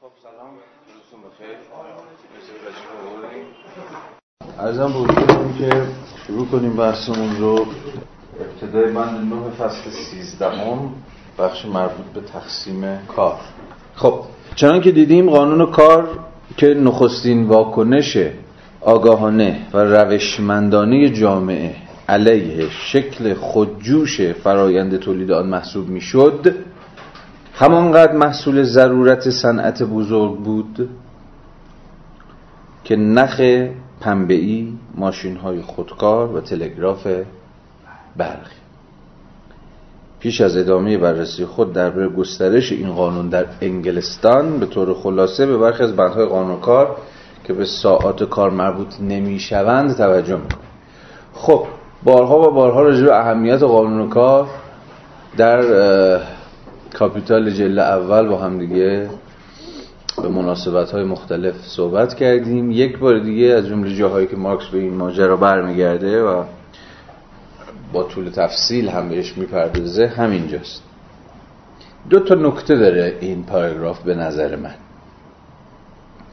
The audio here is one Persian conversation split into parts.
خب سلام. روزتون بخیر. به که شروع کنیم بحثمون رو. ابتدای بند نه فصل سیزدهم بخش مربوط به تقسیم کار. خب چنان که دیدیم قانون کار که نخستین واکنش آگاهانه و روشمندانه جامعه علیه شکل خودجوش فرایند تولید آن محسوب می‌شد همانقدر محصول ضرورت صنعت بزرگ بود که نخ پنبه‌ای ماشین های خودکار و تلگراف برقی پیش از ادامه بررسی خود درباره گسترش این قانون در انگلستان به طور خلاصه به برخی از بندهای قانون کار که به ساعات کار مربوط نمی‌شوند توجه می‌کنیم خب بارها و بارها راجع به اهمیت قانون کار در کاپیتال جل اول با هم دیگه به مناسبت های مختلف صحبت کردیم. یک بار دیگه از جمله جاهایی که مارکس به این ماجرا برمیگرده و با طول تفصیل هم بهش می‌پردازه همینجاست. دو تا نکته داره این پاراگراف به نظر من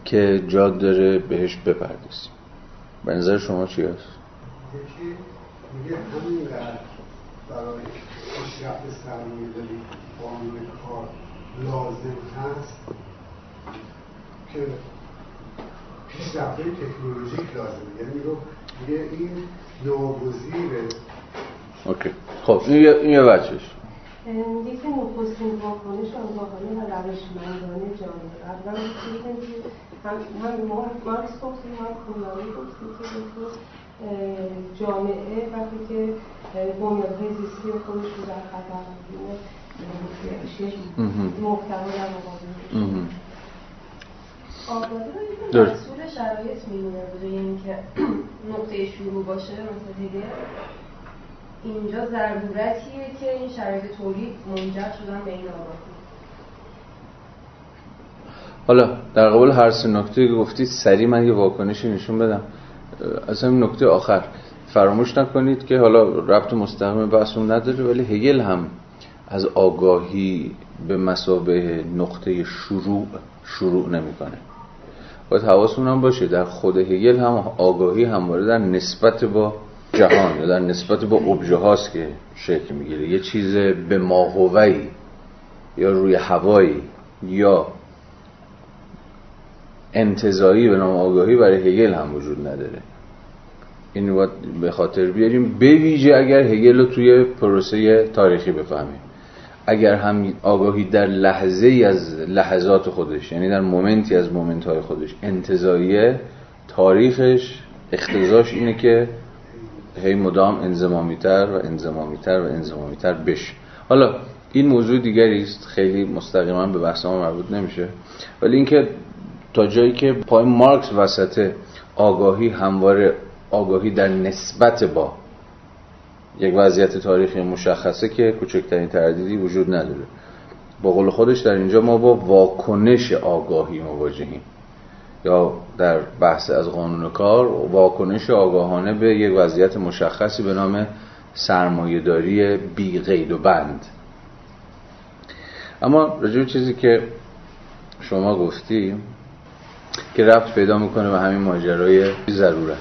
که جاد داره بهش بپردازیم. به نظر شما چی هست؟ میگه همینقدر برای قانون کار لازم هست که پیشرفت تکنولوژیک لازمه. یعنی رو میگه این ناگزیره اوکی. خب این یه, این یه بچهش. میگه که نخستین واکنش آگاهانه و روشمندانه جامعه. اول هم هم مارکس گفتیم هم کولانی گفتیم که جامعه وقتی که بنیادهای زیستی خودش رو در خطر محتوا در مسئول شرایط میمونه بوده یعنی که نقطه شروع باشه مثل دیگه اینجا ضرورتیه که این شرایط تولید منجر شدن به این آگاهی حالا در قبال هر سه نکته که گفتید سریع من یه واکنشی نشون بدم. از همین نکته آخر. فراموش نکنید که حالا ربط مستقیم بحثمون نداره ولی هگل هم از آگاهی به مسابه نقطه شروع شروع نمی‌کنه. باید حواستون هم باشه در خود هگل هم آگاهی همواره در نسبت با جهان یا در نسبت با ابژه هاست که شکل می‌گیره. یه چیز به ماهوی یا روی هوایی یا انتظایی به نام آگاهی برای هگل هم وجود نداره. این رو به خاطر بیاریم. به ویژه اگر هگل رو توی پروسه تاریخی بفهمیم. اگر هم آگاهی در لحظه ای از لحظات خودش یعنی در مومنتی از مومنت های خودش. انتظاییه تاریخش اختزاش اینه که هی مدام انزمامیتر و انزمامیتر و انزمامیتر بشه. حالا این موضوع دیگری است. خیلی مستقیما به بحث ما مربوط نمیشه. ولی اینکه تا جایی که پای مارکس وسط آگاهی همواره آگاهی در نسبت با یک وضعیت تاریخی مشخصه که کوچکترین تردیدی وجود نداره. با قول خودش در اینجا ما با واکنش آگاهی مواجهیم. یا در بحث از قانون کار واکنش آگاهانه به یک وضعیت مشخصی به نام سرمایهداری بی قید و بند. اما رجوع چیزی که شما گفتی که رفت پیدا می‌کنه به همین ماجرای ضرورت.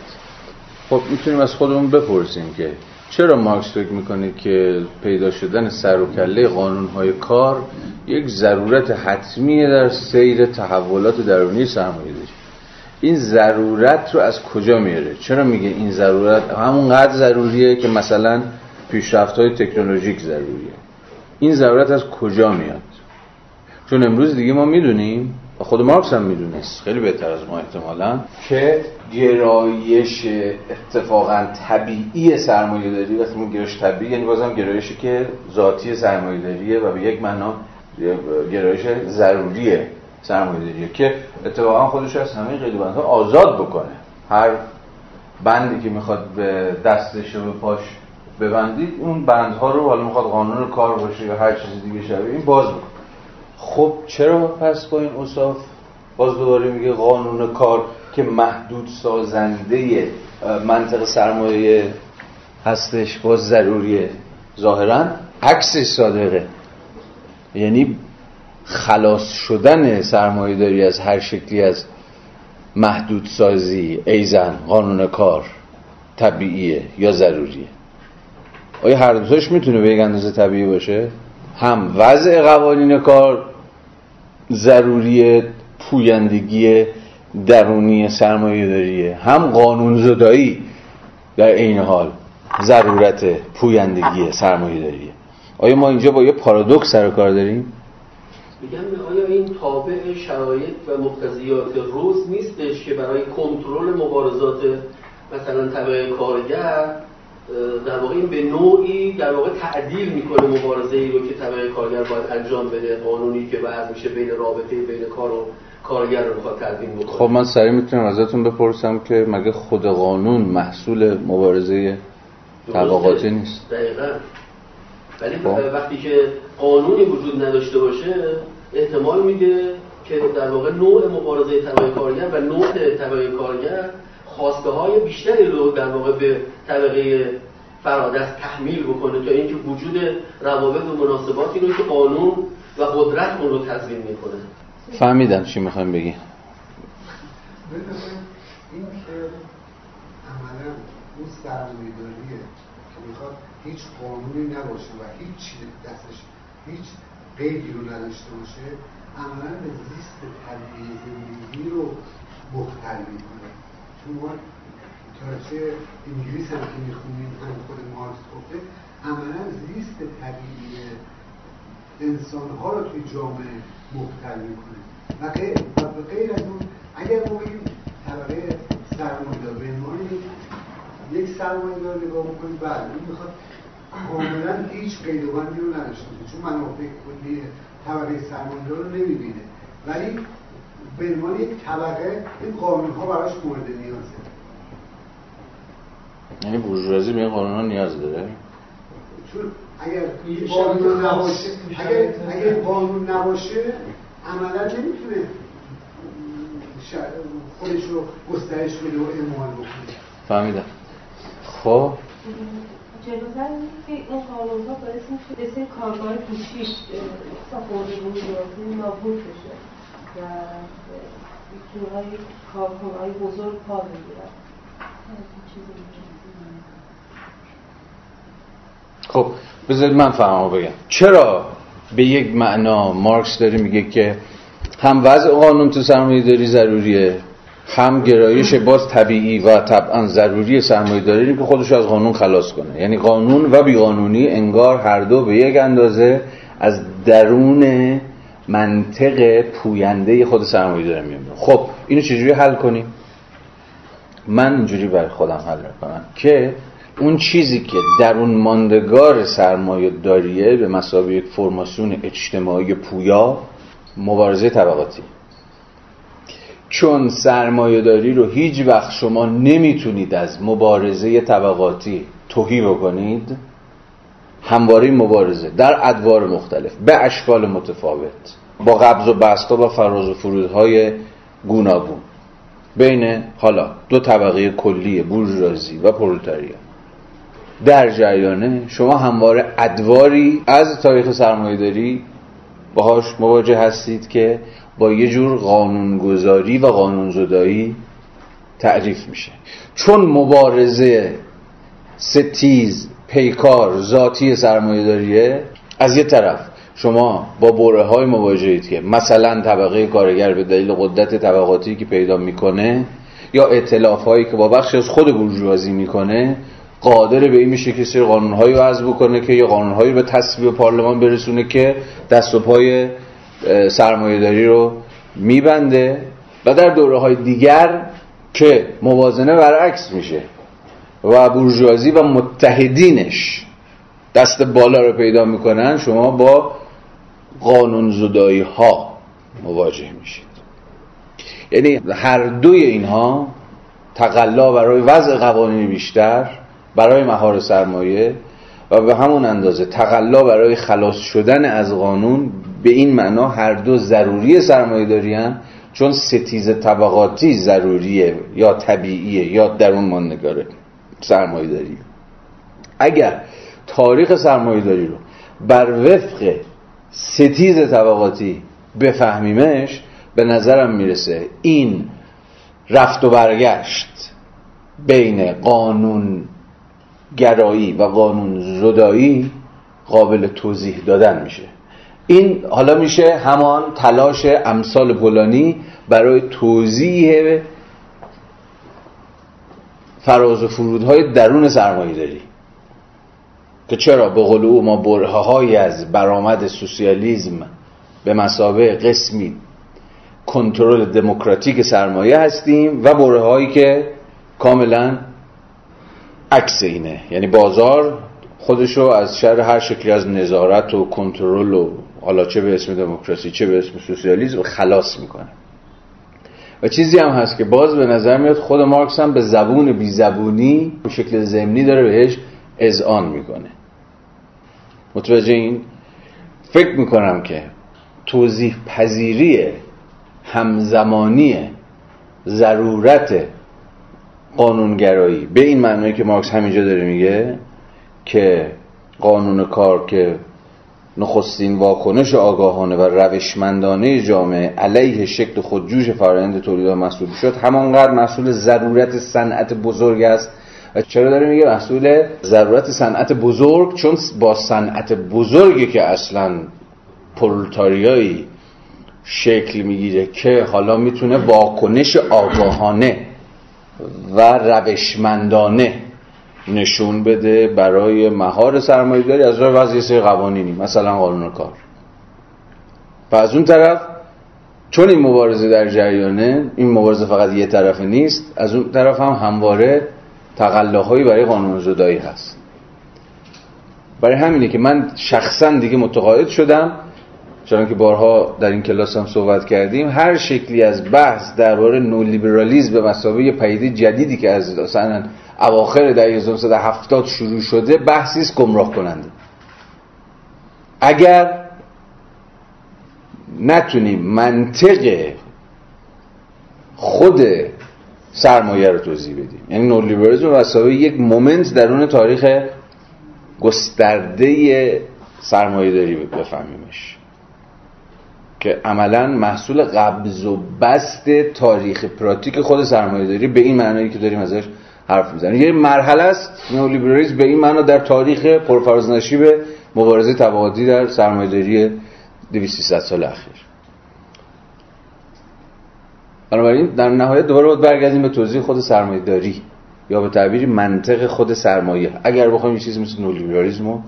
خب می‌تونیم از خودمون بپرسیم که چرا مارکس فکر می‌کنه که پیدا شدن سر و کله قانونهای کار یک ضرورت حتمیه در سیر تحولات درونی سرمایه این ضرورت رو از کجا میاره؟ چرا میگه این ضرورت همونقدر ضروریه که مثلا پیشرفت های تکنولوژیک ضروریه؟ این ضرورت از کجا میاد؟ چون امروز دیگه ما می‌دونیم و خود مارکس هم می‌دونست خیلی بهتر از ما احتمالا. که گرایش اتفاقا طبیعی سرمایه داری وقتی میگه گرایش طبیعی یعنی بازم گرایشی که ذاتی سرمایه داریه و به یک معنا گرایش ضروریه سرمایه داریه که اتفاقا خودش از همه قید بندها آزاد بکنه. هر بندی که می‌خواد به دستش و به پاش ببندید اون بندها رو حالا می‌خواد قانون کار باشه یا هر چیز دیگه شبیه این باز بکنه خب چرا پس با این اصاف باز دوباره میگه قانون کار که محدود سازنده منطق سرمایه هستش باز ضروریه. ظاهرا عکسش صادقه. یعنی خلاص شدن سرمایه داری از هر شکلی از محدودسازی ایزن قانون کار طبیعیه یا ضروریه؟ آیا هر دوتاش می‌تونه به یک اندازه طبیعی باشه؟ هم وضع قوانین کار ضروری پویندگی درونی سرمایه داریه هم قانون زدایی در این حال ضرورت پویندگی سرمایه داریه آیا ما اینجا با یه پارادوکس سر کار داریم؟ میگم آیا این تابع شرایط و مقتضیات روز نیستش که برای کنترل مبارزات مثلا طبقه کارگر در واقع این به نوعی در واقع تعدیل می‌کنه مبارزه ای رو که طبقه کارگر باید انجام بده قانونی که بعد میشه بین رابطه بین کار و کارگر رو بخواد تدوین بکنه. خب من سریع می‌تونم ازتون بپرسم که مگه خود قانون محصول مبارزه طبقاتی نیست؟ دقیقا. ولی خب. وقتی که قانونی وجود نداشته باشه احتمال میده که در واقع نوع مبارزه طبقه کارگر و نوع طبقه کارگر خواسته های بیشتری رو در واقع به طبقه فرادست تحمیل بکنه تا اینکه وجود روابط و مناسباتی رو که قانون و قدرت اون رو تضمین می‌کنه. فهمیدم چی می‌خوایم بگی. این که عملا اون سرمایه‌داریه که می‌خواد هیچ قانونی نباشه و هیچ چیزی دستش هیچ قیدی رو نداشته باشه عملا به زیست طبیعی زندگی رو مختل می‌کنه. چون ما تاچه انگلیس هم که می‌خونیم هم خود مارکس گفته عملا زیست طبیعی انسان ها رو توی جامعه مختل می‌کنه. و غیر از اون اگر ما بگیم طبقه سرمایه‌دار به عنوان یک سرمایه‌دار نگاه بکنیم بعد این می‌خواد کاملا هیچ قید و بندی رو نداشته چون منافع کلی طبقه سرمایه‌دار رو نمی‌بینه. ولی به عنوان یک طبقه این قانون ها براش مورد نیازه. یعنی بورژوازی به این قانون ها نیاز داره؟ چون اگر قانون نباشه اگر, اگر قانون نباشه عملا نمی‌تونه خودش رو گسترش بده و اعمال بکنه. فهمیدم. خب. جلوتر که این قانون ها باعث میشه به کارگاه کوچیک ساخورده بود نابود بشه. و جورهای کارکنهای بزرگ پا بگیرن خب بذارید من فهمو بگم. چرا به یک معنا مارکس داره میگه که هم وضع قانون تو سرمایه داری ضروریه هم گرایش باز طبیعی و طبعا ضروری سرمایه داری که خودش از قانون خلاص کنه. یعنی قانون و بیقانونی انگار هر دو به یک اندازه از درون منطق پوینده خود سرمایه داره میاد خب اینو چجوری حل کنیم؟ من اینجوری برای خودم حل کنم که اون چیزی که درون ماندگار سرمایه داریه به مسابقه یک فرماسیون اجتماعی پویا مبارزه طبقاتی. چون سرمایه داری رو هیچ وقت شما نمی‌تونید از مبارزه طبقاتی توهی بکنید همواره مبارزه در ادوار مختلف به اشکال متفاوت با قبض و بستا و فراز و فرودهای گوناگون. بین حالا دو طبقه کلی بورژوازی و پرولتاریا. در جریانه شما همواره ادواری از تاریخ سرمایه داری باهاش مواجه هستید که با یه جور قانونگذاری و قانونزدایی تعریف میشه. چون مبارزه ستیز پیکار ذاتی سرمایه داریه از یه طرف شما با بره های مواجهید که مثلا طبقه کارگر به دلیل قدرت طبقاتی که پیدا می‌کنه یا اطلاف هایی که با بخش از خود برجوازی می‌کنه قادر به این میشه که سری قانون هایی وضع بکنه که یا قانون هایی به تصویب پارلمان برسونه که دست و پای سرمایهداری رو میبنده. و در دوره های دیگر که موازنه برعکس میشه. و بورژوازی و متحدینش دست بالا رو پیدا می‌کنن شما با قانون زدایی ها مواجه میشید. یعنی هر دوی اینها تقلا برای وضع قوانین بیشتر برای مهار سرمایه و به همون اندازه تقلا برای خلاص شدن از قانون به این معنا هر دو ضروری سرمایه دارین چون ستیز طبقاتی ضروریه یا طبیعیه یا درون ماندگاره. سرمایه داری. اگر تاریخ سرمایه داری رو بر وفق ستیز طبقاتی بفهمیمش به نظرم می‌رسه این رفت و برگشت بین قانون گرایی و قانون زدایی قابل توضیح دادن میشه. این حالا میشه همان تلاش امثال بولانی برای توضیح فراز و فرودهای درون سرمایه داری که چرا؟ به قول او ما برهه های از برآمد سوسیالیزم به مسابه قسمی کنترل دموکراتیک سرمایه هستیم و بره هایی که کاملا عکس اینه. یعنی بازار خودشو از شر هر شکلی از نظارت و کنترل و حالا چه به اسم دموکراسی چه به اسم سوسیالیسم خلاص می‌کنه. و چیزی هم هست که باز به نظر میاد خود مارکس هم به زبون بی زبونی به شکل زمینی داره بهش اذعان می‌کنه. متوجه این؟ فکر می‌کنم که توضیح پذیری همزمانی ضرورت قانونگرایی. به این معنی که مارکس همینجا داره میگه که قانون کار که نخستین واکنش آگاهانه و روشمندانه جامعه علیه شکل خودجوش فرآیند تولید محصول شد. همانقدر مسئول ضرورت صنعت بزرگ است. و چرا داره میگه مسئول ضرورت صنعت بزرگ؟ چون با صنعت بزرگی که اصلا پرولتاریایی شکل می‌گیره که حالا می‌تونه واکنش آگاهانه و روشمندانه نشون بده برای مهار سرمایه داری از راه وضعی قوانینی مثلا قانون کار. و از اون طرف چون این مبارزه در جریانه این مبارزه فقط یه طرف نیست از اون طرف هم همواره تقلاهایی برای قانون زدایی هست. برای همینه که من شخصا دیگه متقاعد شدم چون که بارها در این کلاس هم صحبت کردیم هر شکلی از بحث درباره نولیبرالیسم به مسابقه پیده جدیدی که از مثلا اواخر دهه 1970 شروع شده بحثی است گمراه کننده. اگر نتونیم منطق خود سرمایه رو توضیح بدیم یعنی نولیبرالیسم مسابقه یک مومنت درون تاریخ گسترده سرمایه داری بفهمیمش. که عملا محصول قبض و بست تاریخ پراتیک خود سرمایه داری به این معنایی که داریم ازش حرف می‌زنیم یه مرحله است. نئولیبرالیسم به این معنا در تاریخ پرفراز نشیب مبارزه طبقاتی در سرمایه‌داری 200 سال اخیر. بنابراین در نهایت دوباره باید برگردیم به توضیح خود سرمایه داری یا به تعبیری منطق خود سرمایه. اگر بخوایم یه چیزی مثل نولیبرالیسم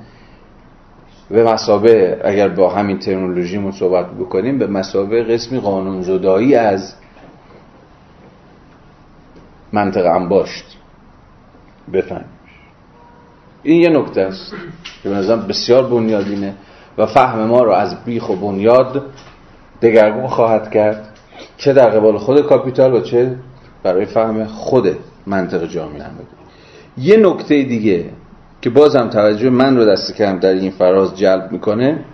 به مسابه اگر با همین ترمینولوژیمون صحبت بکنیم به مسابه قسمی قانون زدایی از منطق انباشت. بفهم. این یه نکته است که به بسیار بنیادینه و فهم ما رو از بیخ و بنیاد دگرگون خواهد کرد. چه در قبال خود کاپیتال و چه برای فهم خود منطق جامعه یه نکته دیگه که بازم توجه من رو دست کم در این فراز جلب می‌کنه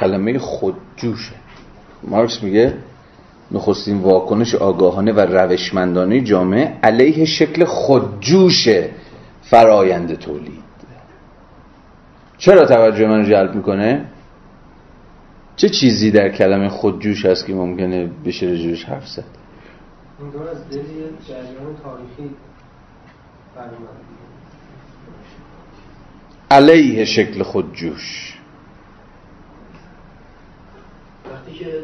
کلمه خودجوشه. مارکس میگه نخستین واکنش آگاهانه و روشمندانه جامعه علیه شکل خودجوش فرایند تولید چرا توجه من جلب می‌کنه؟ چه چیزی در کلمه خودجوش هست که ممکنه بشه رجوش حرف زد؟ از جریان تاریخی علیه شکل خودجوش وقتی که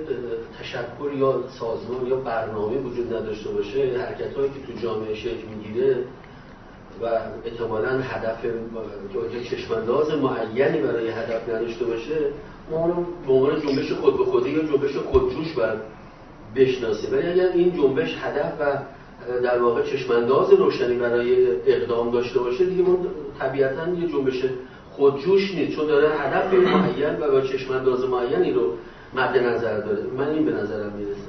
تشکر یا سازمان یا برنامه وجود نداشته باشه حرکت هایی که تو جامعه شکل می‌گیره و احتمالا هدف که چشمانداز معینی برای هدف نداشته باشه ما اونو به عنوان جنبش خود به خودی یا جنبش خودجوش بر بشناسیم. ولی اگر این جنبش هدف و در واقع چشمانداز روشنی برای اقدام داشته باشه دیگه ما طبیعتا یه جنبش خودجوش نیست. چون داره هدف معین و با چشمانداز معینی رو مد نظر داره. من این به نظرم می‌رسه.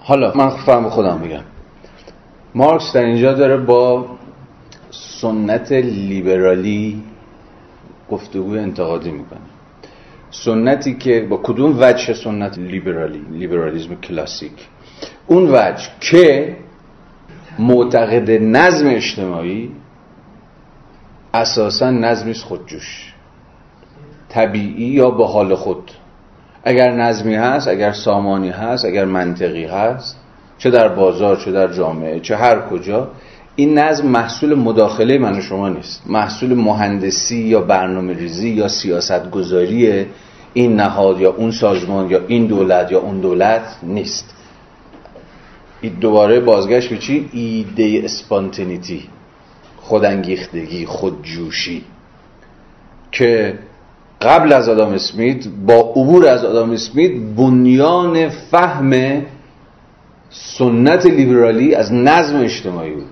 حالا من فهم خودم میگم. مارکس در اینجا داره با سنت لیبرالی گفتگوی انتقادی می‌کنه. سنتی که با کدوم وجه سنت لیبرالی؟ لیبرالیزم کلاسیک. اون وجه که معتقد نظم اجتماعی اساسا نظمیست خودجوش. طبیعی یا به حال خود. اگر نظمی هست اگر سامانی هست اگر منطقی هست چه در بازار چه در جامعه چه هر کجا این نظم محصول مداخله من و شما نیست. محصول مهندسی یا برنامه ریزی یا سیاست گذاری این نهاد یا اون سازمان یا این دولت یا اون دولت نیست. دوباره بازگشت به چی؟ ایده اسپانتنیتی خودانگیختگی خودجوشی. که قبل از آدام اسمیت با عبور از آدام اسمیت بنیان فهم سنت لیبرالی از نظم اجتماعی بود.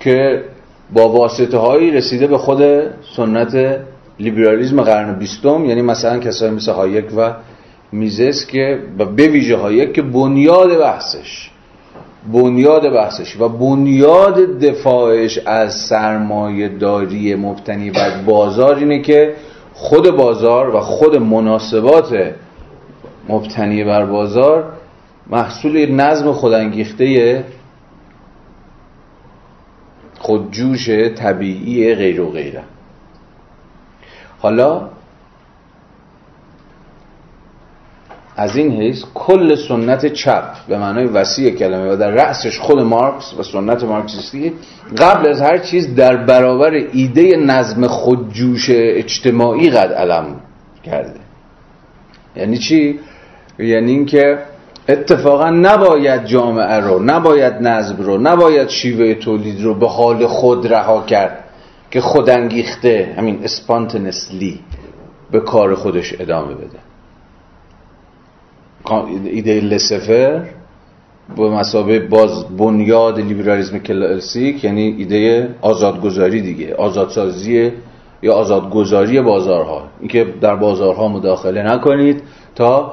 که با واسطه هایی رسیده به خود سنت لیبرالیزم قرن بیستم یعنی مثلا کسایی مثل هایک و میزس که به ویژه هایک که بنیاد بحثش. بنیاد بحثش و بنیاد دفاعش از سرمایه داری مبتنی بر بازار اینه که خود بازار و خود مناسبات مبتنی بر بازار محصول نظم خودانگیخته خودجوش طبیعی غیر و غیره. حالا از این حیث کل سنت چپ به معنای وسیع کلمه و در رأسش خود مارکس و سنت مارکسیستی قبل از هر چیز در برابر ایده نظم خودجوش اجتماعی قد علم کرده یعنی چی؟ یعنی اینکه اتفاقا نباید جامعه رو نباید نظم رو نباید شیوه تولید رو به حال خود رها کرد که خودانگیخته همین اسپانتنسلی به کار خودش ادامه بده ایده لسفر به مسابه باز بنیاد لیبرالیسم کلاسیک یعنی ایده آزادگذاری دیگه آزادسازی یا آزادگذاری بازارها. اینکه در بازارها مداخله نکنید تا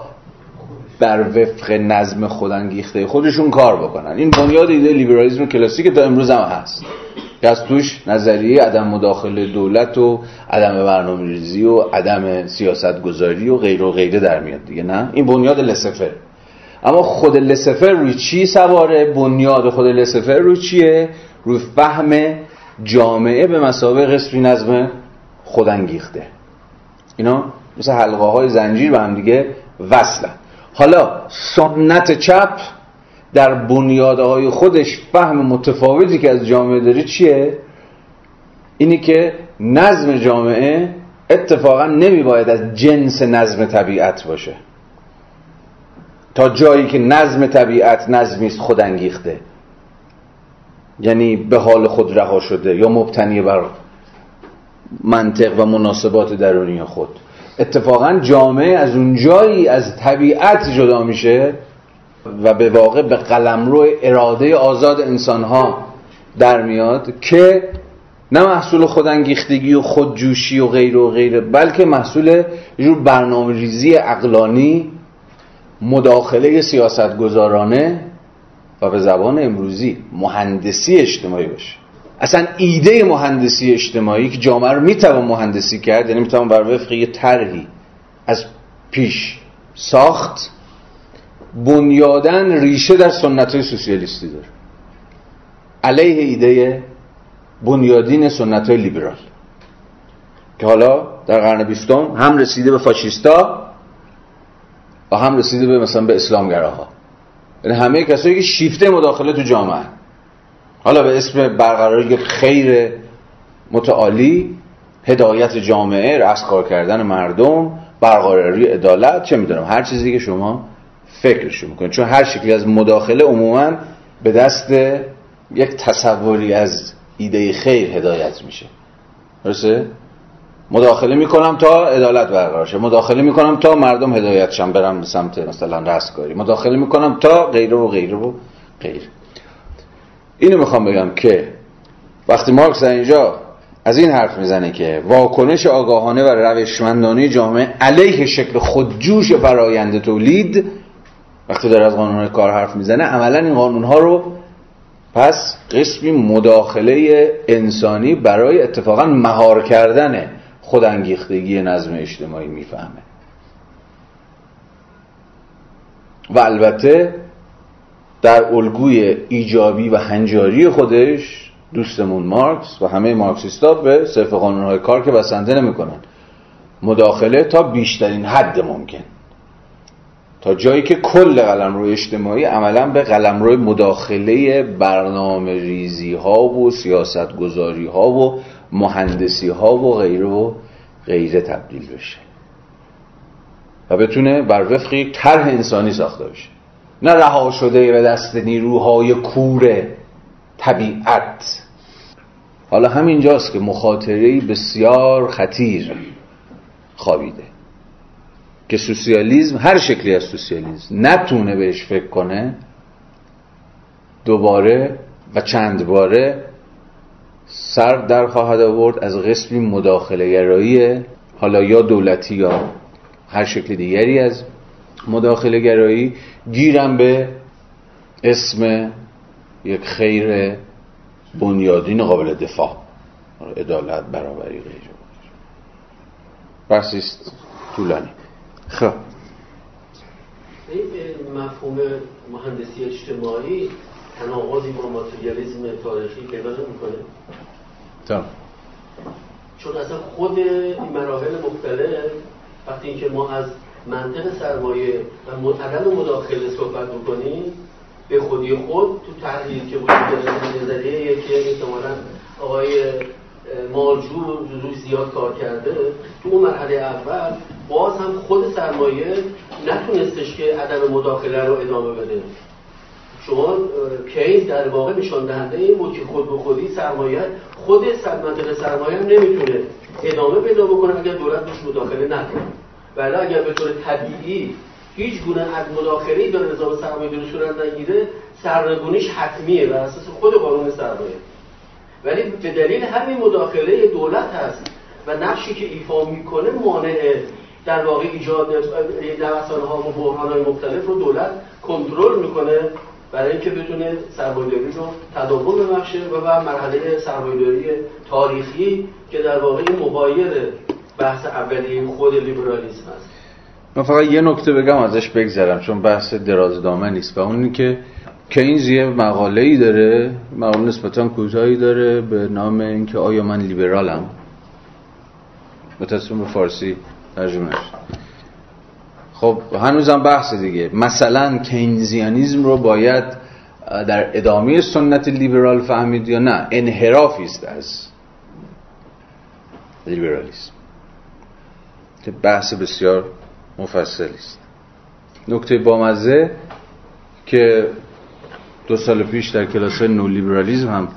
بر وفق نظم خودانگیخته خودشون کار بکنن. این بنیاد ایده لیبرالیسم کلاسیک تا امروز هم هست. که از توش نظریه عدم مداخله دولت و عدم برنامه ریزی و عدم سیاست گذاری و غیر و غیره در میاد دیگه نه؟ این بنیاد لسفر. اما خود لسفر روی چی سواره؟ بنیاد خود لسفر روی چیه؟ روی فهم جامعه به مسابقه قسمی نظم خودانگیخته. اینا مثل حلقه های زنجیر به هم دیگه وصلن. حالا سنت چپ در بنیادهای خودش فهم متفاوتی که از جامعه داره چیه؟ اینی که نظم جامعه اتفاقا نمی باید از جنس نظم طبیعت باشه. تا جایی که نظم طبیعت نظمی است خود انگیخته. یعنی به حال خود رها شده یا مبتنی بر منطق و مناسبات درونی خود. اتفاقا جامعه از اون جایی از طبیعت جدا میشه و به واقع به قلمرو اراده آزاد انسانها در میاد که نه محصول خودانگیختگی و خودجوشی و غیر و غیره بلکه محصول جور برنامه ریزی اقلانی مداخله سیاست گذارانه و به زبان امروزی مهندسی اجتماعی باشه. اصلا ایده مهندسی اجتماعی که جامعه رو می‌توان مهندسی کرد یعنی می‌توان بر وفق یه طرحی از پیش ساخت بنیادن ریشه در سنت های سوسیالیستی داره. علیه ایده بنیادین سنت های لیبرال. که حالا در قرن بیستم هم رسیده به فاشیستا و هم رسیده به مثلا به اسلامگراها. یعنی همه کسایی که شیفته مداخله تو جامعه. حالا به اسم برقراری خیر متعالی هدایت جامعه رأس کار کردن مردم برقراری عدالت چه می‌دونم هر چیزی که شما فکرشو می‌کنید چون هر شکلی از مداخله عموما به دست یک تصوری از ایده خیر هدایت میشه. درسته؟ مداخله می‌کنم تا عدالت برقرار شه. مداخله می‌کنم تا مردم هدایت شن برم به سمت مثلا رستگاری. مداخله می‌کنم تا غیره و غیره و غیر. اینو می‌خوام بگم که وقتی مارکس در اینجا از این حرف می‌زنه که واکنش آگاهانه و روشمندانه جامعه علیه شکل خودجوش فرایند تولید وقتی داره از قانون کار حرف می‌زنه عملا این قانون ها رو پس قسمی مداخله انسانی برای اتفاقا مهار کردن خودانگیختگی نظم اجتماعی می‌فهمه. و البته در الگوی ایجابی و هنجاری خودش دوستمون مارکس و همه مارکسیستا به صرف قانونهای کار که بسنده نمی‌کنن مداخله تا بیشترین حد ممکن. تا جایی که کل قلمرو اجتماعی عملا به قلمرو مداخله برنامه ریزی ها و سیاست گذاری ها و مهندسی ها و غیره و غیره تبدیل بشه. و بتونه بر وفق یک طرح انسانی ساخته بشه. نه رها شده به دست نیروهای کور طبیعت. حالا همینجاست که مخاطره بسیار خطیر خوابیده. که سوسیالیزم هر شکلی از سوسیالیزم نتونه بهش فکر کنه دوباره و چند باره سر در خواهد آورد از قسمی مداخله گرایی حالا یا دولتی یا هر شکل دیگری از مداخله گرایی گیرم به اسم یک خیر بنیادین قابل دفاع عدالت برابری غیره. بحثی طولانی. خب. این مفهوم مهندسی اجتماعی تناقضی با ماتریالیزم تاریخی پیدا می‌کنه تا. چون اصلا خود این مراحل مختلف وقتی اینکه ما از منطق سرمایه و متعدد مداخله صحبت بکنیم به خودی خود تو تحلیل که وجود نظریه که احتمالا آقای مالجو روی زیاد کار کرده تو اون مرحله اول باز هم خود سرمایه نتونستش که عدم مداخله رو ادامه بده. چون کیز در واقع نشان دهنده این بود که خود به خودی سرمایه خود منطقه سرمایه هم نمی‌تونه ادامه پیدا بکنه اگر دولت بهش مداخله نکنه. ولی اگر به طور طبیعی هیچ گونه از مداخله‌ای در نظام سرمایه‌داری صورت نگیره سرنگونیش حتمیه بر اساس خود قانون سرمایه. ولی به دلیل همین مداخله دولت هست و نقشی که ایفا می‌کنه مانع در واقع ایجاد نوسان ها و بحران های مختلف رو دولت کنترل می‌کنه برای اینکه بتونه سرمایه‌داری رو تداوم ببخشه و بعد مرحله سرمایه‌داری تاریخی که در واقع مغایر بحث اولیه خود لیبرالیسم است. من فقط یه نکته بگم ازش بگذرم چون بحث دراز دامه نیست و اون که کینز یه مقاله ای داره مقاله نسبتا کوتاهی داره به نام اینکه آیا من لیبرالم؟ متصم به فارسی ترجمه خب هنوزم بحث دیگه. مثلا کینزیانیزم رو باید در ادامه سنت لیبرال فهمید یا نه؟ انحرافی است از لیبرالیسم. که بحث بسیار مفصلی است نکته بامزه که دو سال پیش در کلاس نو لیبرالیزم هم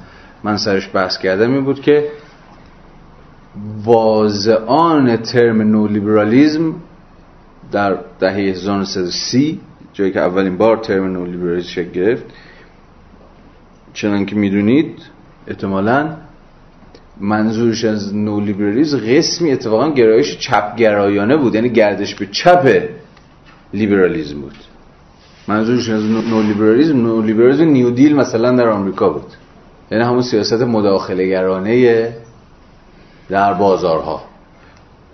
من سرش بحث کردم این بود که واضعان ترم نو لیبرالیزم در دهه 1930 جایی که اولین بار ترم نو لیبرالیزم شکل گرفت چنان که می‌دونید احتمالا منظورش از نو لیبرالیزم قسمی اتفاقا گرایش چپگرایانه بود یعنی گردش به چپ لیبرالیزم بود. منظورش از نو لیبرالیزم نو لیبرالیزم New Deal مثلا در آمریکا بود. یعنی همون سیاست مداخله گرانه در بازارها.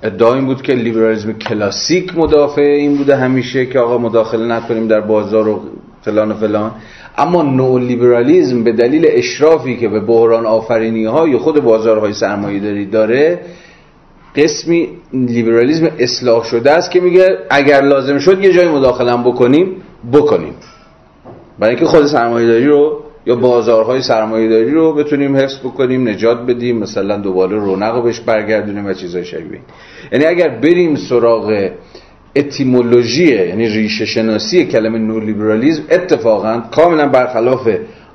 ادعا این بود که لیبرالیزم کلاسیک مدافع این بوده همیشه که آقا مداخله نکنیم در بازار و فلان و فلان. اما نو لیبرالیزم به دلیل اشرافی که به بحران آفرینی های خود بازارهای سرمایه داری داره قسمی لیبرالیزم اصلاح شده است که میگه اگر لازم شد یه جای مداخله بکنیم بکنیم. برای اینکه خود سرمایه داری رو یا بازارهای سرمایه داری رو بتونیم حفظ بکنیم نجات بدیم مثلا دوباره رونق رو بهش برگردونیم و چیزای شبیه. یعنی اگر بریم سراغ اتیمولوژی یعنی ریشه شناسی کلمه نولیبرالیزم اتفاقا کاملا برخلاف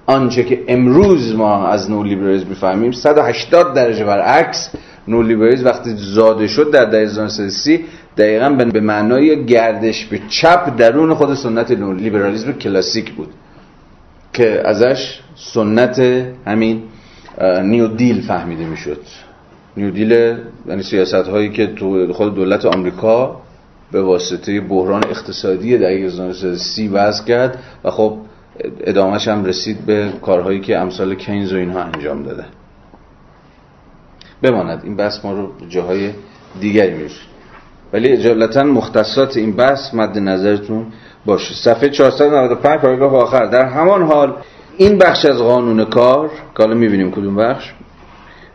آنچه که امروز ما از نولیبرالیزم می‌فهمیم 180 درجه برعکس نولیبرالیزم وقتی زاده شد در دهه 1930 دقیقا به معنای گردش به چپ درون خود سنت لیبرالیزم کلاسیک بود. که ازش سنت همین نیو دیل فهمیده می‌شد. نیو دیل یعنی سیاست هایی که تو خود دولت آمریکا به واسطه بحران اقتصادی در 1930 وضع کرد و خب ادامهش هم رسید به کارهایی که امثال کینز و اینها انجام داده. بماند این بحث ما رو جاهای دیگری میشه ولی اجالتا مختصات این بحث مد نظرتون باشه. صفحه 495 پاراگراف آخر. در همان حال این بخش از قانون کار که حالا می‌بینیم کدوم بخش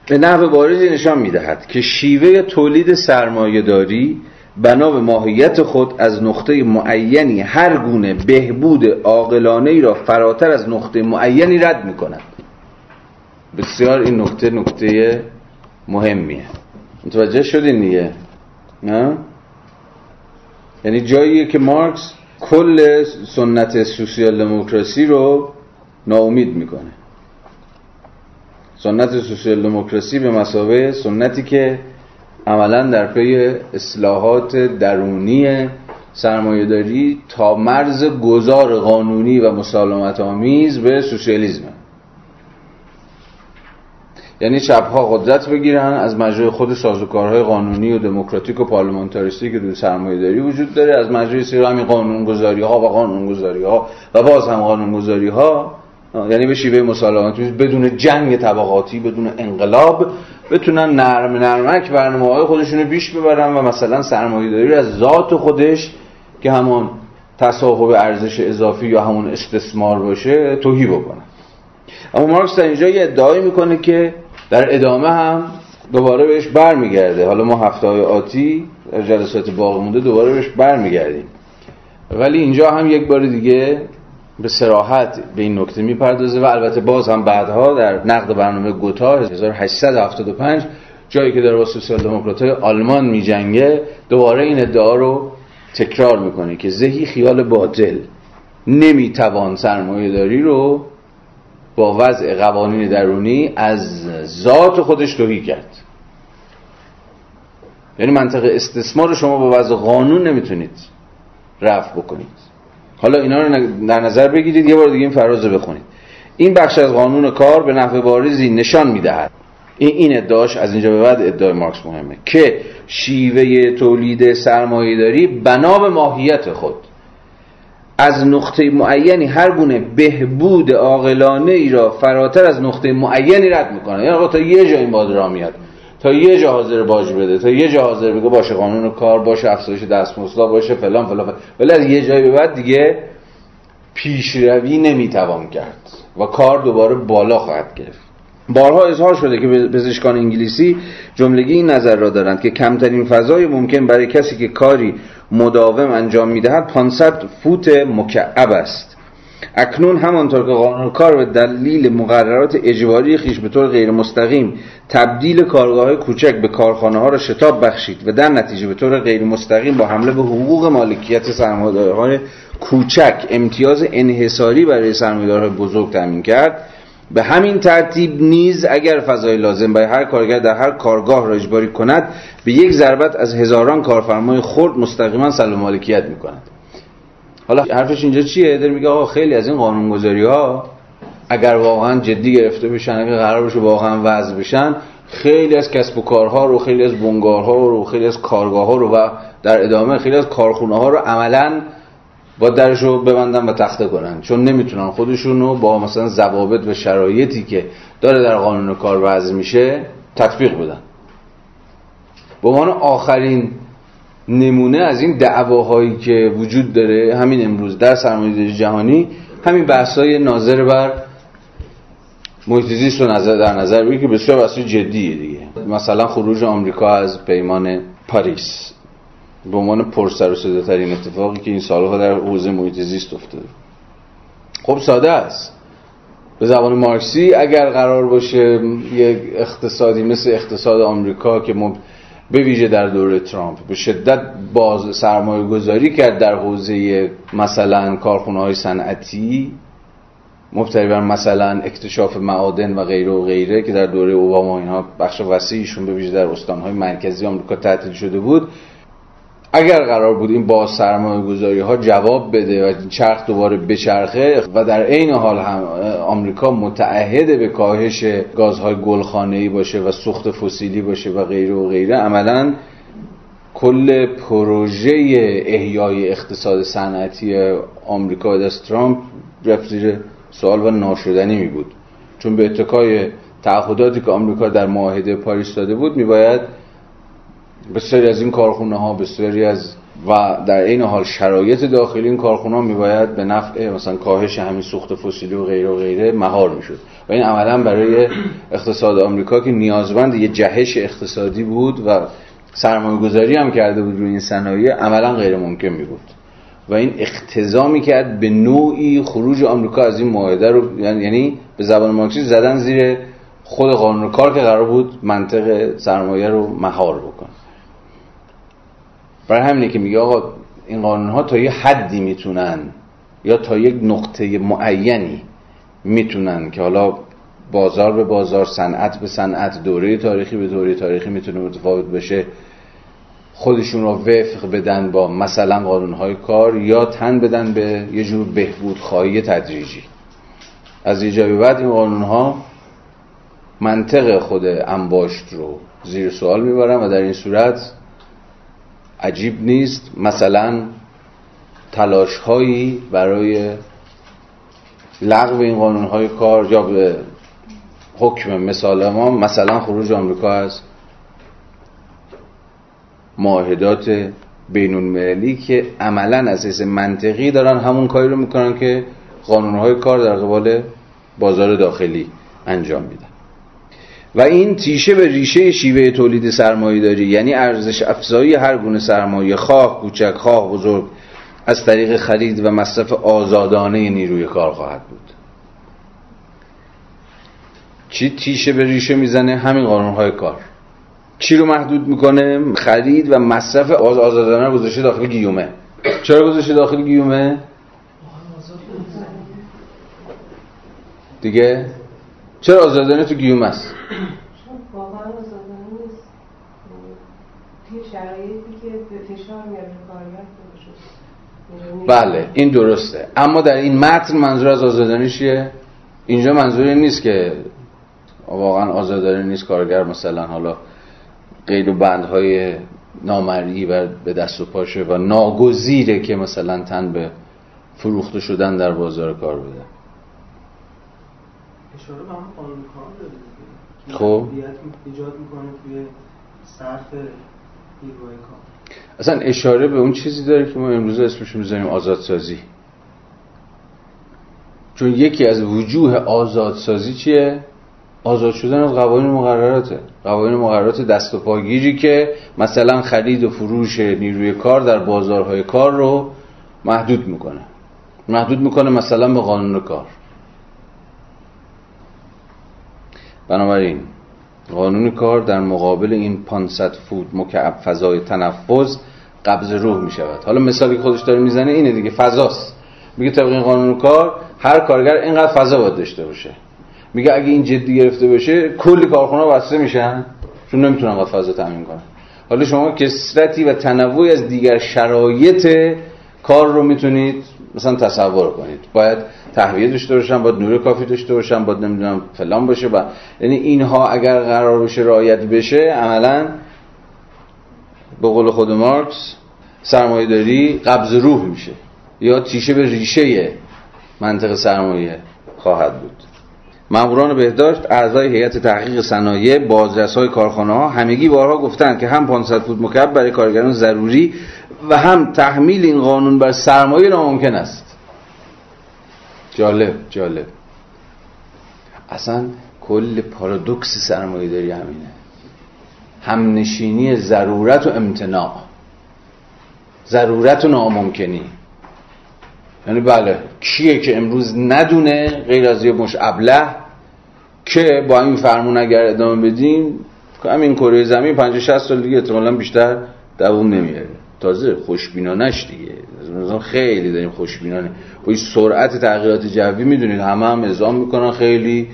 به نحو بارزی نشان می‌دهد که شیوه تولید سرمایه داری بنا به ماهیت خود از نقطه معینی هر گونه بهبود عاقلانه را فراتر از نقطه معینی رد می کند بسیار این نکته نکته مهمیه. متوجه شدین دیگه؟ نه؟ یعنی جاییه که مارکس کل سنت سوسیال دموکراسی رو ناامید می‌کنه. سنت سوسیال دموکراسی به مسابقه سنتی که عملا در پی اصلاحات درونی سرمایهداری تا مرز گذار قانونی و مسالمت آمیز به سوسیالیسم یعنی چپ ها قدرت بگیرن از مجرای خود سازوکارهای قانونی و دموکراتیک و پارلمانتاریستی که دو سرمایه‌داری وجود داره از مجرای سیر همین قانونگذاری ها و قانونگذاری ها و باز هم قانونگذاری ها یعنی به شیوه مسالمت بدون جنگ طبقاتی بدون انقلاب بتونن نرم نرمک برنامه های خودشون رو بیش ببرن و مثلا سرمایه‌داری از ذات خودش که همون تصاحب ارزش اضافی یا همون استثمار باشه توهی بکنن. اما مارکس در اینجا یه ادعایی می‌کنه که در ادامه هم دوباره بهش برمیگرده. حالا ما هفته های آتی در جلسات باقی مونده دوباره بهش برمیگردیم. ولی اینجا هم یک بار دیگه به سراحت به این نکته می‌پردازه و البته باز هم بعدها در نقد برنامه گوتا 1875 جایی که در با سوسیال دموکرات آلمان میجنگه دوباره این ادعا رو تکرار می‌کنه که ذهی خیال باطل نمی‌توان سرمایه داری رو با وضع قوانین درونی از ذات خودش توهی کرد. یعنی منطقه استثمار رو شما با وضع قانون نمی‌تونید رفع بکنید. حالا اینا رو در نظر بگیرید یه بار دیگه این فراز رو بخونید. این بخش از قانون کار به نحو بارزی نشان می‌دهد. این این ادعاش از اینجا به بعد ادعای مارکس مهمه که شیوه تولید سرمایه داری بنا به ماهیت خود. از نقطه معینی هر گونه بهبود عاقلانه ای را فراتر از نقطه معینی رد می‌کنه. یعنی تا یه جا این باد را میاد تا یه جا حاضر باج بده تا یه جا حاضر بگه باشه قانون کار باشه افزایش دستمزد باشه فلان فلان. ولی از یه جایی به بعد دیگه پیشروی نمی‌توان کرد و کار دوباره بالا خواهد گرفت. بارها اظهار شده که پزشکان انگلیسی جملگی این نظر را دارند که کمترین فضای ممکن برای کسی که کاری مداوم انجام می‌دهد 500 فوت مکعب است. اکنون همانطور که قانون کار به دلیل مقررات اجباری خیش به طور غیر مستقیم تبدیل کارگاه کوچک به کارخانه ها را شتاب بخشید و در نتیجه به طور غیر مستقیم با حمله به حقوق مالکیت های کوچک امتیاز انحصاری برای سرمایه‌دارهای بزرگ تامین کرد. به همین ترتیب نیز اگر فضای لازم برای هر کارگر در هر کارگاه را اجباری کند به یک ضربت از هزاران کارفرمای خرد مستقیما سلب مالکیت می کند حالا حرفش اینجا چیه؟ داره میگه آقا خیلی از این قانونگذاری ها اگر واقعا جدی گرفته بشن اگر قرار بشه واقعا وضع بشن خیلی از کسب و کارها رو خیلی از بنگارها رو خیلی از کارگاه ها رو و در ادامه خیلی از کارخونه ها رو عملا با درش رو ببندن و تخته کنن. چون نمی‌تونن خودشون رو با مثلا ضوابط و شرایطی که داره در قانون کار وضع میشه تطبیق بدن. به عنوان آخرین نمونه از این دعواهایی که وجود داره همین امروز در سرمایه‌داری جهانی همین بحث‌های ناظر بر محیط رو نظر در نظر بگیرید که بسیار بحث جدیه دیگه. مثلا خروج آمریکا از پیمان پاریس. به عنوان پرسر و ترین اتفاقی که این سالها در حوزه محیط زیست افتاده. خب ساده است. به زبان مارکسی اگر قرار باشه یک اقتصادی مثل اقتصاد آمریکا که به ویژه در دوره ترامپ به شدت باز سرمایه گذاری کرد در حوزه مثلا کارخونه های صنعتی مبتنی بر مثلا اکتشاف معادن و غیره و غیره که در دوره اوباما اینها بخش وسیعشون به ویژه در استانهای مرکزی آمریکا تعطیل شده بود اگر قرار بود این با سرمایه گذاری ها جواب بده و چرخ دوباره بچرخه و در عین حال هم آمریکا متعهد به کاهش گازهای گلخانه ای باشه و سوخت فسیلی باشه و غیره و غیره عملا کل پروژه احیای اقتصاد صنعتی آمریکا دست ترامپ رفت زیر سوال و ناشدنی می بود چون به اتکای تعهداتی که آمریکا در معاهده پاریس داده بود میباید بسیاری از این کارخونه ها بسیاری از و در این حال شرایط داخلی این کارخونه میباید به نفع مثلا کاهش همین سوخت فسیلی و غیره و غیره مهار می‌شد. و این عملا برای اقتصاد آمریکا که نیازمند یه جهش اقتصادی بود و سرمایه گذاری هم کرده بود روی این صنایع عملا غیر ممکن می بود و این اقتضا کرد به نوعی خروج آمریکا از این معاهده رو یعنی به زبان مارکسیسم زدن زیر خود قانون کار که قرار بود منطق سرمایه رو مهار بکن برای همینه که میگه آقا این قانون ها تا یه حدی می‌تونن یا تا یک نقطه معینی می‌تونن که حالا بازار به بازار صنعت به صنعت دوره تاریخی به دوره تاریخی می‌تونه متفاوت بشه خودشون رو وفق بدن با مثلا قانونهای کار یا تن بدن به یه جور بهبود خواهی تدریجی. از یه جایی بعد این قانونها منطق خود انباشت رو زیر سوال می‌برن و در این صورت عجیب نیست. مثلا تلاش هایی برای لغو این قانون های کار یا به حکم مثال ما مثلا خروج آمریکا از معاهدات بین المللی که عملا اساس منطقی دارن همون کاری رو می‌کنن که های کار در قبال بازار داخلی انجام میدن. و این تیشه به ریشه شیوه تولید سرمایه داری. یعنی ارزش افزایی هر گونه سرمایه خواه کوچک خواه بزرگ از طریق خرید و مصرف آزادانه نیروی کار خواهد بود. چی تیشه به ریشه می‌زنه؟ همین قانون های کار. چی رو محدود می‌کنه؟ خرید و مصرف آزادانه گذاشته داخل گیومه. چرا گذاشته داخل گیومه؟ دیگه؟ چرا آزادانه تو گیومه است؟ بله این درسته. اما در این متن منظور از آزادانه چیه؟ اینجا منظور نیست که واقعا آزادانه نیست کارگر مثلا حالا قید و بندهای نامرئی و به دست و پاشه و ناگزیره که مثلا تن به فروخته شدن در بازار کار بده. اشاره به هم قانون کار خب. ایجاد می‌کنه توی صرف نیروی کار. اصلا اشاره به اون چیزی داره که ما امروز اسمش می‌ذاریم آزادسازی. چون یکی از وجوه آزادسازی چیه؟ آزاد شدن از قوانین مقرراته. قوانین مقررات دست و پاگیری که مثلا خرید و فروش نیروی کار در بازارهای کار رو محدود می‌کنه. محدود می‌کنه مثلا به قانون کار. بنابراین قانون کار در مقابل این 500 فود مکعب فضای تنفذ قبض روح می شود حالا مثالی که خودش داره می‌زنه اینه دیگه فضاست. میگه طبق این قانون کار هر کارگر اینقدر فضا باید داشته باشه. میگه اگه این جدی گرفته بشه کلی کارخونه بسته میشن. چون نمی‌تونن قد فضا تامین کنن. حالا شما کسرتی و تنوعی از دیگر شرایط کار رو می‌تونید مثلا تصور کنید. باید تهویه داشته باشن باید نور کافی داشته باشن باید نمی‌دونم فلان باشه. و یعنی اینها اگر قرار بشه رعایت بشه عملا به قول خود مارکس سرمایه داری قبض روح میشه. یا تیشه به ریشه منطق سرمایه خواهد بود. ماموران بهداشت اعضای هیئت تحقیق صنایع بازرس های کارخانه همگی بارها گفتند که هم 500 فوت مکعب برای کارگران ضروری و هم تحمیل این قانون بر سرمایه ناممکن است. جالب جالب. اصلا کل پارادوکس سرمایه داری همینه. همنشینی ضرورت و امتناع. ضرورت و ناممکنی. یعنی بله کیه که امروز ندونه غیر از یه مش ابله که با این فرمون اگر ادامه بدیم همین کره زمین 50 60 سال دیگه احتمالاً بیشتر دووم نمیاره تازه خوشبینانش دیگه. خیلی داریم خوشبینانه. با سرعت تغییرات جوی می‌دونید همه هم ازام می‌کنن خیلی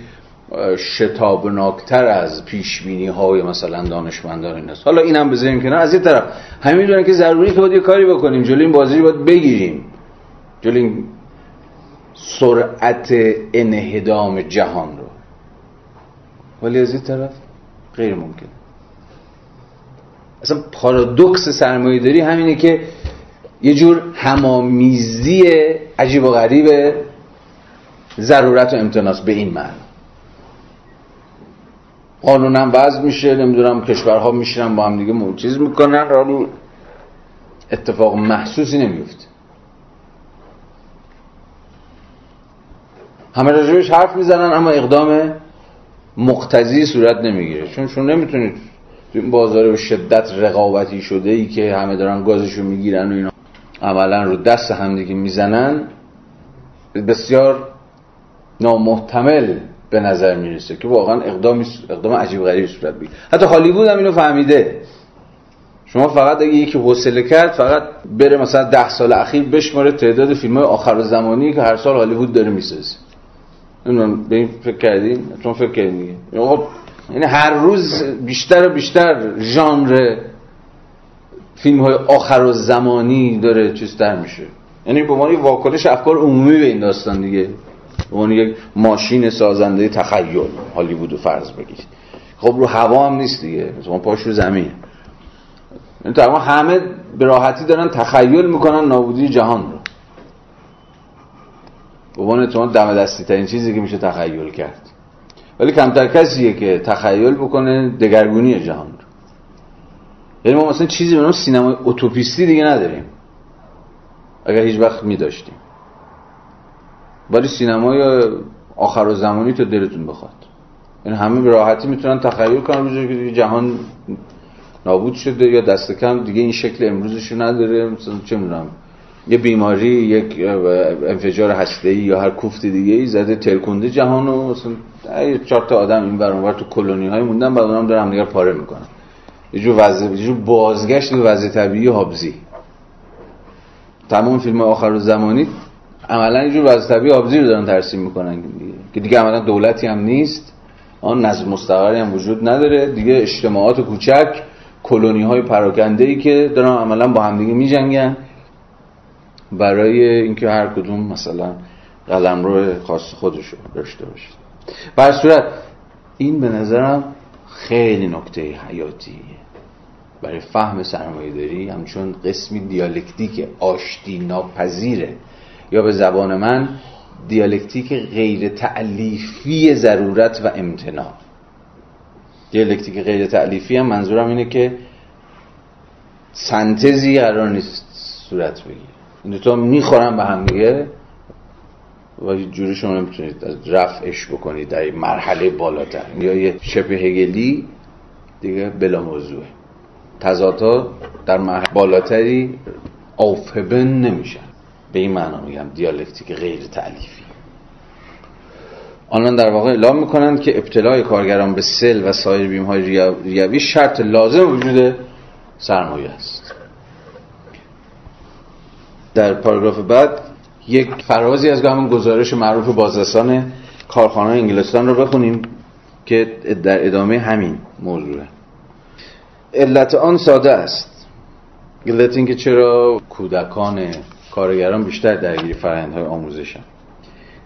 شتابناکتر از پیشبینی های مثلا دانشمندان این است حالا اینم بذاریم کنار. از این طرف همین می‌دونن که ضروری که باید یه کاری بکنیم. جلوی این بازی باید بگیریم. جلوی این سرعت انهدام جهان رو. ولی از این طرف غیر ممکن اصلا پارادوکس سرمایه داری همینه که یه جور همامیزی عجیب و غریب ضرورت و امتناس به این معنی. قانون هم وضع میشه نمی‌دونم کشورها میشینن با هم دیگه چیز می‌کنن. اتفاق محسوسی نمیفته همه راجبش حرف می‌زنن اما اقدام مقتضی صورت نمی‌گیره. چون شما نمی‌تونید تو این بازار به شدت رقابتی شده ای که همه دارن گازشو می‌گیرن و اینا. عملا رو دست همدیگه می‌زنن بسیار نامحتمل به نظر می‌رسه که واقعا اقدام اقدام عجیب غریب صورت بگیره. حتی هالیوود هم اینو فهمیده. شما فقط اگه یکی حوصله کرد فقط بره مثلا ده سال اخیر بشماره تعداد فیلم های آخر زمانی که هر سال هالیوود داره می‌سازه. نمی‌دونم به فکر کردین؟ چون فکر کردین دیگه. یعنی هر روز بیشتر و بیشتر ژانر فیلم های آخر و زمانی داره چیز در میشه. یعنی به عنوان واکنش افکار عمومی به این داستان دیگه. به عنوان یک ماشین سازنده تخیل هالیوود فرض بگیرید. خب رو هوا هم نیست دیگه. مثلا پاش رو زمین. یعنی تقریبا همه به راحتی دارن تخیل می‌کنن نابودی جهان رو. به عنوان دم دستی ترین چیزی که میشه تخیل کرد. ولی کمتر کسیه که تخیل بکنه دگرگونی جهان رو. یعنی ما مثلا چیزی به نام سینمای اتوپیستی دیگه نداریم. اگر هیچ وقت می داشتیم ولی سینمای آخر و زمانی تو دلتون بخواد. یعنی همه به راحتی می‌تونن تخیل کنن که جهان نابود شده یا دست کم دیگه این شکل امروزش نداره. مثلا چه می‌دونم. یه بیماری یک انفجار هسته یا هر کوفت دیگه ای زده ترکنده جهان و مثلا چهار تا آدم این برانور تو کلونی های موندن بعد اونم دارن همدیگر پاره می‌کنن. یه جور وضع یه جور بازگشت به وضع طبیعی هابزی تمام فیلم آخر زمانی عملا یه جور وضع طبیعی هابزی رو دارن ترسیم می‌کنن. دیگه که دیگه عملا دولتی هم نیست آن نظم مستقری هم وجود نداره. دیگه اجتماعات کوچک کلونی های پراکنده ای که دارن عملا با همدیگه میجنگن. برای اینکه هر کدوم مثلا قلم رو خاص خودشو داشته باشه بر صورت این به نظرم خیلی نکته حیاتیه. برای فهم سرمایه داری همچون قسمی دیالکتیک آشتی ناپذیره. یا به زبان من دیالکتیک غیر تعلیفی ضرورت و امتناع. دیالکتیک غیر تعلیفی هم منظورم اینه که سنتزی قرار نیست صورت بگیره. این دوتا می‌خورن به هم دیگه. و جوری شما نمی‌تونید رفعش بکنید در مرحله بالاتر. یا یه شبه هگلی دیگه بلا موضوعه تضادها در مرحله بالاتری آفبن نمیشن. به این معنا میگم دیالکتیک غیر تعلیفی آنان در واقع اعلام می‌کنند که ابتلای کارگران به سل و سایر بیم های ریوی شرط لازم وجود سرمایه است. در پاراگراف بعد یک فرازی از همون گزارش معروف بازرسان کارخانه انگلستان رو بخونیم که در ادامه همین موضوعه. علت آن ساده است. علت اینکه چرا کودکان کارگران بیشتر درگیر فرآیندهای آموزشن.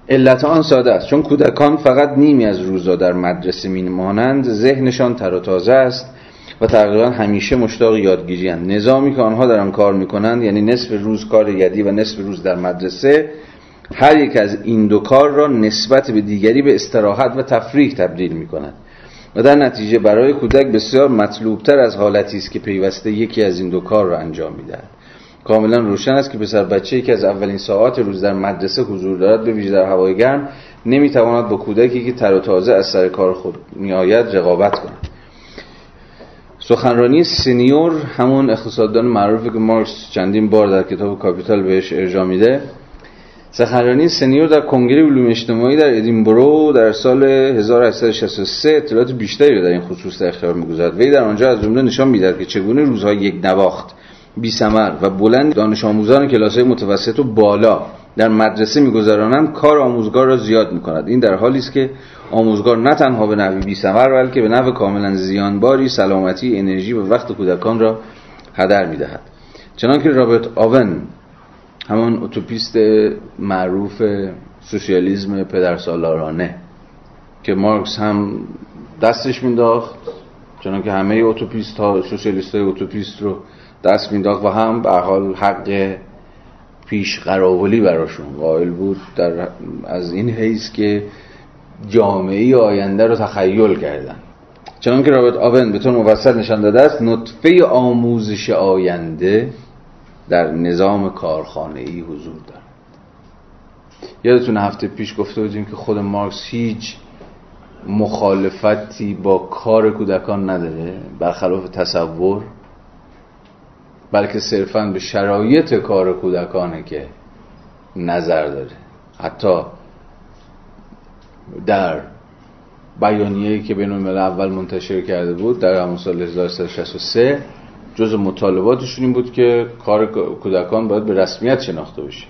علت آن ساده است. چون کودکان فقط نیمی از روزا در مدرسه میمانند ذهنشان تر و تازه است. و تقریبا همیشه مشتاق یادگیری هستند. نظامی که آنها دارن کار می‌کنند یعنی نصف روز کار یدی و نصف روز در مدرسه هر یک از این دو کار را نسبت به دیگری به استراحت و تفریح تبدیل می‌کنند. و در نتیجه برای کودک بسیار مطلوبتر از حالتی است که پیوسته یکی از این دو کار را انجام می‌دهد. کاملا روشن است که پسر بچه که از اولین ساعات روز در مدرسه حضور دارد. به ویژه در هوای گرم نمی‌تواند با کودکی که تر و تازه از سر کار خود میآید رقابت کند. سخنرانی سنیور همون اقتصاددان معروفی که مارکس چندین بار در کتاب کاپیتال بهش ارجاع میده. سخنرانی سنیور در کنگره علوم اجتماعی در ادینبرو در سال 1863 اطلاعات بیشتری در این خصوص در اختیار می‌گذارد. وی در آنجا از جمله نشان می‌دهد که چگونه روزهای یک نواخت بی سمر و بلند دانش آموزان کلاس متوسط و بالا در مدرسه میگذرانند کار آموزگار را زیاد می‌کند. این در حالی است که آموزگار نه تنها به نحوی بی سمر بلکه به نحو کاملا زیانباری سلامتی انرژی و وقت کودکان را هدر می‌دهد. چنانکه رابرت اوئن همان اتوپیست معروف سوسیالیسم پدرسالارانه که مارکس هم دستش مینداخت چنانکه همه اتوپیست ها سوسیالیست های اتوپیست رو دست مینداخت و هم به هر حال حق پیش قراولی براشون قائل بود در از این حیث که جامعه آینده رو تخیل کردن. چنانکه رابرت آون به طور مفصل نشان داده است نطفه آموزش آینده در نظام کارخانه ای حضور دارد. یادتون هفته پیش گفته بودیم که خود مارکس هیچ مخالفتی با کار کودکان نداره برخلاف تصور بلکه صرفا به شرایط کار کودکانه که نظر داره. حتی در بیانیه‌ای که بین الملل اول منتشر کرده بود در همون سال 1363 جز مطالباتشون این بود که کار کودکان باید به رسمیت شناخته بشه.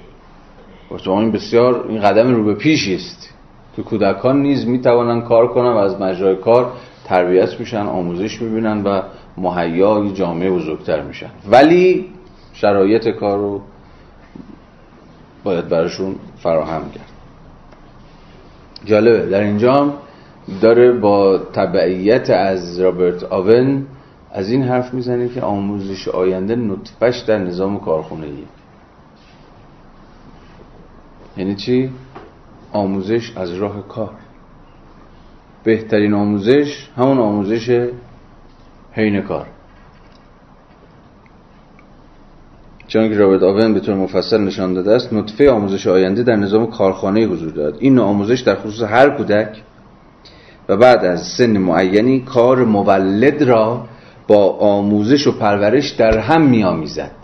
این بسیار این قدم رو به پیشی است که کودکان نیز می‌توانن کار کنن و از مجرای کار تربیت میشن آموزش می‌بینن و مهیا جامعه بزرگتر میشن. ولی شرایط کار رو باید براشون فراهم کرد. جالبه. در اینجا داره با تبعیت از رابرت آون از این حرف می‌زنه که آموزش آینده نطفش در نظام کارخونه یعنی چی؟ آموزش از راه کار. بهترین آموزش همون آموزش حین کار. چون که رابرت آون به طور مفصل نشان داده است نطفه آموزش آینده در نظام کارخانه حضور دارد. این آموزش در خصوص هر کودک و بعد از سن معینی کار مولد را با آموزش و پرورش در هم میآمیزد.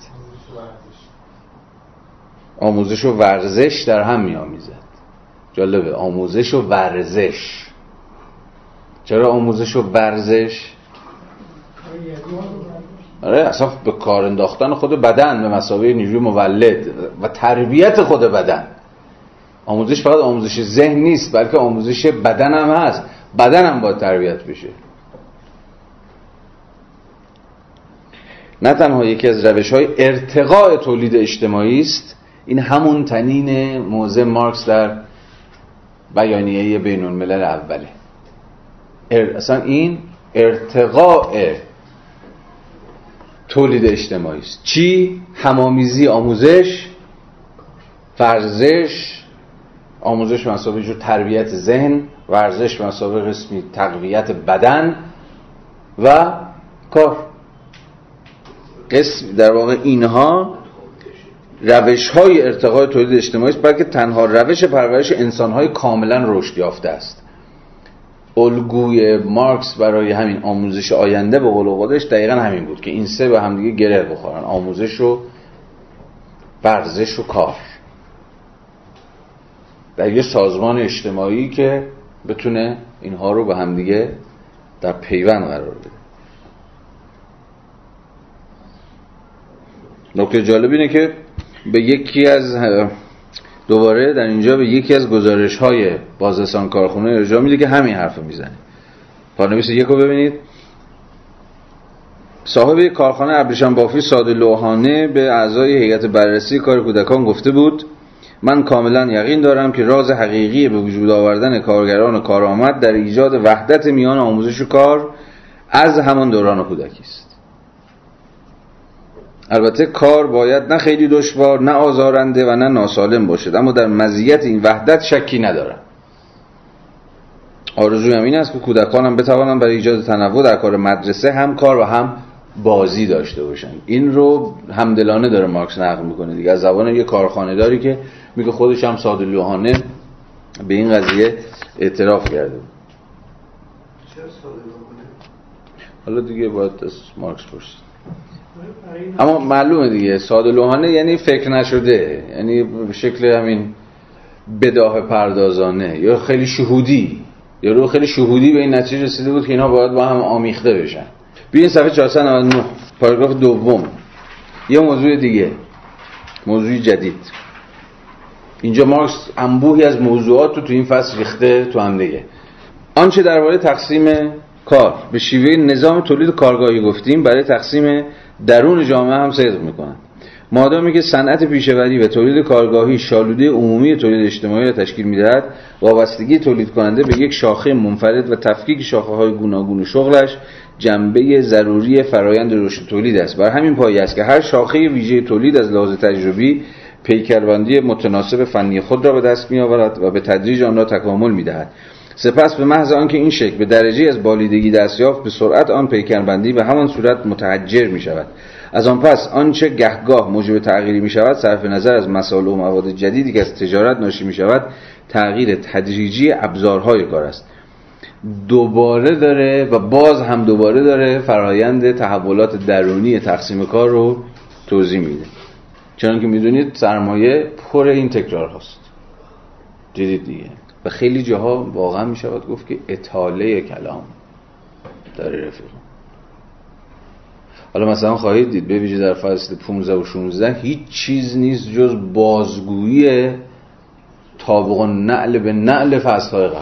آموزش و ورزش در هم میآمیزد. جالبه آموزش و ورزش. چرا آموزش و ورزش؟ آره اصلا به کار انداختن خود بدن به مسابقه نیروی مولد و تربیت خود بدن. آموزش فقط آموزش ذهن نیست بلکه آموزش بدن هم هست. بدن هم باید تربیت بشه. نه تنها یکی از روش های ارتقاء تولید اجتماعی است این همون تنین موضع مارکس در بیانیه بین الملل اوله اصلا این ارتقاء تولید اجتماعی است. چی؟ همامیزی آموزش ورزش. آموزش مسابقه جو تربیت ذهن ورزش مسابقه قسمی تقویت بدن و کار. قسم در واقع اینها روش های ارتقای تولید اجتماعی است بلکه تنها روش پرورش انسان های کاملا رشد یافته است. الگوی مارکس برای همین آموزش آینده به قول خودش دقیقا همین بود که این سه به همدیگه گره بخورن. آموزش و ورزش و کار. در یه سازمان اجتماعی که بتونه اینها رو به همدیگه در پیوند قرار بده. نکته جالب اینه که به یکی از دوباره در اینجا به یکی از گزارش های بازرسان کارخونه ارجاع میده که همین حرف می‌زنه. پانویس یک رو ببینید. صاحب کارخانه ابریشم بافی ساده لوحانه به اعضای هیئت بررسی کار کودکان گفته بود من کاملا یقین دارم که راز حقیقی به وجود آوردن کارگران کارآمد در ایجاد وحدت میان آموزش و کار از همان دوران کودکی است. البته کار باید نه خیلی دشوار نه آزارنده و نه ناسالم باشد. اما در مزیت این وحدت شکی ندارم. آرزویم این است که کودکانم بتوانند برای ایجاد تنوع در کار مدرسه هم کار و هم بازی داشته باشن این رو همدلانه داره مارکس نقل می‌کنه دیگه. از زبان یه کارخانه داری که میگه خودش هم ساده لوحانه به این قضیه اعتراف کرده. حالا دیگه باید مارکس پرسید اما معلومه دیگه. ساده لوحانه یعنی فکر نشده یعنی شکل همین بداه پردازانه. یا خیلی شهودی. یا رو خیلی شهودی به این نتیجه رسیده بود که اینا باید با هم آمیخته بشن. این صفحه 499 پاراگراف دوم. یه موضوع دیگه. موضوع جدید. اینجا مارکس انبوهی از موضوعات رو تو این فصل ریخته تو هم دیگه. آنچه درباره تقسیم کار. به شیوه نظام تولید کارگاهی گفتیم. برای تقسیم درون جامعه هم صدق می‌کنن. مادامی که صنعت پیشوری و تولید کارگاهی شالوده عمومی تولید اجتماعی را تشکیل می‌دهد وابستگی تولید کننده به یک شاخه منفرد و تفکیک شاخه های گوناگون شغلش جنبه ضروری فرایند رشد تولید است. بر همین پایه است که هر شاخه ویژه تولید از لحاظ تجربی پیکربندی متناسب فنی خود را به دست می آورد و به تدریج آن را تکامل می دهد سپس به محض آنکه این شکل به درجه از بالیدگی دست یافت به سرعت آن پیکربندی به همان صورت متحجر می شود از آن پس آنچه گهگاه موجب تغییری می شود صرف نظر از مسائل و مواد جدیدی که از تجارت ناشی می شود تغییر تدریجی ابزارهای کار است. دوباره داره و باز هم دوباره داره فرایند تحولات درونی تقسیم کار رو توضیح میده. چون که می‌دونید سرمایه پر این تکرار هست دیدید دیگه. خیلی جاها واقعا می‌شود گفت که اطاله کلام داره رفیق. حالا مثلا خواهید دید ببینید در فصل 15 و 16 هیچ چیز نیست جز بازگویی تابق نعل به نعل فصلهای قبل.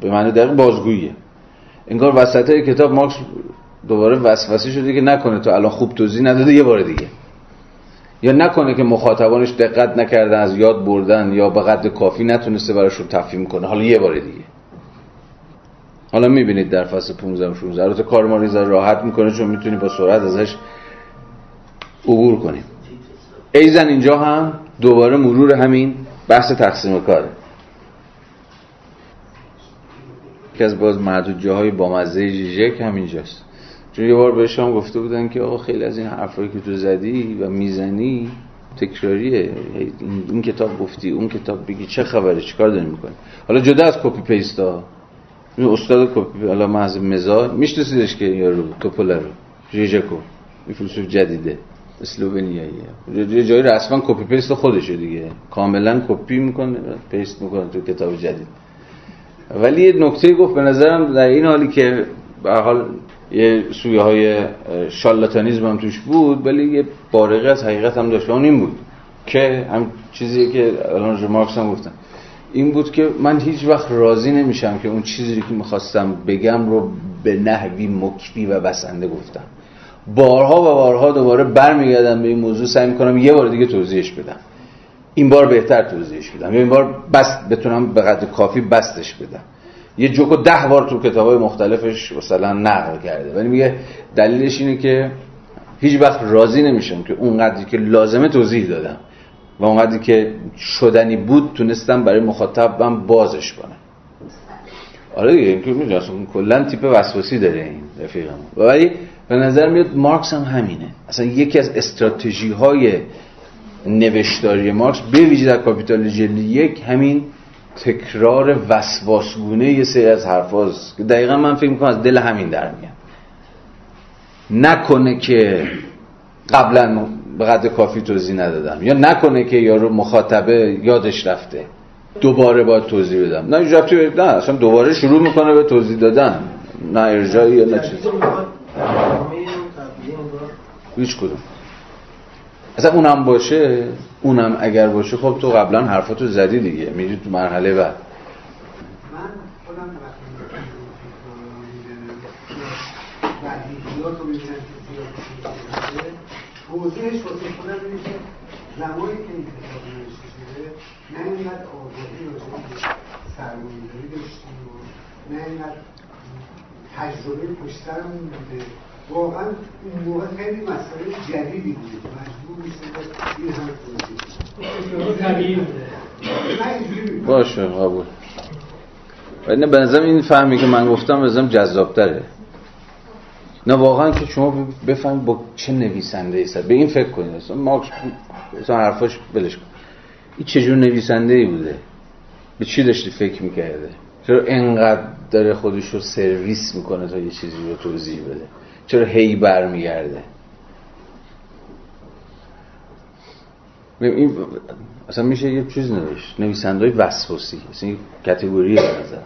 به معنی دقیق بازگوییه انگار وسط کتاب مارکس دوباره وسوسه شده که نکنه تو الان خوب توضیح نداده یه بار دیگه. یا نکنه که مخاطبانش دقت نکردن از یاد بردن یا به قدر کافی نتونسته براش رو تفهیم کنه. حالا یه بار دیگه. حالا می‌بینید در فصل 15 و 16 البته کار ما راحت می‌کنه چون می‌تونی با سرعت ازش عبور کنیم ایزن اینجا هم دوباره مرور همین بحث تقسیم کاره. که از باز معدود جاهای با مزه ژیژک همینجاست. چون یه بار بهش هم گفته بودن که آقا خیلی از این حرفایی که تو زدی و می‌زنی تکراریه. این کتاب گفتی اون کتاب بگی چه خبره؟ چیکار داری می‌کنی؟ حالا جدا از copy paste ا این استاد کپی حالا محض مزاح میشناسیدش که یارو تپلا رو. ژیژکو این فیلسوف جدیده. اسلوونیاییه. یه جایی رسما copy paste خودشه دیگه. کاملا کپی می‌کنه paste می‌کنه تو کتاب جدید. ولی یه نکته گفت به نظرم در این حالی که به حال یه سویه های شالاتانیزم هم توش بود ولی یه بارقه از حقیقت هم داشت. اون این بود که هم چیزی که الان مارکس هم گفتم. این بود که من هیچ وقت راضی نمیشم که اون چیزی که می‌خواستم بگم رو به نحوی مکفی و بسنده گفتم. بارها و بارها دوباره برمیگردم به این موضوع سعی می‌کنم یه بار دیگه توضیحش بدم. این بار بهتر توضیحش بدم. این بار بست بتونم به قدر کافی بستش بدم. یه جوکو ده بار تو کتاب های مختلفش مثلا نقل کرده. ولی میگه دلیلش اینه که هیچ وقت راضی نمیشم که اونقدری که لازمه توضیح دادم و اونقدری که شدنی بود تونستم برای مخاطبم بازش کنم. آره دیگه اینکه می‌دونم کلا تیپ وسواسی داره این رفیقم ولی به نظر میاد مارکس هم همینه. اصلا یکی از استراتژی های نوشتاری مارکس به ویژه در کاپیتال جلد یک همین تکرار وسواسگونه یه سری از حرفاست. که دقیقا من فکر می‌کنم از دل همین در میاد. نکنه که قبلا به قدر کافی توضیح ندادم. یا نکنه که یارو مخاطبه یادش رفته. دوباره باید توضیح بدم. نه رفتی نه اصلا دوباره شروع می‌کنه به توضیح دادن. نه ارجایی یا نه چیز. هیچ کدوم. اصلا اونم باشه. اونم اگر باشه خب تو قبلا حرفاتو زدی دیگه. میری تو مرحله بعد. توضیحش واسه خودم اینه که زمانی که این کتاب نوشته شده نه اینقدر آگاهی راجع به سرمایه‌داری داشتیم و نه اینقدر تجربه پشترمون بوده واقعا اون موقع خیلی مسئله جدیدی بود. مجبور میشه این هم باشه قبول. ولی به نظرم این فهمی که من گفتم به نظرم جذابتره. نه واقعا که شما بفهمید با چه نویسنده ای به این فکر کنید. اصلا مارکس اصلا حرفاش بلش کن. این چجور نویسنده ای بوده؟ به چی داشتی فکر می‌کرده؟ چرا انقدر داره خودش رو سرویس می‌کنه تا یه چیزی رو توضیح بده؟ چرا هی برمیگرده؟ این اصلا میشه یه چیز نوشت نویسنده وسوسی اصلا یه کتگوری نظر.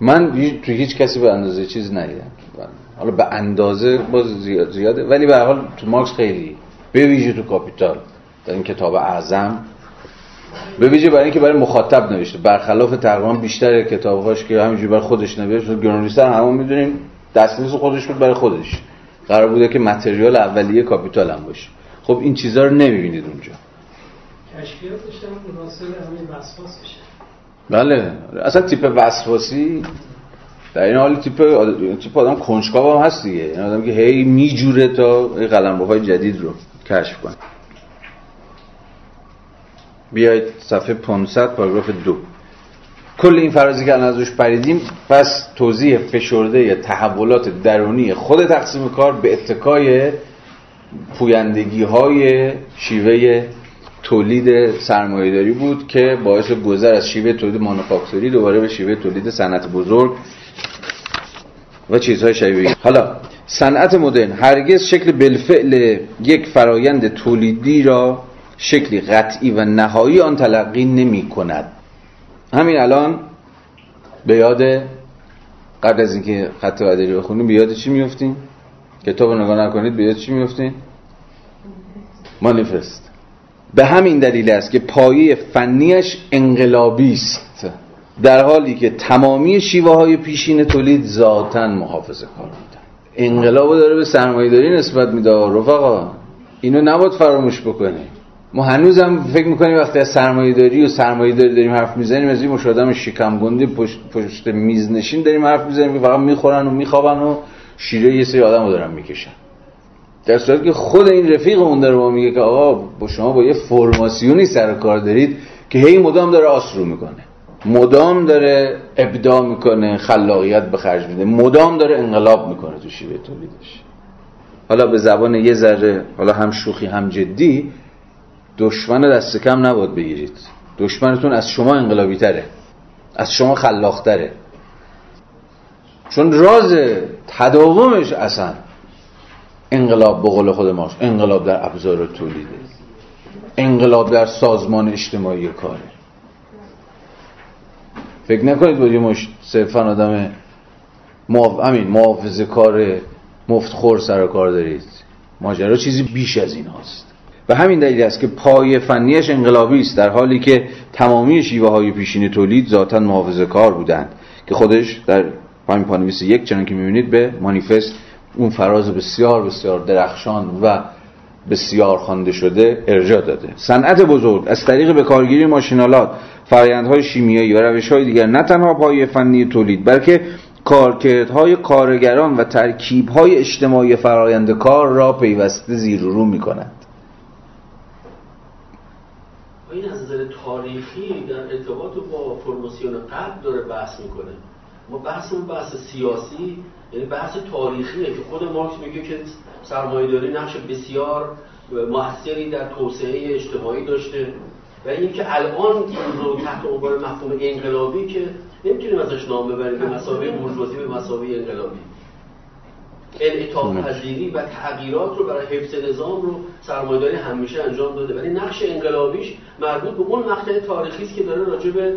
من تو هیچ کسی به اندازه چیز ندیدم حالا به اندازه باز زیاد زیاده ولی به حال تو مارکس خیلی به ویژه تو کاپیتال در این کتاب اعظم. به ویژه برای اینکه برای مخاطب نوشته. برخلاف تقریبا بیشتر کتابهاش که همینجوری برای خودش نوشت گروندریسه رو همون می‌دونیم. دستنویس خودش بود برای خودش. قرار بوده که material اولیه کاپیتال هم باشه. خب این چیزها رو نمی‌بینید اونجا. کشفیاتش هم مناسب همین وسواس بشه. بله. اصلا تیپ وسواسی در این حال تیپ آدم, تیپ آدم کنجکاو هم هست دیگه. این آدم که هی میجوره تا قلمروهای جدید رو کشف کنه. بیاید صفحه 500 پاراگراف دو. کل این فرازی که الان ازش پریدیم پس توضیح فشرده تحولات درونی خود تقسیم کار به اتکای پویندگی های شیوه تولید سرمایهداری بود که باعث گذر از شیوه تولید مانوفاکتوری دوباره به شیوه تولید صنعت بزرگ و چیزهای شبیه. حالا صنعت مدرن هرگز شکل بالفعل یک فرایند تولیدی را شکلی قطعی و نهایی آن تلقی نمی کند همین الان به یاد قبل از اینکه خط وعده رو بخونیم به یاد چی میفتین؟ کتاب رو نگاه نکنید به یاد چی میفتین؟ مانیفست به همین دلیل است که پایه فنیش انقلابی است. در حالی که تمامی شیوه های پیشین تولید ذاتا محافظه کار بودن انقلاب داره به سرمایه‌داری نسبت میده رفقا. اینو نباید فراموش بکنیم ما هنوزم فکر می‌کنیم وقتی از سرمایه‌داری و سرمایه‌داری داریم حرف می‌زنیم از این مش آدم شکم گنده پشت, پشت میز نشین داریم حرف می‌زنیم که فقط می‌خورن و میخوابن و شیره یه سری آدم رو دارن می‌کشن. در صورتی که خود این رفیق اون داره با میگه که آقا با شما با یه فرماسیونی سر کار دارید که هی مدام داره آسرو می‌کنه. مدام داره ابداع می‌کنه خلاقیت به خرج میده. مدام داره انقلاب می‌کنه تو شیوه تولیدش. حالا به زبان یه ذره حالا هم شوخی هم جدی دشمن دست کم نباید بگیرید. دشمنتون از شما انقلابی تره از شما خلاق تره چون راز تداومش اصلا انقلاب به قول خود ماست. انقلاب در ابزار تولیده. انقلاب در سازمان اجتماعی کاره. فکر نکنید یه مش صرفا آدم معاف... امین محافظه کار مفتخور سر کار دارید. ماجرا چیزی بیش از این هاست. و همین دلیل است که پای فنیش انقلابی است در حالی که تمامی شیوه های پیشین تولید ذاتا محافظه کار بودند که خودش در همین پانویس یک چنان که می‌بینید به مانیفست اون فراز بسیار بسیار درخشان و بسیار خوانده شده ارجاع داده. صنعت بزرگ از طریق به کارگیری ماشینالات فرآیندهای شیمیایی و روشهای دیگر نه تنها پای فنی تولید بلکه کارکردهای کارگران و ترکیبهای اجتماعی فرایند کار را پیوسته زیر رو می کند این از نظر تاریخی در ارتباط با فرماسیون قبل داره بحث می‌کنه. ما بحثمون بحث سیاسی یعنی بحث تاریخیه که خود مارکس میگه که سرمایه‌داری نقش بسیار موثری در توسعه اجتماعی داشته و اینکه الان این رو تحت عنوان مفهوم انقلابی که نمی‌تونیم ازش نام ببریم به مسابقه بورژوازی به مسابقه انقلابی. انعطاف پذیری و تغییرات رو برای حفظ نظام رو سرمایه‌داری همیشه انجام داده. ولی نقش انقلابیش مربوط به اون مقطع تاریخی است که داره راجع به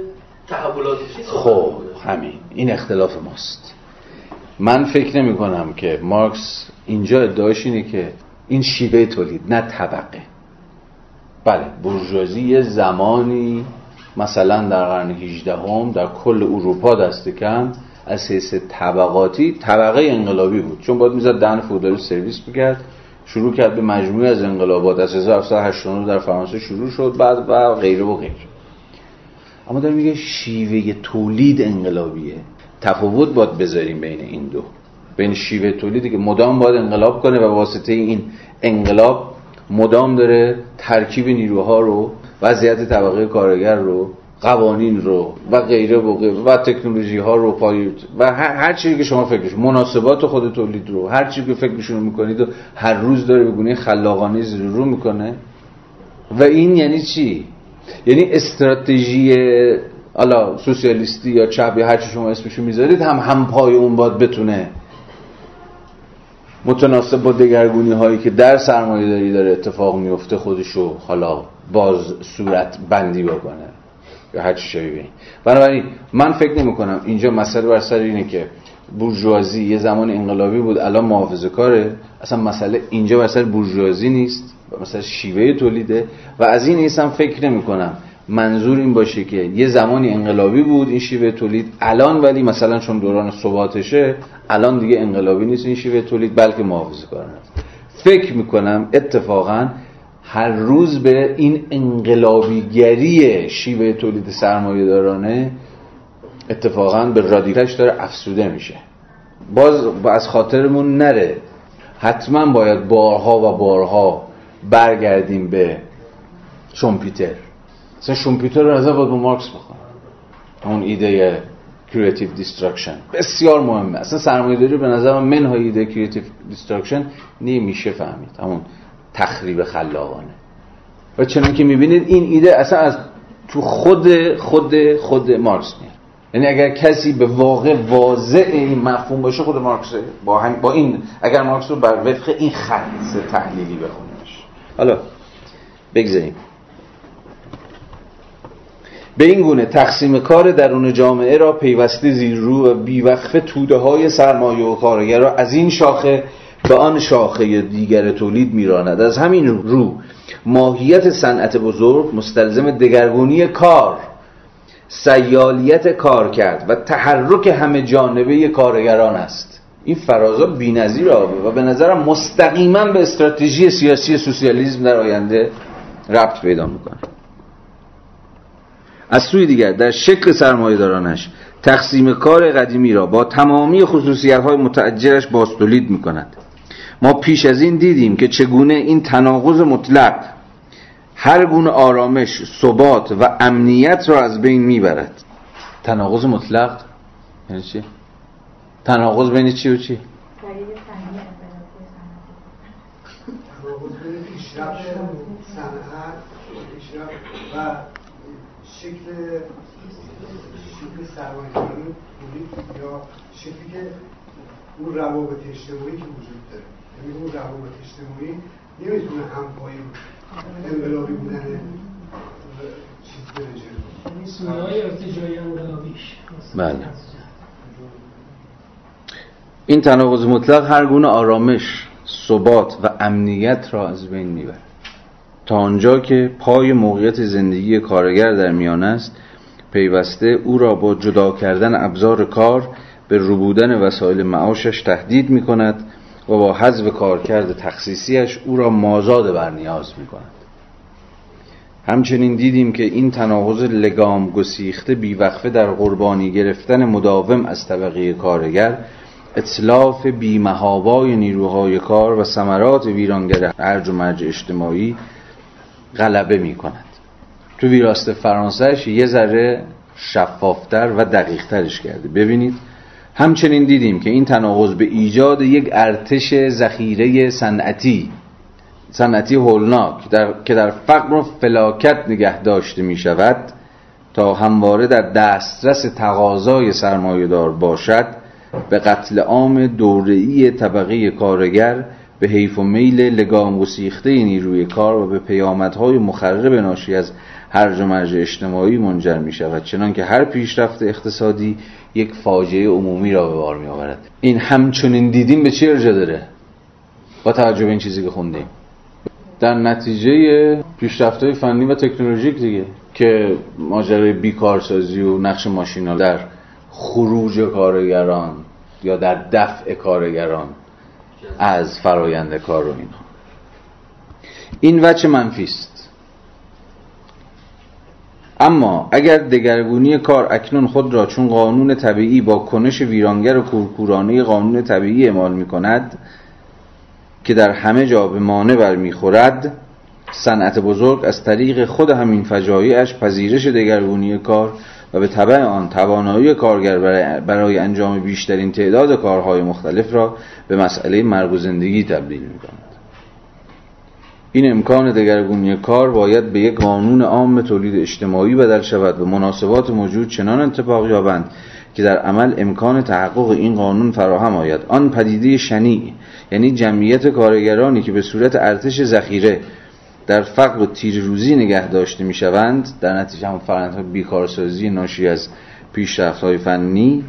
تحولات خب همین. این اختلاف ماست. من فکر نمی کنم که مارکس اینجا ادعاش اینه که این شیوه تولید نه طبقه. بله برجوازی یه زمانی مثلا در قرن 18 هم در کل اروپا دست کم از حیث طبقاتی طبقه انقلابی بود. چون باید می‌زد دهن فودال سرویس بکرد شروع کرد به مجموعه از انقلابات. از 1789 در فرانسه شروع شد بعد و غیره و غیره. اما داره میگه شیوه تولید انقلابیه. تفاوت باید بذاریم بین این دو. بین شیوه تولیدی که مدام باید انقلاب کنه و واسطه این انقلاب مدام داره ترکیب نیروها رو وضعیت طبقه کارگر رو قوانین رو و غیره و غیره و تکنولوژی ها رو پایید و هر, چیزی که شما فکرش مناسبات خود تولید رو هر چیزی که فکرشون می‌کنید و هر روز داره به گونه خلاقانه زیر رو می‌کنه. و این یعنی چی؟ یعنی استراتژی حالا سوسیالیستی یا چپ یا هر چی شما اسمشو می‌ذارید هم هم پای اون باید بتونه. متناسب با دگرگونی هایی که در سرمایه داری داره اتفاق میفته خودشو حالا باز صورت بندی بکنه. یا هر چی شبیه بنابراین من فکر نمی کنم اینجا مسئله بر سر اینه که بورژوازی یه زمان انقلابی بود الان محافظه کاره. اصلا مسئله اینجا بر سر بورژوازی نیست مثلا شیوه تولیده. و از این نیستم فکر نمی کنم منظور این باشه که یه زمانی انقلابی بود این شیوه تولید الان ولی مثلا چون دوران ثباتشه الان دیگه انقلابی نیست این شیوه تولید بلکه محافظه کارانه فکر می‌کنم اتفاقا هر روز به این انقلابیگری شیوه تولید سرمایه دارانه اتفاقا به رادیکالش داره افسوده میشه. باز از خاطرمون نره. حتما باید بارها و بارها برگردیم به شومپیتر. مثلا شومپیتر رو نظر باید با مارکس بخونم اون ایده creative destruction بسیار مهمه. اصلا سرمایه داری به نظر من منهای ایده creative destruction نمیشه فهمید. همون تخریب خلاقانه. و چنان که می‌بینید این ایده اصلا از تو خود خود خود مارکس میاد یعنی اگر کسی به واقع واضع این مفهوم باشه خود مارکس با, هم با این اگر مارکس رو بر وفق این خط تحلیلی بخونیمش حالا بگذاریم. به این گونه تقسیم کار درون جامعه را پیوسته زیر رو و بیوقفه توده های سرمایه و کارگر را از این شاخه به آن شاخه دیگر تولید میراند. از همین رو ماهیت صنعت بزرگ مستلزم دگرگونی کار سیالیت کار کرد و تحرک همه جانبه کارگران است. این فرازا بی‌نظیر آبه و به نظرم مستقیما به استراتژی سیاسی سوسیالیسم در آینده ربط پیدا می‌کنه. از سوی دیگر در شکل سرمایه‌دارانش تقسیم کار قدیمی را با تمامی خصوصیت های متعجرش باستولید می کند ما پیش از این دیدیم که چگونه این تناقض مطلق هر گونه آرامش، ثبات و امنیت را از بین می‌برد تناقض مطلق یعنی چی؟ تناقض بین چی و چی؟ و شکل شکل سرمایه‌داری یا شکلی که اون روابط اجتماعی که وجود داره یعنی اون روابط اجتماعی نمی‌تونه همپای انقلابی بودن چیز بره بله. این تناقض مطلق هر گونه آرامش ثبات و امنیت را از بین می‌بره. تا آنجا که پای موقعیت زندگی کارگر در میان است پیوسته او را با جدا کردن ابزار کار به روبودن وسایل معاشش تهدید می کند و با حذف کارکرد تخصیصیش او را مازاد بر نیاز می کند همچنین دیدیم که این تناقض لگام گسیخته بیوقفه در قربانی گرفتن مداوم از طبقه کارگر اطلاف بیمهابای نیروهای کار و ثمرات ویرانگر ارج و مرج اجتماعی غلبه می کند تو ویراست فرانسهش یه ذره شفافتر و دقیقترش کرده. ببینید همچنین دیدیم که این تناقض به ایجاد یک ارتش ذخیره صنعتی صنعتی هولناک در... که در فقر و فلاکت نگه داشته می شود تا همواره در دسترس تقاضای سرمایهدار باشد به قتل عام دوره‌ای طبقه کارگر به حیف و میل لگام سیخته نیروی کار و به پیامدهای مخرب ناشی از هرج و مرج اجتماعی منجر می شود چنان که هر پیشرفت اقتصادی یک فاجعه عمومی را به بار می آورد. این همچنین دیدیم به چی ارجا داره؟ با توجه این چیزی که خوندیم. در نتیجه پیشرفت های فنی و تکنولوژیک دیگه که ماجرای بیکارسازی و نقش ماشینا در خروج کارگران یا در دفع کارگران از فرایند کار و اینها. این وچه منفی است. اما اگر دگرگونی کار اکنون خود را چون قانون طبیعی با کنش ویرانگر و کورکورانه قانون طبیعی اعمال می کند که در همه جا به مانع برمیخورد صنعت بزرگ از طریق خود همین فجایعش پذیرش دگرگونی کار و به طبع آن توانایی کارگر برای انجام بیشترین تعداد کارهای مختلف را به مسئله مرگ و زندگی تبدیل می کند. این امکان دگرگونی کار باید به یک قانون عام تولید اجتماعی بدل شود و مناسبات موجود چنان اتفاق یابند که در عمل امکان تحقق این قانون فراهم آید. آن پدیده شنیع یعنی جمعیت کارگرانی که به صورت ارتش ذخیره در فقر و تیر روزی نگه داشته می شوند در نتیجه هم فرنت بیکارسازی ناشی از پیشرفت های فنی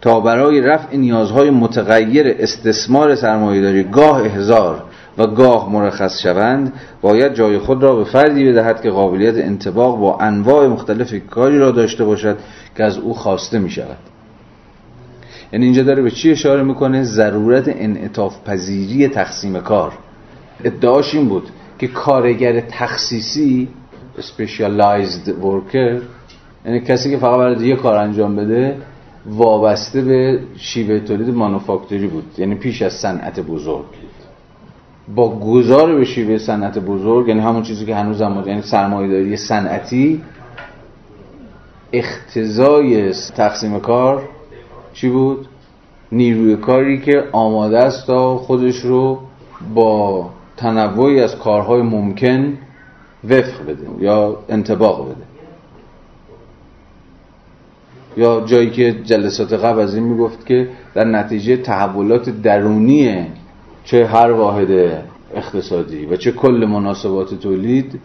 تا برای رفع نیازهای متغیر استثمار سرمایهداری گاه احزار و گاه مرخص شوند باید جای خود را به فردی بدهد که قابلیت انتباق با انواع مختلف کاری را داشته باشد که از او خواسته می شود یعنی اینجا داره به چی اشاره می‌کنه؟ ضرورت انعطاف پذیری تقسیم کار. ادعاش این بود که کارگر تخصیصی specialized worker یعنی کسی که فقط برای یه کار انجام بده وابسته به شیوه تولید مانوفاکتوری بود. یعنی پیش از صنعت بزرگ. با گذار به شیوه صنعت بزرگ یعنی همون چیزی که هنوز هم یعنی سرمایه‌داری صنعتی اختزای تقسیم کار چی بود؟ نیروی کاری که آماده است تا خودش رو با تنوعی از کارهای ممکن وفق بده یا انتباق بده. یا جایی که جلسات قبل از این می‌گفت که در نتیجه تحولات درونی چه هر واحد اقتصادی و چه کل مناسبات تولید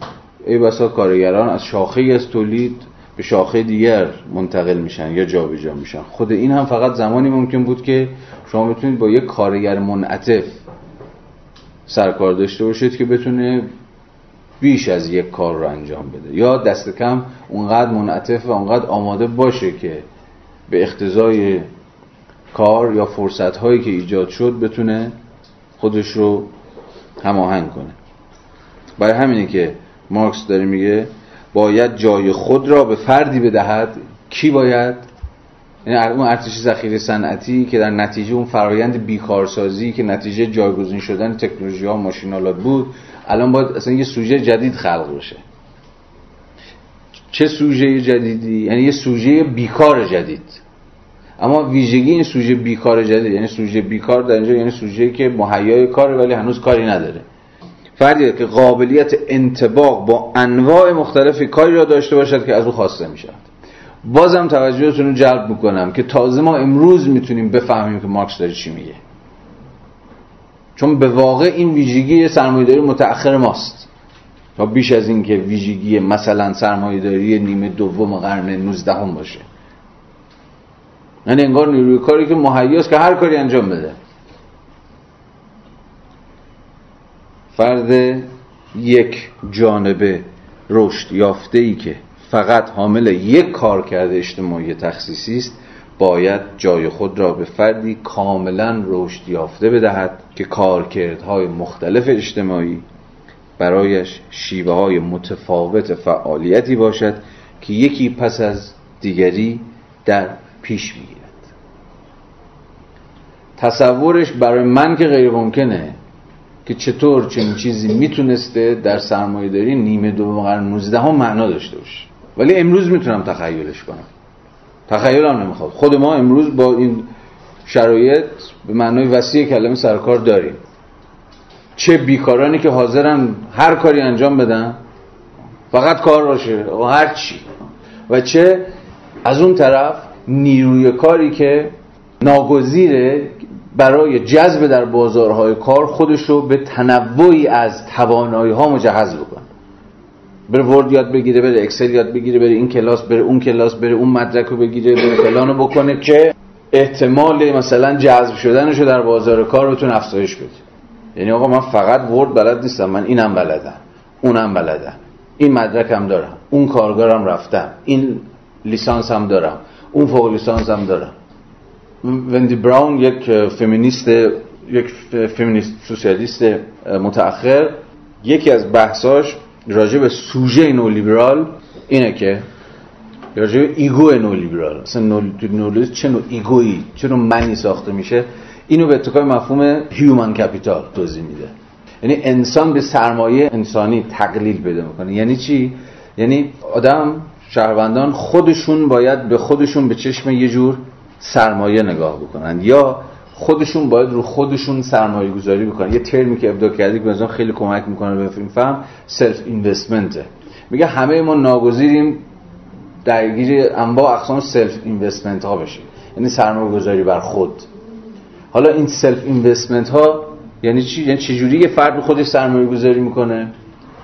ای بسا کارگران از شاخه از تولید به شاخه دیگر منتقل میشن یا جابجا جا میشن. خود این هم فقط زمانی ممکن بود که شما بتونید با یک کارگر منعطف سرکار داشته باشید که بتونه بیش از یک کار رو انجام بده. یا دست کم اونقدر منعطف و اونقدر آماده باشه که به اختزای کار یا فرصت هایی که ایجاد شد بتونه خودش رو هماهنگ کنه. برای همینه که مارکس داره میگه باید جای خود را به فردی بدهد. کی باید؟ یعنی اون ارتش ذخیره صنعتی که در نتیجه اون فرایند بیکارسازی که نتیجه جایگزین شدن تکنولوژی ها ماشینالات بود الان باید اصلا یه سوژه جدید خلق بشه. چه سوژه جدیدی؟ یعنی یه سوژه بیکار جدید. اما ویژگی این سوژه بیکار جدید یعنی سوژه بیکار در اینجا یعنی سوژه که مهیای کاره ولی هنوز کاری نداره. فردی که قابلیت انتباق با انواع مختلف کاری را داشته باشد که از او خواسته می شود بازم توجهتون رو جلب می‌کنم که تازه ما امروز می‌تونیم بفهمیم که مارکس داره چی میگه. چون به واقع این ویژگی سرمایه‌داری متأخر ماست. تا بیش از این که ویژگی مثلا سرمایه‌داری نیمه دوم قرن 19 هم باشه. یعنی انگار نیروی کاری که مهیاست که هر کاری انجام بده. فرد یک جانبه رشد یافته ای که فقط حامل یک کار کرده اجتماعی تخصیصی است باید جای خود را به فردی کاملا رشد یافته بدهد که کارکردهای مختلف اجتماعی برایش شیوه های متفاوت فعالیتی باشد که یکی پس از دیگری در پیش می‌گیرد تصورش برای من که غیر ممکنه که چطور چنین چیزی می‌تونسته در سرمایه داری نیمه دوم قرن 19 هم معنا داشته باشه. ولی امروز می‌تونم تخیلش کنم. تخیلم نمی‌خواد خود ما امروز با این شرایط به معنای وسیع کلمه سرکار داریم. چه بیکارانی که حاضرن هر کاری انجام بدن فقط کار باشه و هر چی. و چه؟ از اون طرف نیروی کاری که ناگزیره برای جذب در بازارهای کار خودش رو به تنوعی از توانایی ها مجهز بکنه بره ورد یاد بگیره بره اکسل یاد بگیره بره این کلاس بره اون کلاس بره اون مدرک رو بگیره بره فلانو بکنه که احتمال مثلا جذب شدنش در بازار کار بتونه افزایش بده. یعنی آقا من فقط ورد بلد نیستم من اینم بلدم اونم بلدم این مدرکم دارم اون کارگارم رفتم این لیسانس هم دارم اون فوق لیسانس هم دارم. وندی براون یک فمینیست یک فمینیست سوسیالیست متأخر. یکی از بحثاش راجع به سوژه نولیبرال اینه که راجع به ego نولیبرال. اصلا نولیبرال چه نوع ego یی چه نوع منی ساخته میشه؟ اینو به اتکای مفهوم human capital توضیح میده. یعنی انسان به سرمایه انسانی تقلیل پیدا می‌کنه. یعنی چی؟ یعنی آدم شهروندان خودشون باید به خودشون به چشم یه جور سرمایه نگاه بکنن یا خودشون باید رو خودشون سرمایه گذاری بکنن. یه ترمی که ابداع کردی که خیلی کمک می‌کنه به فیلم فهم self-investment ه. میگه همه ما ناگزیریم درگیر انواع اقسام self-investment ها بشیم. یعنی سرمایه گذاری بر خود. حالا این self-investment ها یعنی چی؟ یعنی چجوری یه فرد خودش سرمایه گذاری می‌کنه؟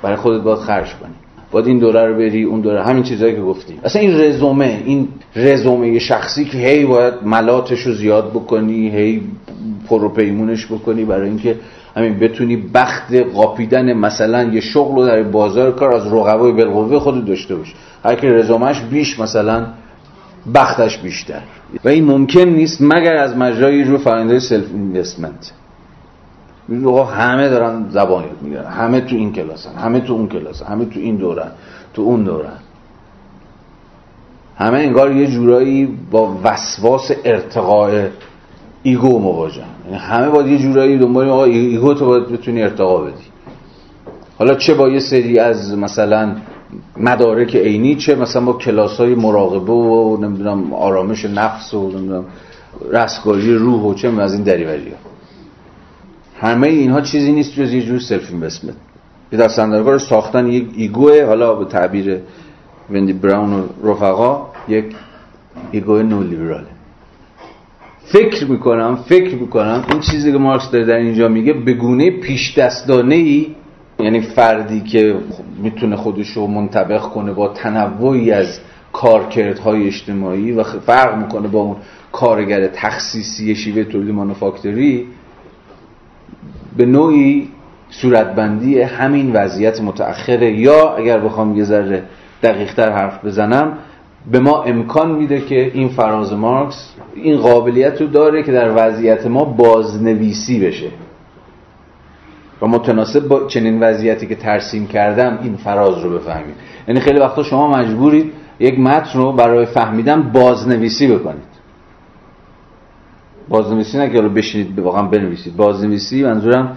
برای خودت باید خرج کنی. باید این دوره رو بری اون دوره همین چیزایی که گفتیم اصلا این رزومه این رزومه شخصی که هی باید ملاتش رو زیاد بکنی هی پروپیمونش بکنی برای اینکه همین بتونی بخت قاپیدن مثلا یه شغل رو در بازار کار از رقبای بالقوه خود داشته باش. هر که رزومش بیش مثلا بختش بیشتر. و این ممکن نیست مگر از مجرای رو فرآیند self-investment. همه دارن زبان یاد می‌گیرن. همه تو این کلاسن همه تو اون کلاسن همه تو این دورن تو اون دورن. همه انگار یه جورایی با وسواس ارتقاء ego مواجهن. یعنی همه باید یه جورایی دنبال آقا ego تو باید بتونی ارتقا بدی. حالا چه با یه سری از مثلا مدارک عینی چه مثلا با کلاس های مراقبه و نمی‌دونم آرامش نفس و نمی‌دونم رستگاری روح و چه از این دریوری ها همه اینها چیزی نیست جز یه جور self investment. یه دستاندرگاه ساختن یک ایگوه حالا به تعبیر وندی براون و رفقا یک ego نئولیبراله فکر می‌کنم فکر می‌کنم این چیزی که مارکس داره در اینجا میگه به گونه پیش دستانه ای یعنی فردی که می‌تونه خودش رو منطبق کنه با تنوعی از کارکردهای اجتماعی و فرق می‌کنه با اون کارگر تخصیصی شیوه تولید مانوفاکتوری به نوعی صورتبندی همین وضعیت متأخره یا اگر بخوام یه ذره دقیقتر حرف بزنم به ما امکان میده که این فراز مارکس این قابلیت رو داره که در وضعیت ما بازنویسی بشه. و متناسب با چنین وضعیتی که ترسیم کردم این فراز رو بفهمید. یعنی خیلی وقتا شما مجبورید یک متن رو برای فهمیدن بازنویسی بکنید. بازنویسی نه که بشینید واقعا بنویسید. بازنویسی منظورم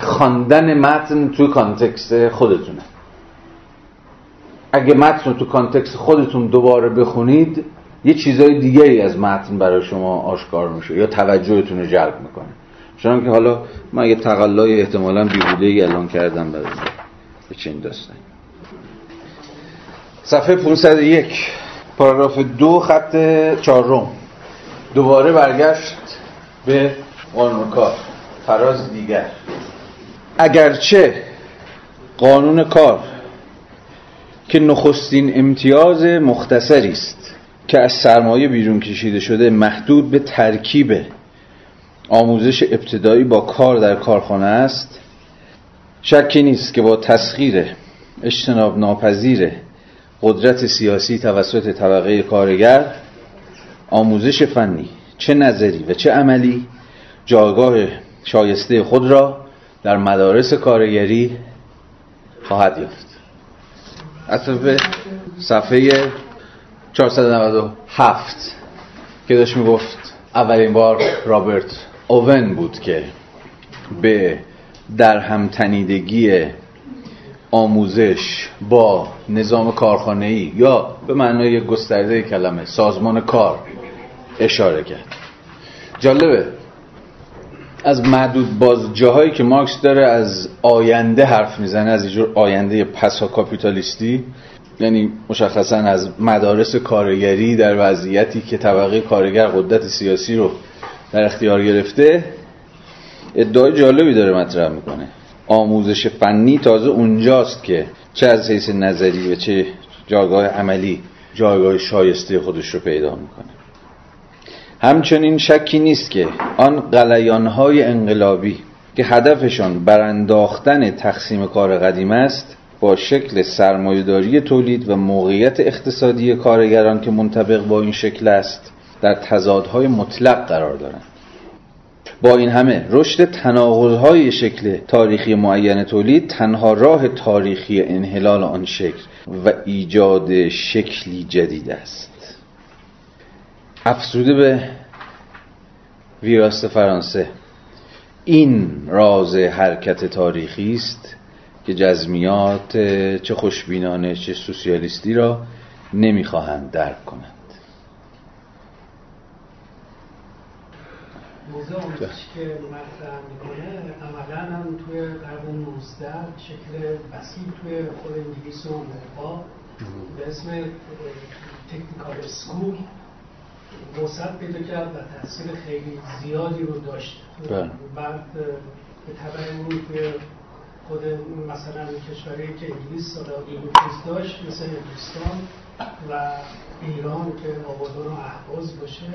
خواندن متن توی context خودتونه. اگه متن رو تو context خودتون دوباره بخونید یه چیزای دیگری از متن برای شما آشکار میشه یا توجهتون رو جلب می‌کنه. چون که حالا من یه تقلای احتمالا بیهوده ای الان کردم برای به چین داستان. صفحه 501 پاراگراف دو خط چهارم. دوباره برگشت. به قانون فراز دیگر. اگرچه قانون کار که نخستین امتیاز مختصری است که از سرمایه بیرون کشیده شده محدود به ترکیب آموزش ابتدایی با کار در کارخانه است شکی نیست که با تسخیر اجتناب ناپذیر قدرت سیاسی توسط طبقه کارگر آموزش فنی چه نظری و چه عملی جایگاه شایسته خود را در مدارس کارگری خواهد یافت؟ اصلا صفحه 497 که داشت می‌گفت اولین بار رابرت اوون بود که به در همتنیدگی آموزش با نظام کارخانه‌ای یا به معنای گسترده کلمه سازمان کار اشاره کرد. جالبه. از معدود باز جاهایی که مارکس داره از آینده حرف می‌زنه از اینجور آینده پسا کاپیتالیستی یعنی مشخصا از مدارس کارگری در وضعیتی که طبقه کارگر قدرت سیاسی رو در اختیار گرفته ادعای جالبی داره مطرح می‌کنه. آموزش فنی تازه اونجاست که چه از حیث نظری و چه جایگاه عملی جایگاه شایسته خودش رو پیدا می‌کنه. همچنین شکی نیست که آن قلیانهای انقلابی که هدفشان برانداختن تقسیم کار قدیم است با شکل سرمایهداری تولید و موقعیت اقتصادی کارگران که منطبق با این شکل است در تضادهای مطلق قرار دارند. با این همه رشد تناقضهای شکل تاریخی معین تولید تنها راه تاریخی انحلال آن شکل و ایجاد شکلی جدید است. افزوده به ویراست فرانسه. این راز حرکت تاریخی است که جزمیات چه خوشبینانه چه سوسیالیستی را نمی‌خواهند درک کنند. موضوع آموزشی که مطرح می‌کنه عملا هم توی قرن 19 شکل وسیع توی خود انگلیس و اروپا به اسم تکنیکال سکول وسط پیدا کرد و تاثیر خیلی زیادی رو داشت. بله. بعد به طبع اون توی خود مثلا کشوری که انگلیس سالا نفوذ داشت مثل هندوستان و ایران که آبادان و احواز باشه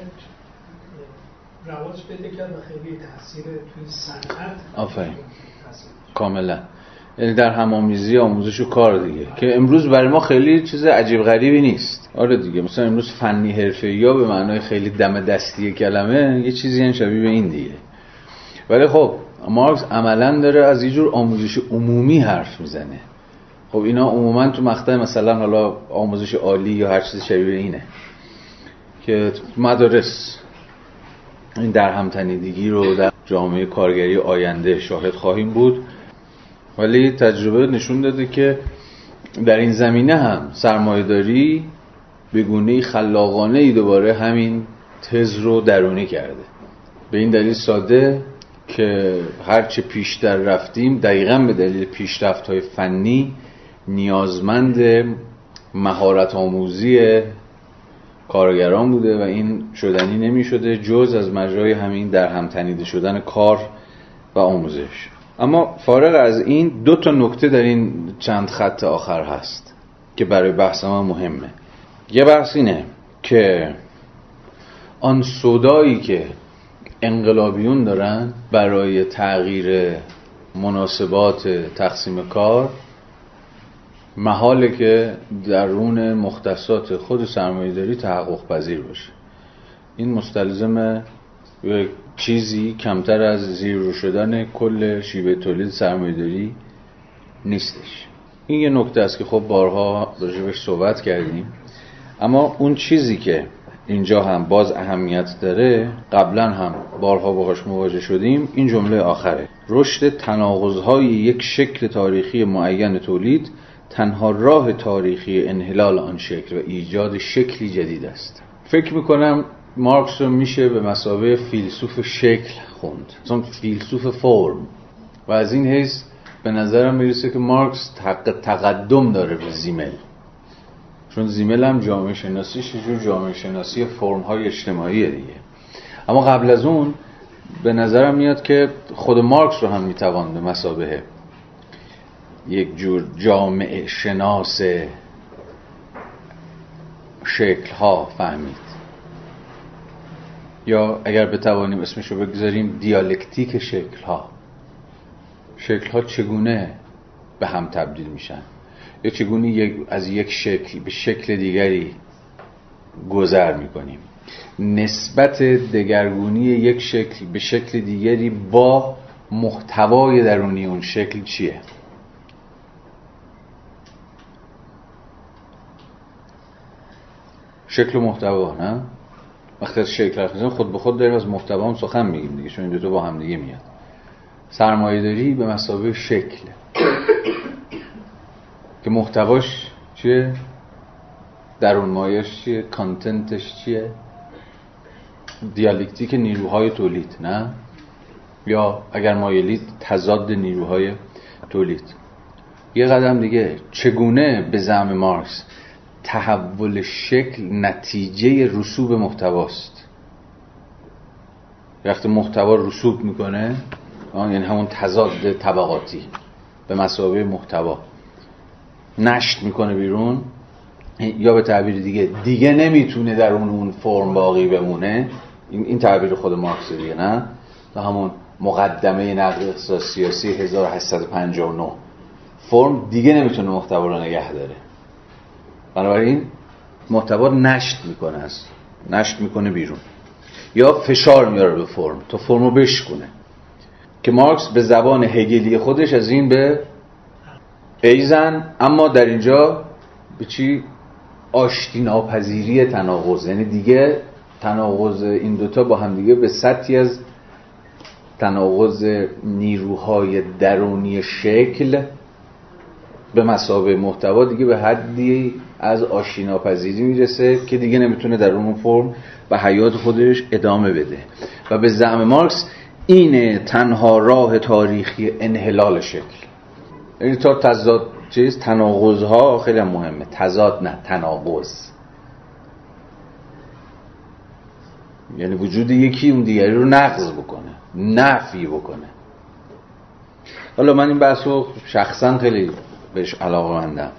رواج پیدا کرد و خیلی تاثیر توی صنعت آفرین. کاملا. یعنی در همامیزی آموزش و کار دیگه. که امروز برای ما خیلی چیز عجیب غریبی نیست. آره دیگه مثلا امروز فنی حرفه یا به معنای خیلی دم دستی کلمه یه چیزی هم شبیه به این دیگه. ولی خب مارکس عملا داره از یه جور آموزش عمومی حرف می‌زنه. خب اینا عموما تو مقطع مثلا حالا آموزش عالی یا هر چیز شبیه اینه که مدارس این در همتنیدگی رو در جامعه کارگری آینده شاهد خواهیم بود. ولی تجربه نشون داده که در این زمینه هم سرمایهداری به گونه خلاقانه ای دوباره همین تز رو درونی کرده. به این دلیل ساده که هرچه پیشتر رفتیم دقیقا به دلیل پیشرفت های فنی نیازمند مهارت آموزی کارگران بوده و این شدنی نمی شده جز از مجرای همین در هم تنیده شدن کار و آموزش. اما فارغ از این دو تا نکته در این چند خط آخر هست که برای بحث ما مهمه. یه بحث اینه که آن صدایی که انقلابیون دارن برای تغییر مناسبات تقسیم کار محاله که درون مختصات خود سرمایه داری تحقق پذیر باشه. این مستلزم چیزی کمتر از زیر رو شدن کل شیوه تولید سرمایه داری نیستش. این یه نکته است که خب بارها راجبش صحبت کردیم. اما اون چیزی که اینجا هم باز اهمیت داره قبلا هم بارها باهاش مواجه شدیم این جمله آخره. رشد تناقضهای یک شکل تاریخی معین تولید تنها راه تاریخی انحلال آن شکل و ایجاد شکلی جدید است. فکر می‌کنم مارکس رو میشه به مسابه فیلسوف شکل خوند. مثلا فیلسوف فرم. و از این حیث به نظرم می‌رسه که مارکس حق تقدم داره به زیمل. چون زیمل هم جامعه شناسی جور جامعه شناسی فرم های اجتماعی دیگه. اما قبل از اون به نظرم میاد که خود مارکس رو هم می‌توان به مسابه یک جور جامعه شناس شکل ها فهمید. یا اگر بتوانیم اسمش رو بگذاریم دیالکتیک شکل ها شکل ها چگونه به هم تبدیل میشن؟ یا چگونه از یک شکل به شکل دیگری گذر می‌کنیم. نسبت دگرگونی یک شکل به شکل دیگری با محتوای درونی اون شکل چیه؟ شکل و محتوا نه؟ وقتی از شکل حرف خود به خود داریم از محتوا هم سخن میگیم دیگه چون این دو با هم دیگه میاد. سرمایه داری به مسابقه شکل. که محتواش چیه؟ درون مایش چیه؟ کانتنتش چیه؟ دیالکتیک نیروهای تولید نه؟ یا اگر مایلید تضاد نیروهای تولید. یه قدم دیگه چگونه به زعم مارکس تحول شکل نتیجه رسوب محتواست؟ وقتی محتوا رسوب می‌کنه یعنی همون تضاد طبقاتی به مسابقه محتوا. نشت می‌کنه بیرون یا به تعبیر دیگه دیگه نمی‌تونه در اون اون فرم باقی بمونه. این, این تعبیر خود مارکس دیگه نه؟ تا همون مقدمه نقد سیاسی 1859 فرم دیگه نمی‌تونه محتوا رو نگه داره. بنابراین محتوا نشت می‌کنه است نشت می‌کنه بیرون. یا فشار میاره به فرم تا فرم رو بشکنه که مارکس به زبان هگلی خودش از این به ایزن اما در اینجا به چی؟ آشتی ناپذیری تناقض. یعنی دیگه تناقض این دوتا با هم دیگه به سطحی از تناقض نیروهای درونی شکل به مسابه محتوا دیگه به حدی از آشیناپذیری می‌رسه که دیگه نمی‌تونه در اون فرم به حیات خودش ادامه بده. و به زعم مارکس اینه تنها راه تاریخی انحلال شکل. یعنی تا تضاد چیز تناقض ها خیلی مهمه. تضاد نه تناقض. یعنی وجود یکی اون دیگری رو نقض بکنه نفی بکنه. حالا من این بحث رو شخصا خیلی بهش علاقه مندم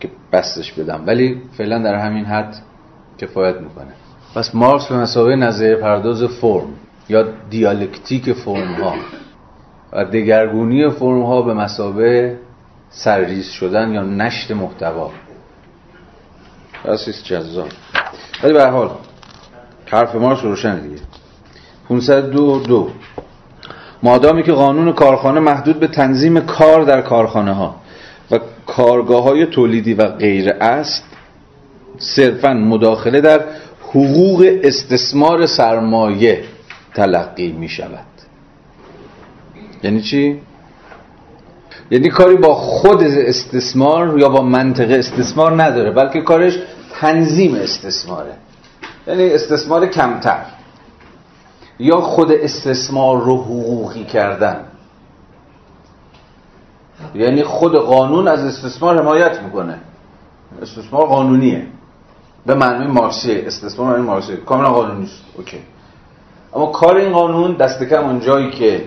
که بستش بدم. ولی فعلا در همین حد کفایت می‌کنه. پس مارکس به مسابقه نظر پرداز فرم یا دیالکتیک فرم ها و دگرگونی فرم ها به مسابقه سرریز شدن یا نشت محتوا. بسیست جذاب ولی به حال حرف مارکس روشن دیگه. 502 دو. مادامی که قانون کارخانه محدود به تنظیم کار در کارخانه ها و کارگاه های تولیدی و غیر است صرفا مداخله در حقوق استثمار سرمایه تلقی می شود یعنی چی؟ یعنی کاری با خود استثمار یا با منطقه استثمار نداره بلکه کارش تنظیم استثماره. یعنی استثمار کمتر. یا خود استثمار رو حقوقی کردن. یعنی خود قانون از استثمار حمایت می‌کنه. استثمار قانونیه. به معنی مارکسی استثمار معنی مارکسی کاملا قانونی است. اوکی. اما کار این قانون دست کم اون جایی که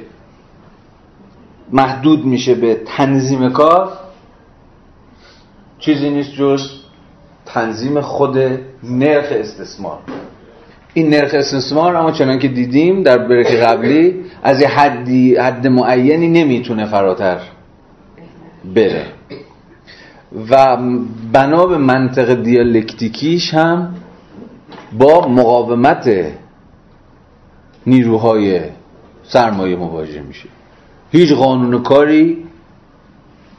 محدود میشه به تنظیم کار. چیزی نیست جز تنظیم خود نرخ استثمار. این نرخ استثمار اما چنان که دیدیم در بریک قبلی از یه حدی حد معینی نمی‌تونه فراتر بره. و بنا به منطق دیالکتیکیش هم با مقاومت نیروهای سرمایه مواجه میشه. هیچ قانون کاری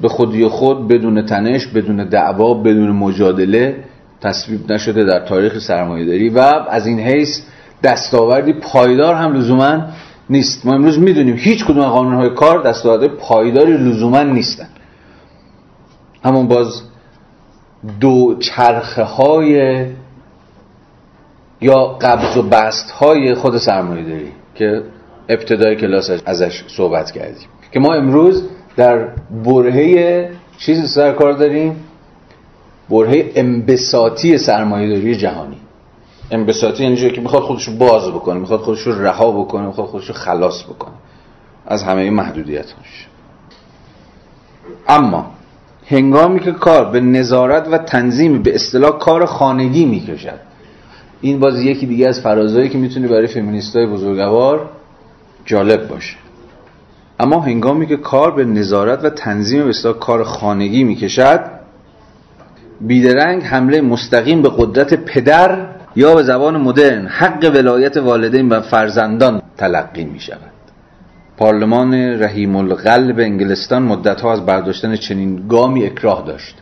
به خودی خود بدون تنش بدون دعوا بدون مجادله تصویب نشده در تاریخ سرمایه داری و از این حیث دستاوردی پایدار هم لزوما نیست. ما امروز می‌دونیم هیچ کدوم قانون های کار دستاورد پایداری لزوما نیستن. همون باز دو چرخه های یا قبض و بست های خود سرمایه داری که ابتدای کلاس ازش صحبت کردیم. که ما امروز در برهه چیزی سر کار داریم؟ برهه انبساطی سرمایه‌داری جهانی. انبساطی یعنی که می‌خواد خودش رو باز بکنه می‌خواد خودش رو رها بکنه می‌خواد خودش رو خلاص بکنه. از همه محدودیتاش اما هنگامی که کار به نظارت و تنظیم به اصطلاح کار خانگی می‌کشد این باز یکی دیگه از فرازهایی که می‌تونه برای فمینیستای بزرگوار جالب باشه. اما هنگامی که کار به نظارت و تنظیم اصطلاح کار خانگی می‌کشد بیدرنگ حمله مستقیم به قدرت پدر یا به زبان مدرن حق ولایت والدین و فرزندان تلقی می شود پارلمان رحیم القلب انگلستان مدت ها از برداشتن چنین گامی اکراه داشت.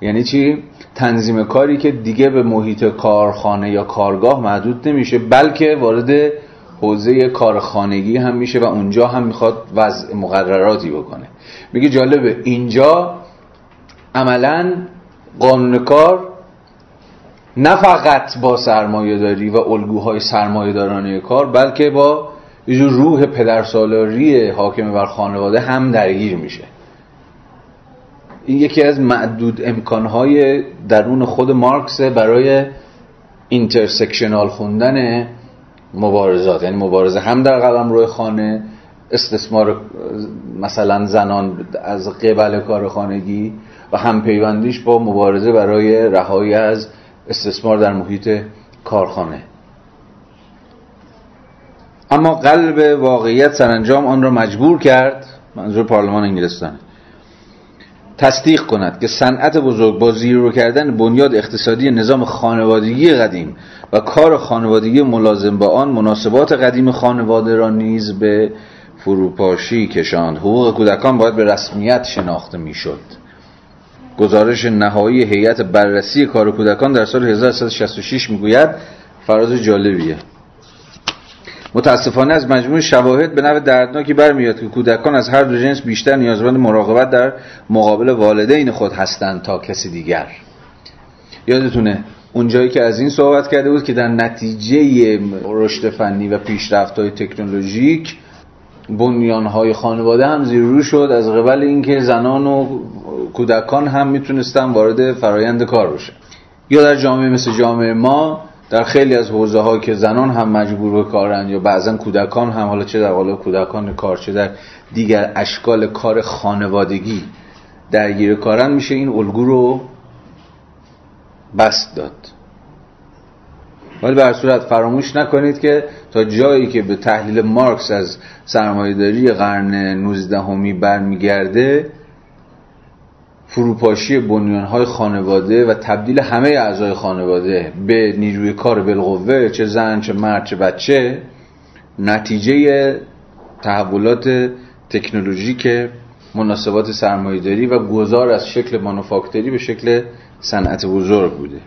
یعنی چی؟ تنظیم کاری که دیگه به محیط کارخانه یا کارگاه محدود نمیشه بلکه وارد حوزه کارخانگی هم میشه و اونجا هم می‌خواد وضع مقرراتی بکنه. میگه جالبه اینجا عملا قانون کار نه فقط با سرمایه داری و الگوهای سرمایه دارانه کار بلکه با یه روح پدرسالاری حاکم بر خانواده هم درگیر میشه. این یکی از معدود امکانهای درون خود مارکس برای intersectional خوندن مبارزات یعنی مبارزه هم در قلمروی خانه استثمار مثلا زنان از قبل کار خانگی و هم پیوندش با مبارزه برای رهایی از استثمار در محیط کارخانه. اما قلب واقعیت سرانجام آن را مجبور کرد منظور پارلمان انگلستان تصدیق کند که صنعت بزرگ با زیرو کردن بنیاد اقتصادی نظام خانوادگی قدیم و کار خانوادگی ملازم با آن مناسبات قدیم خانواده را نیز به فروپاشی کشاند. حقوق کودکان باید به رسمیت شناخته می‌شد. گزارش نهایی هیئت بررسی کار کودکان در سال 1366 می‌گوید فراز جالبیه. متاسفانه از مجموع شواهد به نوع دردناکی برمیاد که کودکان از هر دو جنس بیشتر نیازمند مراقبت در مقابل والدین خود هستند تا کسی دیگر. یادتونه اونجایی که از این صحبت کرده بود که در نتیجه رشد فنی و پیشرفت های تکنولوژیک های خانواده هم زیر رو شد از قبل اینکه زنان و کودکان هم می‌تونستن وارد فرایند کار بشن. یا در جامعه مثل جامعه ما در خیلی از حوزه ها که زنان هم مجبور به کارن یا بعضا کودکان هم حالا چه در قالب کودکان کار چه در دیگر اشکال کار خانوادگی درگیر کارن میشه این الگو رو بست داد. ولی به صورت فراموش نکنید که تا جایی که به تحلیل مارکس از سرمایهداری قرن 19 همی برمیگرده فروپاشی بنیانهای خانواده و تبدیل همه اعضای خانواده به نیروی کار بالقوه چه زن چه مرد چه بچه نتیجه تحولات تکنولوژیک مناسبات سرمایهداری و گذار از شکل مانوفاکتوری به شکل صنعت بزرگ بوده.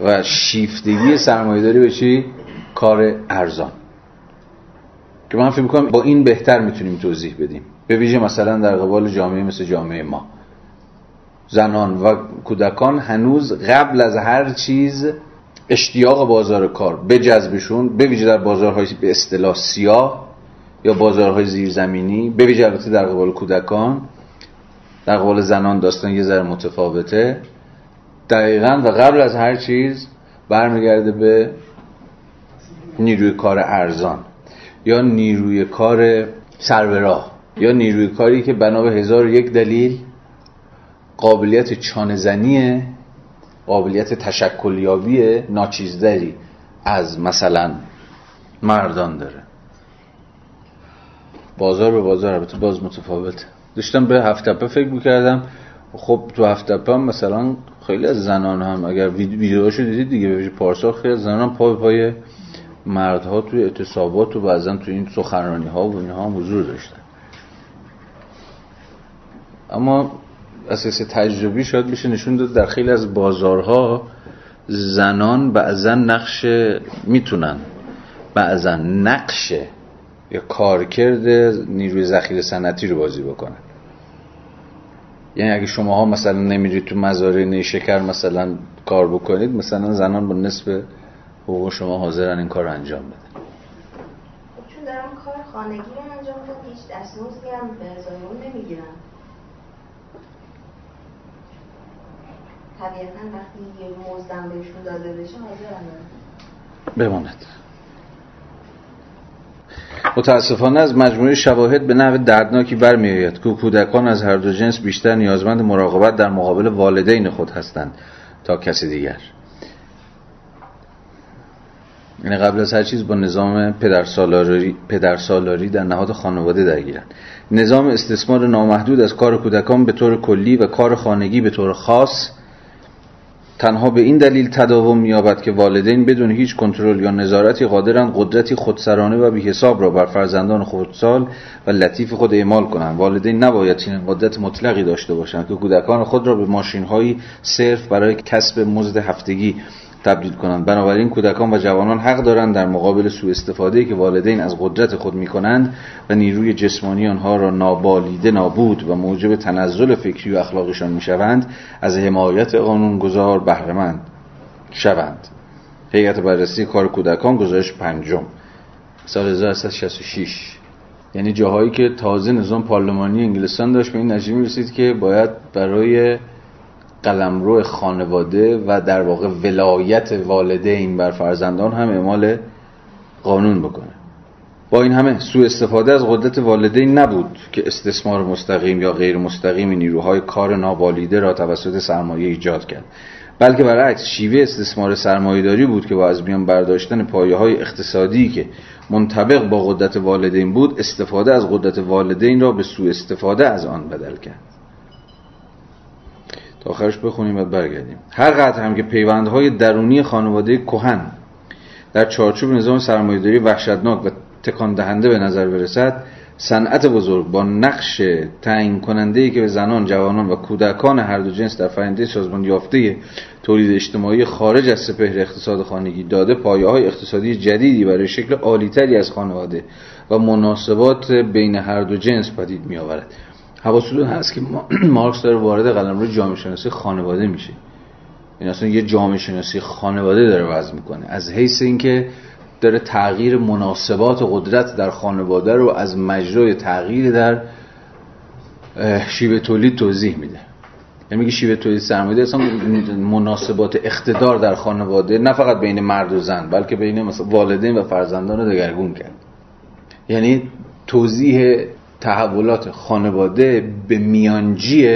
و شیفتگی سرمایهداری به چی؟ کار ارزان. که من فکر می‌کنم با این بهتر می‌تونیم توضیح بدیم. به ویژه مثلا در قبال جامعه مثل جامعه ما. زنان و کودکان هنوز قبل از هر چیز اشتیاق بازار کار بجذبشون به ویژه در بازارهای به اصطلاح سیاه یا بازارهای زیرزمینی به ویژه البته در قبال کودکان در قبال زنان داستان یه ذره متفاوته. دقیقا و قبل از هر چیز برمیگرده به نیروی کار ارزان یا نیروی کار سربراه یا نیروی کاری که بنا به هزار یک دلیل قابلیت چانزنی قابلیت تشکلیابی ناچیزدری از مثلا مردان داره. بازار به بازار البته باز متفاوته. داشتم به هفتپه فکر می‌کردم خب تو هفتپه هم مثلا خیلی از زنان هم اگر ویدیوهاشو دیدید دیگه به پارسال خیلی از زنان هم پای پای مردها توی اعتصابات و بعضا توی این سخنرانی ها و اینها هم حضور داشتن. اما اساس تجربی شاید بشه نشون داد در خیلی از بازارها زنان بعضا نقش می‌تونن. بعضا نقش یا کارکرد نیروی ذخیره صنعتی رو بازی بکنن. یعنی اگه شما ها مثلا نمیرید تو مزارع نیشکر مثلا کار بکنید مثلا زنان با نصف حقوق شما حاضرن این کار رو انجام بدن. خب چون دارم کار خانگی رو انجام بدم هیچ دستمزدی هم به زایمون نمی‌گیرم طبیعتا وقتی یه مزدم بهشون داده بشه بماند. متاسفانه از مجموعه شواهد به نحو دردناکی برمیآید که کودکان از هر دو جنس بیشتر نیازمند مراقبت در مقابل والدین خود هستند تا کسی دیگر. یعنی قبل از هر چیز با نظام پدرسالاری, پدرسالاری در نهاد خانواده درگیرند. نظام استثمار نامحدود از کار کودکان به طور کلی و کار خانگی به طور خاص تنها به این دلیل تداوم می‌یابد که والدین بدون هیچ کنترل یا نظارتی قادرند قدرتی خودسرانه و بی‌حساب را بر فرزندان خودسال و لطیف خود اعمال کنند. والدین نباید چنین قدرت مطلقی داشته باشند که کودکان خود را به ماشین‌هایی صرف برای کسب مزد هفتگی تبدیل کنند. بنابراین کودکان و جوانان حق دارند در مقابل سوء استفاده که والدین از قدرت خود می کنند و نیروی جسمانی آنها را نابالیده نابود و موجب تنزل فکری و اخلاقشان می شوند از حمایت قانونگذار بهرهمند شوند. هیئت بررسی کار کودکان گزارش پنجم سال 1966 یعنی جاهایی که تازه نظام پارلمانی انگلستان داشت به این نتیجه رسید که باید برای قلمرو خانواده و در واقع ولایت والدین بر فرزندان هم اعمال قانون بکنه. با این همه سوء استفاده از قدرت والدین نبود که استثمار مستقیم یا غیر مستقیم نیروهای کار نابالیده را توسط سرمایه ایجاد کرد. بلکه برعکس شیوه استثمار سرمایهداری بود که با از میان برداشتن پایه های اقتصادی که منطبق با قدرت والدین بود استفاده از قدرت والدین را به سوء استفاده از آن بدل کرد. تا آخرش بخونیم و برگردیم. هر قطع هم که پیوندهای درونی خانواده کهن در چارچوب نظام سرمایه‌داری وحشتناک و تکان دهنده به نظر برسد صنعت بزرگ با نقش تعیین کننده ای که به زنان، جوانان و کودکان هر دو جنس در فرآیند سازمان یافته تولید اجتماعی خارج از سپهر اقتصاد خانگی داده پایه های اقتصادی جدیدی برای شکل عالیتری از خانواده و مناسبات بین هر دو جنس پدید می آورد حواستون هست که مارکس داره وارد قلمرو جامعه شناسی خانواده میشه. این اصلا یه جامعه شناسی خانواده داره وضع می‌کنه. از حیث اینکه داره تغییر مناسبات قدرت در خانواده رو از مجرای تغییر در شیوه تولید توضیح میده. یعنی میگه شیوه تولید سرمایه اصلا مناسبات اقتدار در خانواده نه فقط بین مرد و زن بلکه بین مثلا والدین و فرزندان رو دگرگون کرد. یعنی توضیح تحولات خانواده به میانجی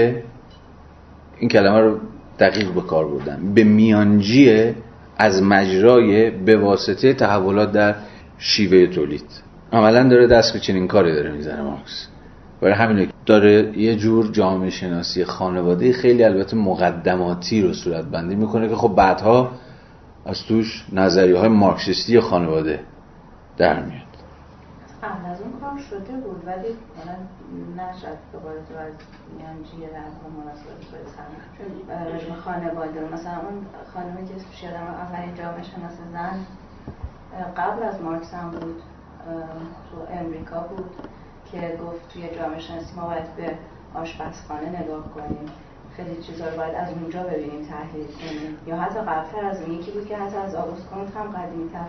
این کلمه رو دقیق به کار بردم. به میانجی از مجرای به واسطه تحولات در شیوه تولید. عملا داره دست به چنین کاری داره می‌زنه مارکس. برای همینه داره یه جور جامعه شناسی خانواده خیلی البته مقدماتی رو صورت بندی می‌کنه که خب بعدها از توش نظریه های مارکسیستی خانواده در میاد. کار شده بود ولی حالا نشد به قول تو از میانجی در مناسبت رژیم خانواده. مثلا اون خانمی که اسمش یادم اولین جامعه شناس زن قبل از مارکس هم بود تو امریکا بود که گفت توی جامعه شناسی ما باید به آشپزخانه نگاه کنیم. خیلی چیزا رو باید از اونجا ببینیم تحلیل کنیم. یا حتی قبلتر از اون یکی بود که حتی از آگوست کنت هم قدیمی تر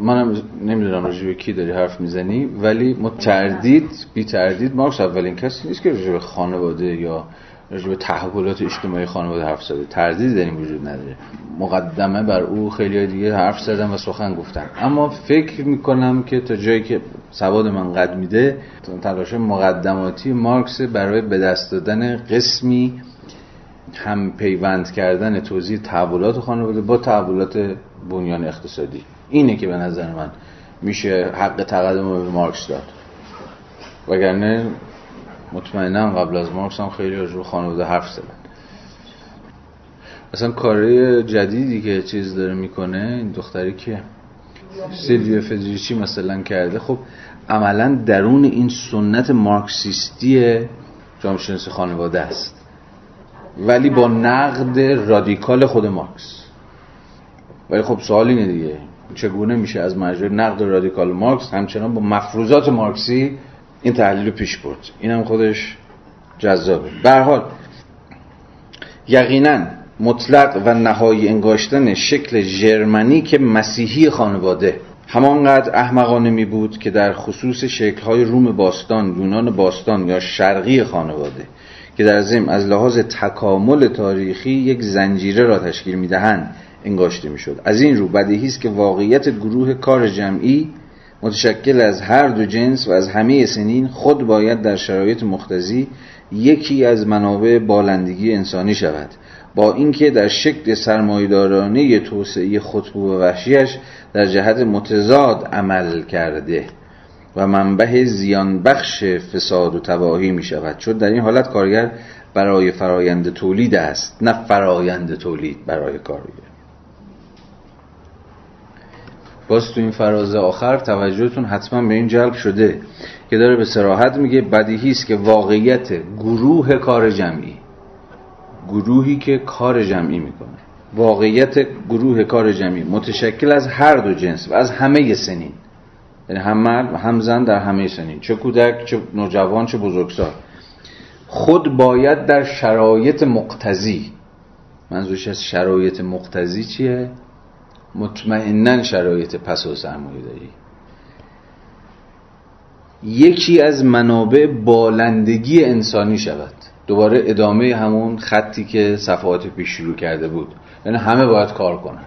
منم نمی‌دونم راجع به کی داری حرف می‌زنی ولی ما تردید بی تردید مارکس اولین کسی نیست که راجع به خانواده یا راجع به تحولات اجتماعی خانواده حرف زده. تردید در وجود نداره. مقدمه بر او خیلی دیگه حرف زدن و سخن گفتن. اما فکر می‌کنم که تا جایی که سواد من قد میده تلاش مقدماتی مارکس برای به دست دادن قسمی هم پیوند کردن توضیح تحولات خانواده با تحولات بنیان اقتصادی. اینه که به نظر من میشه حق تقدم به مارکس داد. وگرنه مطمئنا قبل از مارکس هم خیلی راجع خانواده حرف زدن. اصلا کاره جدیدی که چیز داره می‌کنه این دختری که سیلویا فدریچی مثلا کرده خب عملا درون این سنت مارکسیستی جامعه شناسی خانواده است. ولی با نقد رادیکال خود مارکس. ولی خب سوال اینه دیگه. چگونه میشه از مجرای نقد رادیکال مارکس همچنان با مفروضات مارکسی این تحلیل رو پیش برد؟ این هم خودش جذابه. به حال یقینا مطلق و نهایی انگاشتن شکل که مسیحی خانواده همانقدر احمقانه می بود که در خصوص شکلهای روم باستان یونان باستان یا شرقی خانواده که در ضمن از لحاظ تکامل تاریخی یک زنجیره را تشکیل می‌دهند. انگاشته می‌شد. از این رو بدیهی است که واقعیت گروه کار جمعی متشکل از هر دو جنس و از همه سنین خود باید در شرایط مختزی یکی از منابع بالندگی انسانی شود. با اینکه در شکل سرمایدارانه توسعه خطبو و وحشیش در جهت متضاد عمل کرده و منبع زیان بخش فساد و تباهی می شود چون در این حالت کارگر برای فرایند تولید است نه فرایند تولید برای کارگر. باز تو این فراز آخر توجهتون حتما به این جلب شده که داره به سراحت میگه بدیهی است که واقعیت گروه کار جمعی. گروهی که کار جمعی می‌کنه. واقعیت گروه کار جمعی. متشکل از هر دو جنس و از همه سنین. یعنی هم مرد و هم زن در همه سنین. چه کودک چه نوجوان چه بزرگسال. خود باید در شرایط مقتضی. منظورش از شرایط مقتضی چیه؟ مطمئنا شرایط پس و سرمایه داری. یکی از منابع بالندگی انسانی شود. دوباره ادامه همون خطی که صفحات پیش شروع کرده بود. یعنی همه باید کار کنن.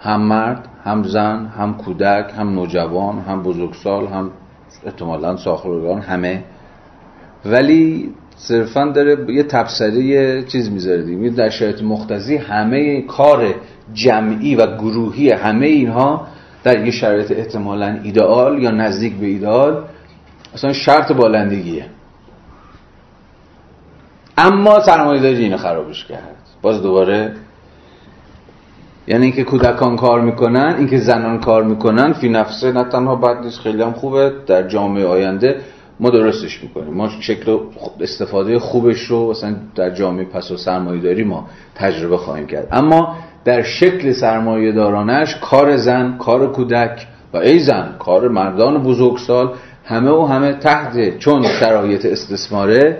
هم مرد هم زن هم کودک هم نوجوان هم بزرگسال هم احتمالا ساخرگان همه. ولی صرفا داره یه تبصره چیز می‌ذاره دیگه. در شرایط مختزی همه کار جمعی و گروهی همه اینها در یه شرایط احتمالا ایدئال یا نزدیک به ایدئال اصلا شرط بالندگیه. اما سرمایه داری اینو خرابش کرد. باز دوباره یعنی اینکه کودکان کار می‌کنن اینکه زنان کار می‌کنن فی نفسه نه تنها بد نیست خیلی هم خوبه. در جامعه آینده ما درستش می‌کنیم. ما شکل استفاده خوبش رو مثلا در جامعه پس و سرمایه داری ما تجربه خواهیم کرد. اما در شکل سرمایه دارانش کار زن کار کودک و ای زن کار مردان بزرگسال همه و همه تحت چون شرایط استثماره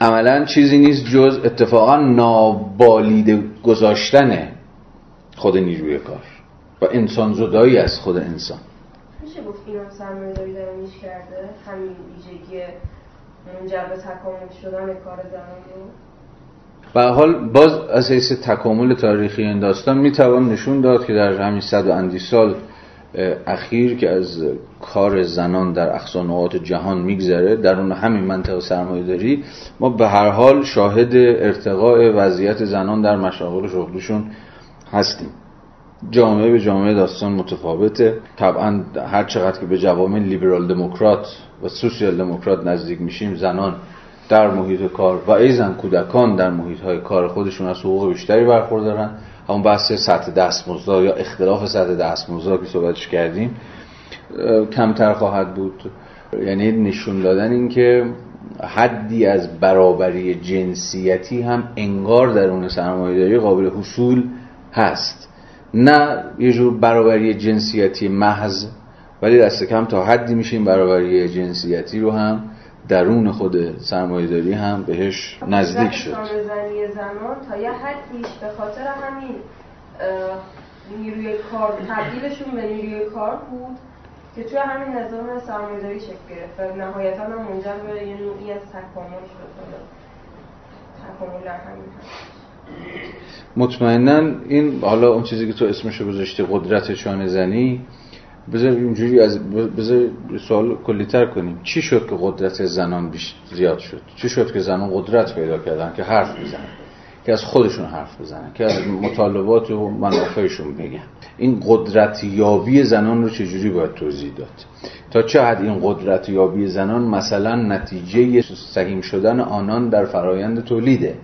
عملا چیزی نیست جز اتفاقا نابالیده گذاشتن خود نیروی کار و انسان زدایی از خود انسان. میشه گفت این هم سرمایه داری داره میش کرده؟ همین ویژگی جبه تکامل شدن کار زنان رو؟ به حال باز از حیث تکامل تاریخی این داستان می‌توان نشون داد که در همین صد و اندی سال اخیر که از کار زنان در اقصانوات جهان میگذره در اون همین منطقه سرمایه داری ما به هر حال شاهد ارتقاء وضعیت زنان در مشاغل شغلشون هستیم. جامعه به جامعه داستان متفاوته. طبعا هر چقدر که به جوامع لیبرال دموکرات و سوسیال دموکرات نزدیک میشیم زنان در محیط کار و ایزن کودکان در محیط های کار خودشون از حقوق بیشتری برخوردارن. همون بحث سطح دستمزد یا اختلاف سطح دستمزد که صحبتش کردیم کمتر خواهد بود. یعنی نشون دادن این که حدی از برابری جنسیتی هم انگار در اون سرمایه‌داری قابل حصول هست. نه یه جور برابری جنسیتی محض ولی دست کم تا حدی میشه این برابری جنسیتی رو هم درون خود سرمایه‌داری هم بهش نزدیک شد. زنی زنان تا یه حدیش به خاطر همین نیروی کار تبدیلشون به نیروی کار بود که توی همین نظام سرمایه‌داری شکل گرفت و نهایتا هم منجر به یه نوعی از تکامل شد. تکامل همین مطمئنا این حالا اون چیزی که تو اسمشو گذاشتی قدرت چانه زنی بذار اینجوری از بذار سوال کلیتر کنیم. چی شد که قدرت زنان بیش زیاد شد؟ چی شد که زنان قدرت پیدا کردن که حرف بزنن که از خودشون حرف بزنن که از مطالبات و منافعشون بگن؟ این قدرت یابی زنان رو چجوری باید توضیح داد؟ تا چه حد این قدرت یابی زنان مثلا نتیجه سهیم شدن آنان در فرایند تولیده؟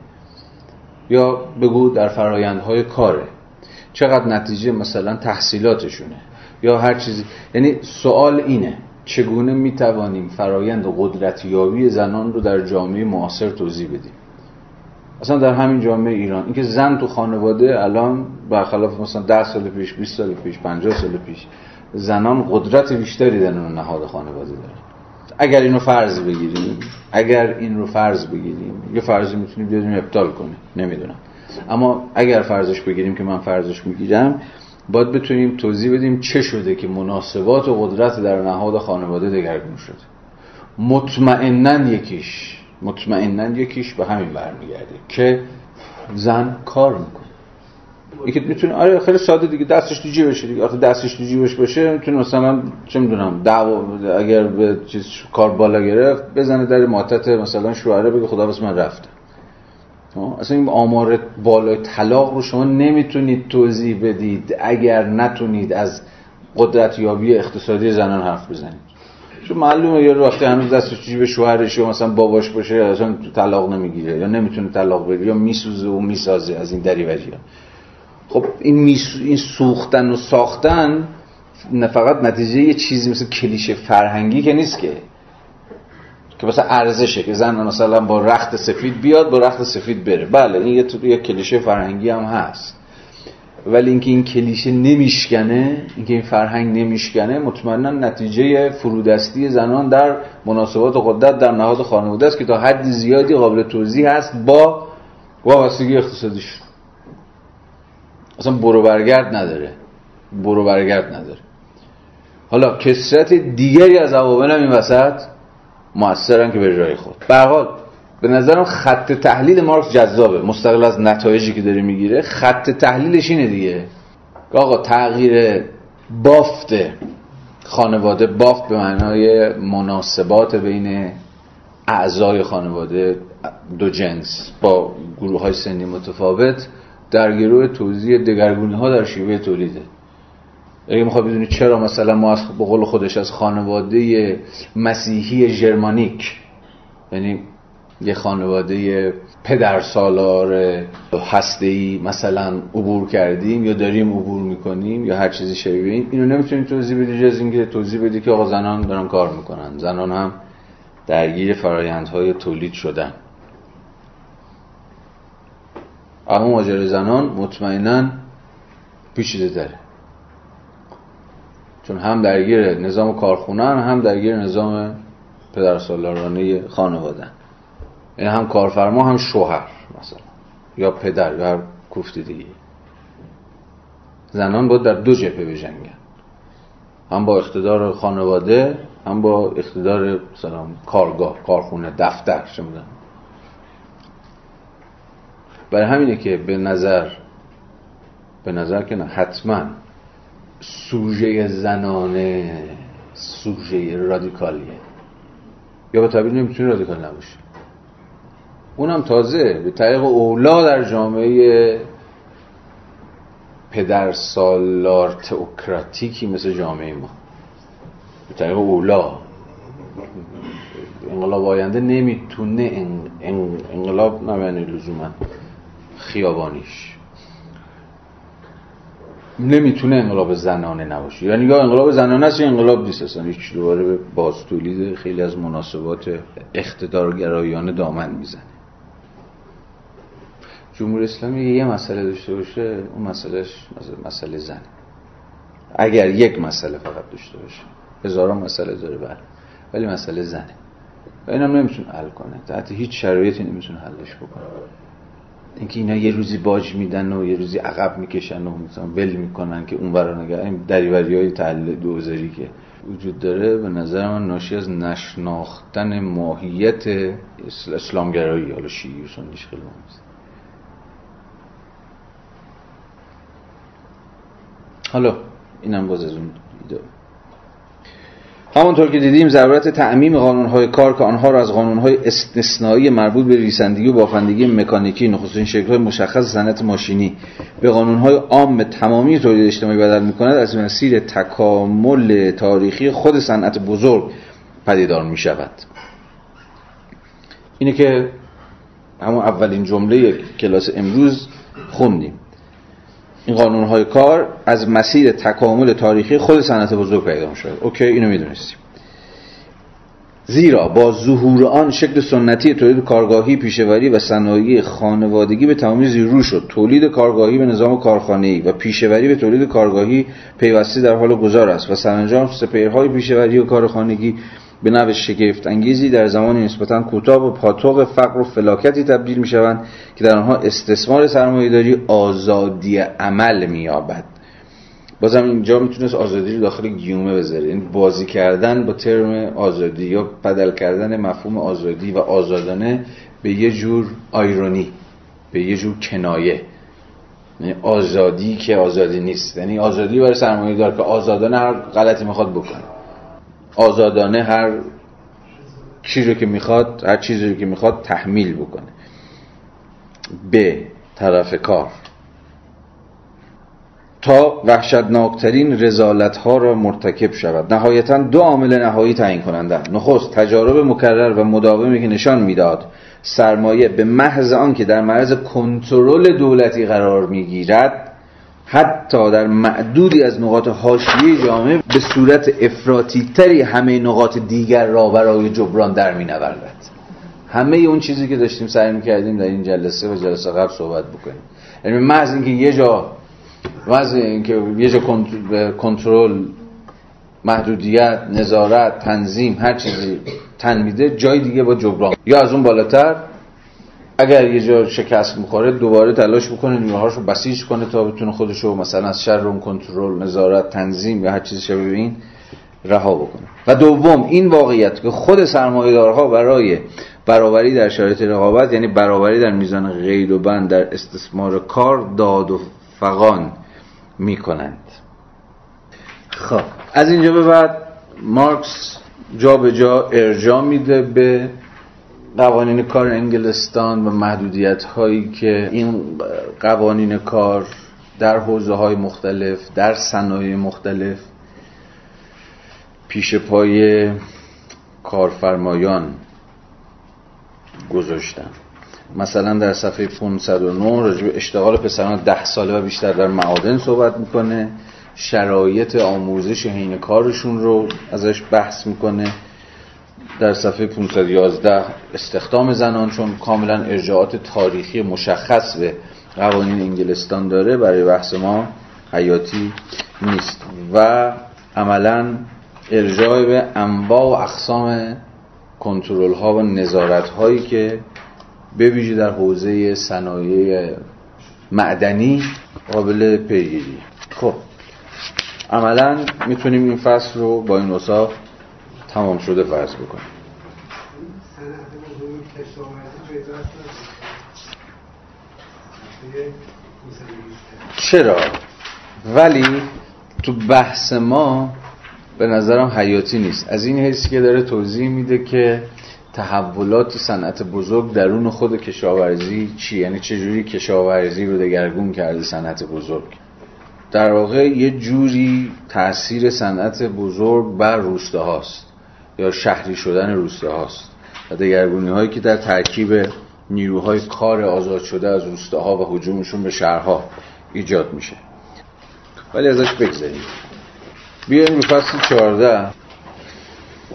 یا بگو در فرایندهای کاره. چقدر نتیجه مثلا تحصیلاتشونه؟ یا هر چیزی. یعنی سوال اینه چگونه می‌توانیم فرایند قدرتیابی زنان رو در جامعه معاصر توضیح بدیم؟ اصلا در همین جامعه ایران. اینکه زن تو خانواده الان برخلاف مثلا 10 سال پیش 20 سال پیش 50 سال پیش زنان قدرت بیشتری در نهاد خانواده دارن. اگر اینو فرض بگیریم اگر این رو فرض بگیریم یه فرضی می‌تونیم بیادیم ابطال کنه نمی‌دونم. اما اگر فرضش بگیریم که من فرضش می‌گیرم باید بتونیم توضیح بدیم چه شده که مناسبات و قدرت در نهاد خانواده دگرگون شده. مطمئنا یکیش مطمئنا یکیش به همین برمیگرده که زن کار می‌کنه. یکی می‌تونه آره خیلی ساده دیگه دستش تو جیبشه دیگه. آخه دستش تو جیبش باشه می‌تونه مثلا چه می‌دونم دعوا اگر به چیز کار بالا گرفت بزنه در ماتت مثلا شوهره بگه خدا بس من رفتم اصلا این آمار بالای طلاق رو شما نمی‌تونید توضیح بدید اگر نتونید از قدرت یابی اقتصادی زنان حرف بزنید. چون معلومه یه وقتی هنوز دستش جیب شوهرش و مثلا باباش باشه اصلا طلاق نمی‌گیره یا نمی‌تونه طلاق بگیره یا میسوزه و می‌سازه از این دریوری خب این, این سوختن و ساختن نه فقط نتیجه یه چیزی مثل کلیشه فرهنگی که نیست که. که مثلا ارزشه که زن مثلا با رخت سفید بیاد با رخت سفید بره. بله این یه یه کلیشه فرهنگی هم هست. ولی اینکه این کلیشه نمیشکنه اینکه این فرهنگ نمیشکنه مطمئنا نتیجه فرودستی زنان در مناسبات و قدرت در نهاد خانواده است که تا حد زیادی قابل توضیح هست با وابستگی اقتصادیش اصلا برو برگرد نداره. برو برگرد نداره. حالا کسرت دیگری از عوامل هم این وسط موثرن که به جای خود. به به نظرم خط تحلیل مارکس جذابه. مستقل از نتایجی که داره می‌گیره خط تحلیلش اینه دیگه. آقا تغییر بافت خانواده بافت به معنای مناسبات بین اعضای خانواده دو جنس با گروه های سنی متفاوت. در گروه توضیح دگرگونی ها در شیوه تولیده. اگه می‌خواد بدونی چرا مثلا ما از قول خودش از خانواده مسیحی ژرمانیک یعنی یه خانواده پدر سالار هسته مثلا عبور کردیم یا داریم عبور می‌کنیم یا هر چیزی شبیه این اینو نمی‌تونیم توضیح بدی جز اینکه توضیح بدی که آقا زنان دارن کار می‌کنن. زنان هم درگیر فرایندهای تولید شدن. اما ماجرای زنان مطمئنا پیچیده داره چون هم درگیر نظام کارخونه هم درگیر نظام پدرسالارانه خانواده یعنی هم کارفرما هم شوهر مثلا. یا پدر یا هر کوفتی دیگه. زنان باید در دو جبهه بجنگن. هم با اقتدار خانواده هم با اقتدار مثلا کارگاه کارخونه دفتر چه برای همینه که به نظر به نظر که نه حتما سوژه زنانه سوژه رادیکالیه. یا به تعبیر نمی‌تونه رادیکال نباشه اونم تازه به طریق اولا در جامعه پدر سالار تئوکراتیکی مثل جامعه ما. به طریق اولا. انقلاب آینده نمی‌تونه انقلاب نمیانی لزوما. خیابانیش. نمی‌تونه انقلاب زنانه نباشه. یعنی یا انقلاب زنانه است یا انقلاب نیست اصلا. هیچ دوباره به باز تولید خیلی از مناسبات اقتدارگرایانه دامن می‌زنه. جمهوری اسلامی یه مسئله داشته باشه اون مسئلهش مسئله زن. اگر یک مسئله فقط داشته باشه هزاران مسئله داره بله ولی مسئله زنه. و اینم نمی‌تونه حل کنه. تحت هیچ شرایطی نمی‌تونه حلش بکنه. اینکه اینا یه روزی باج میدن و یه روزی عقب می‌کشن و مثلا ول می‌کنن که اون برا نگه این دریوری های تحلیل دوزاری که وجود داره به نظر من ناشی از نشناختن ماهیت اسلامگرایی حالا شیعی و سنیش خیلی حالا اینم باز از اون ایده همونطور که دیدیم ضرورت تعمیم قانونهای کار که آنها را از قانونهای استثنایی مربوط به ریسندگی و بافندگی مکانیکی نخستین شکل‌های مشخص صنعت ماشینی به قانونهای عام تمامی تولید اجتماعی بدل می‌کند از مسیر تکامل تاریخی خود صنعت بزرگ پدیدار می‌شود. اینه که همون اولین جمله کلاس امروز خوندیم. این قانون های کار از مسیر تکامل تاریخی خود صنعت بزرگ پیدا شد اوکی اینو می‌دونستیم. زیرا با ظهور آن شکل سنتی تولید کارگاهی پیشوری و صنایع خانوادگی به تمامی زیرو شد. تولید کارگاهی به نظام کارخانه‌ای و پیشوری به تولید کارگاهی پیوسته در حال گذار است و سرانجام سپیرهای پیشوری و کارخانگی به نوع شگفت انگیزی در زمانی نسبتا کوتاه و پاتوق فقر و فلاکتی تبدیل می شوند که در آنها استثمار سرمایه‌داری آزادی عمل می‌یابد. بازم اینجا می‌تونست آزادی رو داخل گیومه بذاره. این یعنی بازی کردن با ترم آزادی یا بدل کردن مفهوم آزادی و آزادانه به یه جور آیرونی به یه جور کنایه. یعنی آزادی که آزادی نیست. یعنی آزادی برای سرمایه دار که آزادانه هر غلطی می‌خواد بکنه. آزادانه هر چیزی رو که می‌خواد هر چیزی رو که می‌خواد تحمیل بکنه. به طرف کار. تا وحشتناکترین رزالت ها را مرتکب شود. نهایتا دو عامل نهایی تعیین کننده نخست تجارب مکرر و مداومی که نشان می‌داد سرمایه به محض آنکه در معرض کنترل دولتی قرار می‌گیرد حتی در معدودی از نقاط حاشیه جامعه به صورت افراطی تری همه نقاط دیگر را برای جبران در می نوردد همه اون چیزی که داشتیم سعی کردیم در این جلسه و جلسه قبل صحبت بکنیم. یعنی محض اینکه یه جا محض اینکه یه جا کنترل محدودیت نظارت تنظیم هر چیزی تن میده جای دیگه با جبران. یا از اون بالاتر اگر یه جا شکست می‌خوره دوباره تلاش بکنه نیروهاش رو بسیج کنه تا بتونه خودش رو مثلا از شر اون کنترل نظارت تنظیم یا هر چیزی شبیه این رها بکنه. و دوم این واقعیت که خود سرمایه‌دارها برای برابری در شرایط رقابت یعنی برابری در میزان غیر و بند در استثمار کار داد و فقان می‌کنند. خب از اینجا به بعد مارکس جا به جا ارجاع میده به قوانین کار انگلستان و محدودیت هایی که این قوانین کار در حوزه های مختلف در صنایع مختلف پیش پای کارفرمایان گذاشتن. مثلا در صفحه 509 راجع به اشتغال پسران ده ساله و بیشتر در معادن صحبت می‌کنه. شرایط آموزش حین کارشون رو ازش بحث می‌کنه. در صفحه 511 استخدام زنان چون کاملا ارجاعات تاریخی مشخص به قوانین انگلستان داره برای بحث ما حیاتی نیست. و عملا ارجاع به انواع و اقسام کنترل ها و نظارت هایی که ویژه در حوزه صنایع معدنی قابل پیگیری. خب عملا می‌تونیم این فصل رو با این وصاف تمام شده فرض بکنیم چرا؟ ولی تو بحث ما به نظرم حیاتی نیست. از این حیثی که داره توضیح میده که تحولات صنعت بزرگ درون خود کشاورزی چی؟ یعنی چجوری کشاورزی رو دگرگون کرده صنعت بزرگ؟ در واقع یه جوری تاثیر صنعت بزرگ بر روسته هاست یا شهری شدن روسته هاست. و دگرگونی هایی که در ترکیب نیروهای کار آزاد شده از روسته ها و حجومشون به شهرها ایجاد میشه. ولی ازش بگذاریم بیایم رو فصل 14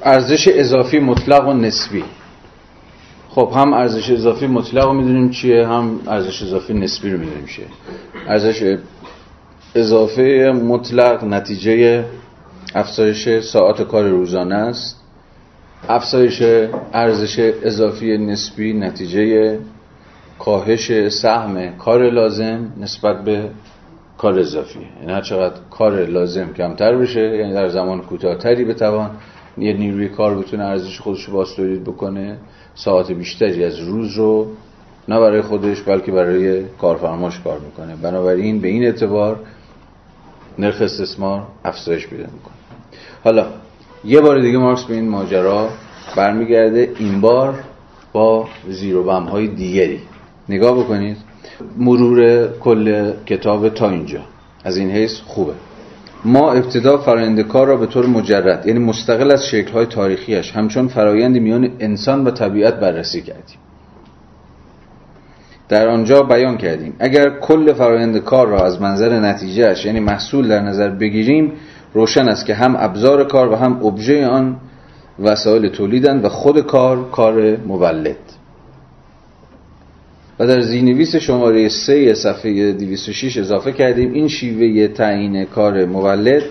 ارزش اضافی مطلق و نسبی. خب هم ارزش اضافی مطلق رو می‌دونیم چیه هم ارزش اضافی نسبی رو می‌دونیم چیه. ارزش اضافه مطلق نتیجه افزایش ساعت کار روزانه است. افزایش ارزش اضافی نسبی نتیجه کاهش سهم کار لازم نسبت به کار اضافی. یعنی هر چقدر کار لازم کمتر بشه یعنی در زمان کوتاهتری بتوان یه نیروی کار بتونه ارزش خودش رو باز تولید بکنه ساعت بیشتری از روز رو نه برای خودش بلکه برای کارفرماش کار می‌کنه. بنابراین به این اعتبار نرخ استثمار افزایش پیدا می‌کنه. حالا یه بار دیگه مارکس به این ماجرا برمیگرده این بار با زیرو بم های دیگری. نگاه بکنید مرور کل کتاب تا اینجا. از این حیث خوبه. ما ابتدا فرایند کار را به طور مجرد یعنی مستقل از شکل‌های تاریخیش همچون فرایند میان انسان و طبیعت بررسی کردیم. در آنجا بیان کردیم. اگر کل فرایند کار را از منظر نتیجهش یعنی محصول در نظر بگیریم روشن است که هم ابزار کار و هم ابژه آن وسایل تولیدند و خود کار کار مولد. و در زینویس شماره 3 صفحه 206 اضافه کردیم این شیوه تعیین کار مولد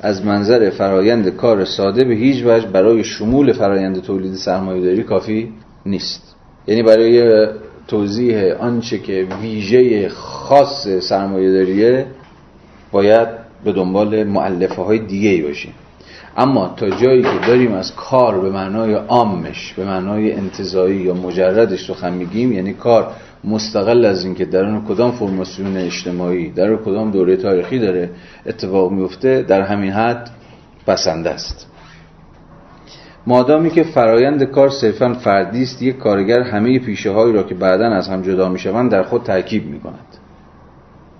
از منظر فرایند کار ساده به هیچ وجه برای شمول فرایند تولید سرمایه‌داری کافی نیست. یعنی برای توضیح آنچه که ویژه خاص سرمایه‌داریه باید به دنبال معلفه های دیگه باشیم. اما تا جایی که داریم از کار به معنای عامش به معنای انتظایی یا مجردش سخن میگیم یعنی کار مستقل از اینکه در اون کدام فرماسیون اجتماعی در اون کدام دوره تاریخی داره اتفاق میفته در همین حد بسنده است. مادامی که فرایند کار صرفا فردی است یک کارگر همه پیشه هایی را که بعدا از هم جدا می‌شوند در خود ترکیب می‌کند.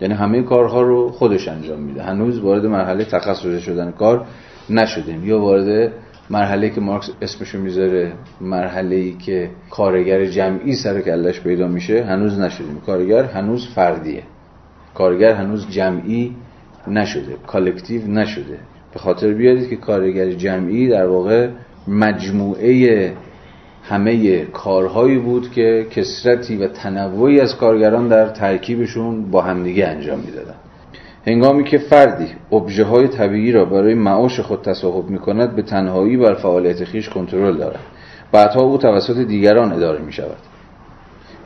یعنی همه کارها رو خودش انجام میده. هنوز وارد مرحله تخصصی شدن کار نشدیم. یا وارد مرحله که مارکس اسمشو می‌ذاره مرحله ای که کارگر جمعی سر و کله‌ش پیدا میشه هنوز نشدیم. کارگر هنوز فردیه. کارگر هنوز جمعی نشده. collective نشده. به خاطر بیارید که کارگر جمعی در واقع مجموعه همه کارهایی بود که کثرتی و تنوعی از کارگران در ترکیبشون با همدیگه انجام می‌دادن. هنگامی که فردی ابژه های طبیعی را برای معاش خود تصاحب می کند به تنهایی بر فعالیت خیش کنترل دارد. بعدها او توسط دیگران اداره می شود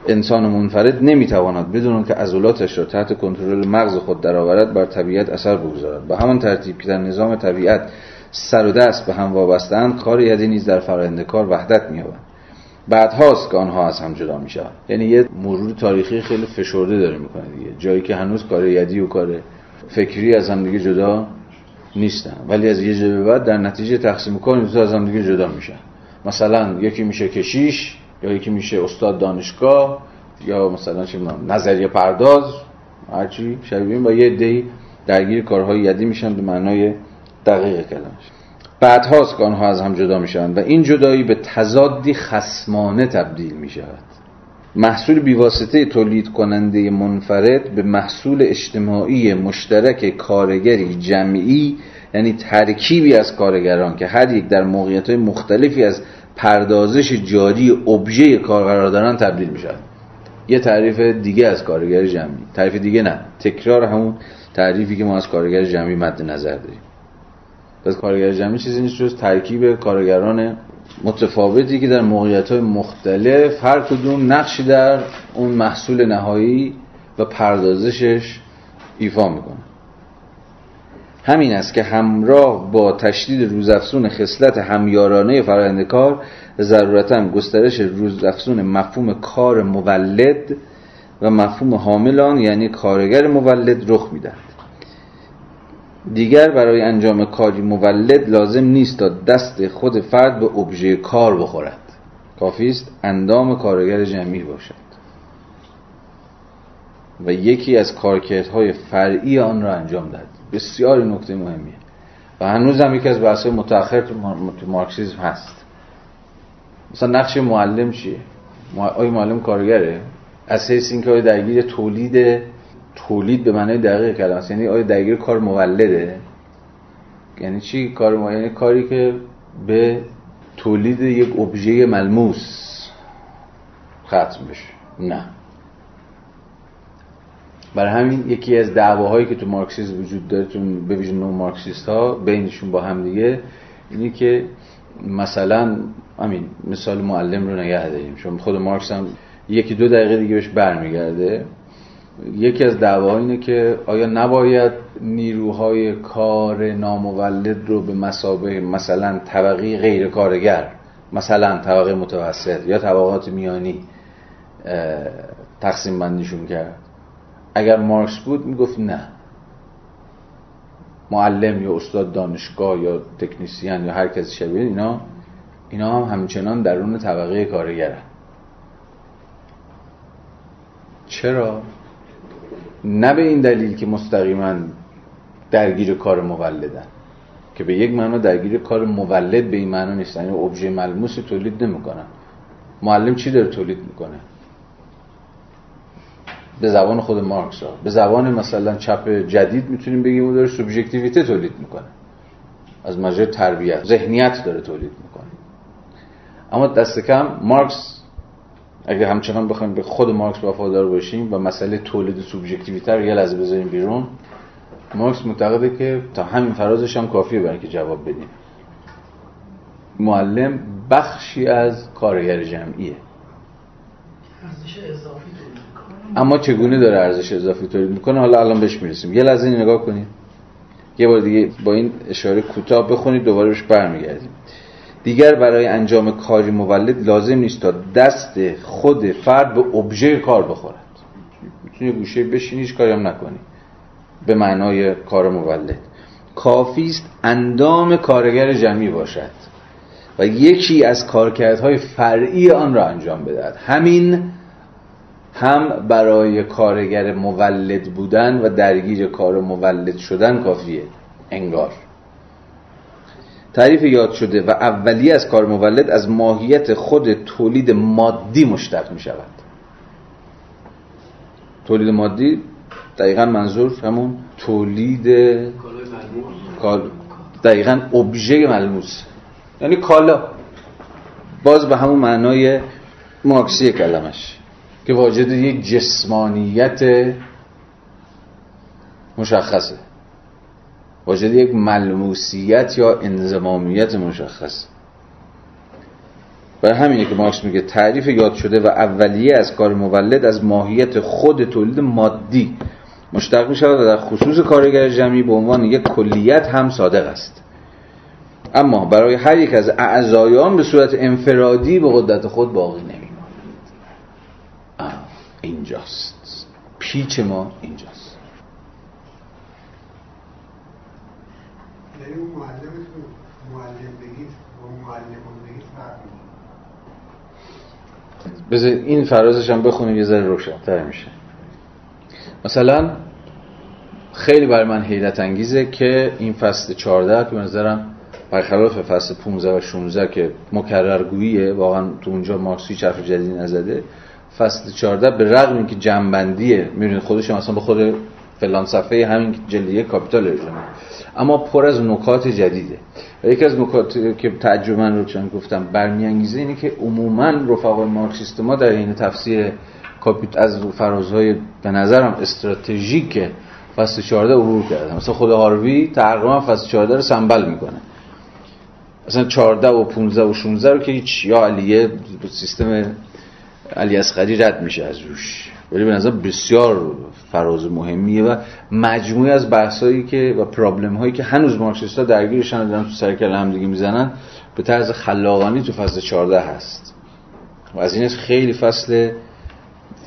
انسان منفرد نمی‌تواند بدون که عضلاتش را تحت کنترل مغز خود درآورد بر طبیعت اثر بگذارد. به همان ترتیب که در نظام طبیعت سر و دست به هم وابستند کار یدی نیز در فرآیند کار وحدت مییابد. بعد هاست که آنها از هم جدا می شود یعنی یه مرور تاریخی خیلی فشرده داره می‌کنه دیگه. جایی که هنوز کار یدی و کار فکری از هم دیگه جدا نیستن. ولی از یه جبه به بعد در نتیجه تقسیم کار از هم دیگه جدا میشن. مثلا یکی میشه کشیش یا یکی میشه استاد دانشگاه یا مثلا چه نظریه پرداز. هرچی شبیه با یه دی درگیر کارهای یدی میشن به معنای دقیق کلمش. بعد هاست که آنها از هم جدا میشن و این جدایی به تضادی خسمانه تبدیل می‌شود. محصول بیواسطه تولید کننده منفرد به محصول اجتماعی مشترک کارگری جمعی یعنی ترکیبی از کارگران که هر یک در موقعیت مختلفی از پردازش جاری ابژه کار قرار دارن تبدیل می یه تعریف دیگه از کارگر جمعی. تعریف دیگه نه. تکرار همون تعریفی که ما از کارگر جمعی مد نظر داریم. پس کارگر جمعی چیزی نیست جز ترکیب کارگران متفاوتی که در موقعیت های مختلف هر کدوم نقشی در اون محصول نهایی و پردازشش ایفا می‌کنه. همین است که همراه با تشدید روزافزون خصلت همیارانه فرآیند کار ضرورتا گسترش روزافزون مفهوم کار مولد و مفهوم حاملان یعنی کارگر مولد رخ می‌دهد. دیگر برای انجام کاری مولد لازم نیست تا دست خود فرد به ابژه کار بخورد. کافی است اندام کارگر جمعی باشد. و یکی از کارکردهای فرعی آن را انجام دهد. بسیار نکته مهمیه. و هنوز هم یکی از بحث متأخر تو مارکسیزم هست. مثلا نقش معلم چیه؟ آیا معلم کارگره. از حیث اینکه درگیر تولید تولید به معنای دقیق کلمه یعنی آیا درگیر کار مولده؟ یعنی چی؟ کار ما یعنی کاری که به تولید یک ابژه ملموس ختم بشه. نه. برای همین یکی از دعواهایی که تو مارکسیسم وجود داره تو به ویژه نو مارکسیست ها بینشون با هم دیگه اینی که مثلا همین مثال معلم رو نگه داریم. چون خود مارکس هم یکی دو دقیقه دیگه بهش برمیگرده. یکی از دعواها اینه که آیا نباید نیروهای کار نامولد رو به مسابقه مثلا طبقه غیر کارگر مثلا طبقه متوسط یا طبقات میانی تقسیم بندیشون کرد؟ اگر مارکس بود می‌گفت نه. معلم یا استاد دانشگاه یا تکنیسیان یا هر کسی شبیه اینا اینا هم همچنان درون طبقه کارگرن. چرا؟ نه به این دلیل که مستقیما درگیر کار مولدن که به یک معنا درگیر کار مولد به این معنا نیستن. یعنی ابژه ملموسی تولید نمی‌کنن. معلم چی داره تولید می‌کنه؟ به زبان خود مارکس ها. به زبان مثلا چپ جدید می‌تونیم بگیم او داره سوبژکتیویته تولید می‌کنه. از مجرد تربیت ذهنیت داره تولید می‌کنه. اما دست کم مارکس اگه همچنان بخوایم به خود مارکس وفادار باشیم و مسئله تولید سوبژکتیویته رو یه لحظه بذاریم بیرون مارکس معتقده که تا همین فرازش هم کافیه برای که جواب بدیم. معلم بخشی از کارگر جمعیه. اما چگونه داره ارزش اضافی تولید می‌کنه؟ حالا الان بهش می‌رسیم. یه لحظه نگاه کنید. یه بار دیگه با این اشاره کوتاه بخونید دوباره بهش برمیگردیم. دیگر برای انجام کاری مولد لازم نیست تا دست خود فرد به ابژه کار بخورد. می‌تونی گوشه بشینی هیچ کاری هم نکنی. به معنای کار مولد. کافی است اندام کارگر جمعی باشد و یکی از کارکردهای فرعی آن را انجام بدهد. همین هم برای کارگر مولد بودن و درگیر کار مولد شدن کافیه. انگار. تعریف یاد شده و اولیه از کار مولد از ماهیت خود تولید مادی مشتق می شود. تولید مادی دقیقا منظور همون تولید دقیقا ابژه ملموس. یعنی کالا. باز به همون معنای مارکسی کلمش که واجد یک جسمانیت مشخصه. واجد یک ملموسیت یا انزمامیت مشخص. برای همینه که مارکس میگه تعریف یاد شده و اولیه از کار مولد از ماهیت خود تولید مادی مشتق می شود و در خصوص کارگر جمعی به عنوان یک کلیت هم صادق است. اما برای هر یک از اعضایان به صورت انفرادی به قدرت خود باقی نمی اینجاست. پیچ ما اینجاست. یعنی اون معلم بگید و معلمان بگید بذار این فرازش هم بخونیم یه ذره روشن‌تر میشه. مثلا خیلی برای من حیرت انگیزه که این فصل 14 که نظرم برخلاف فصل 15 و 16 که مکررگوییه واقعا تو اونجا مارکسی حرف جدیدی نزده فصل 14 به رغم اینکه جنبندیه می‌بینید خودش مثلا به خود فلان صفحه همین جلدیه کاپیتال ارجمه اما پر از نکات جدیده. و یکی از نکات که تعجب من رو چون گفتم برمیانگیزه اینه که عموما رفقای مارکسیست ما در این تفسیر کاپیت از فرازهای به نظرم استراتژیک فصل 14 عبور کرده مثلا خود هاروی تقریبا فصل 14 رو سنبل می‌کنه. مثلا 14 و 15 و 16 رو که هیچ یا علیه سیستم علی اصغری رد میشه از روش. ولی به نظر بسیار فراز مهمیه و مجموعی از بحثایی که و پرابلم هایی که هنوز مارکسیستا درگیرشن دارن تو سر هم دیگه می‌زنن به طرز خلاقانی تو فصل 14 هست. و از این خیلی فصل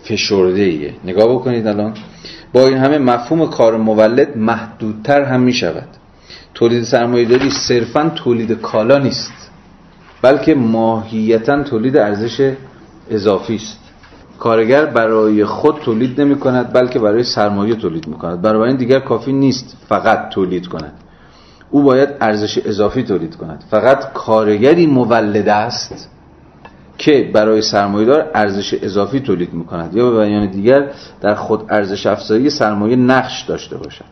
فشرده ایه نگاه بکنید الان. با این همه مفهوم کار مولد محدودتر هم می شود تولید سرمایه داری صرفا تولید کالا نیست بلکه ماهیتا تولید ارزش اضافی است. کارگر برای خود تولید نمی کند بلکه برای سرمایه تولید می کند برای این دیگر کافی نیست فقط تولید کند. او باید ارزش اضافی تولید کند. فقط کارگری مولد است که برای سرمایه‌دار ارزش اضافی تولید می کند یا به بیان دیگر در خود ارزش افزایی سرمایه نقش داشته باشد.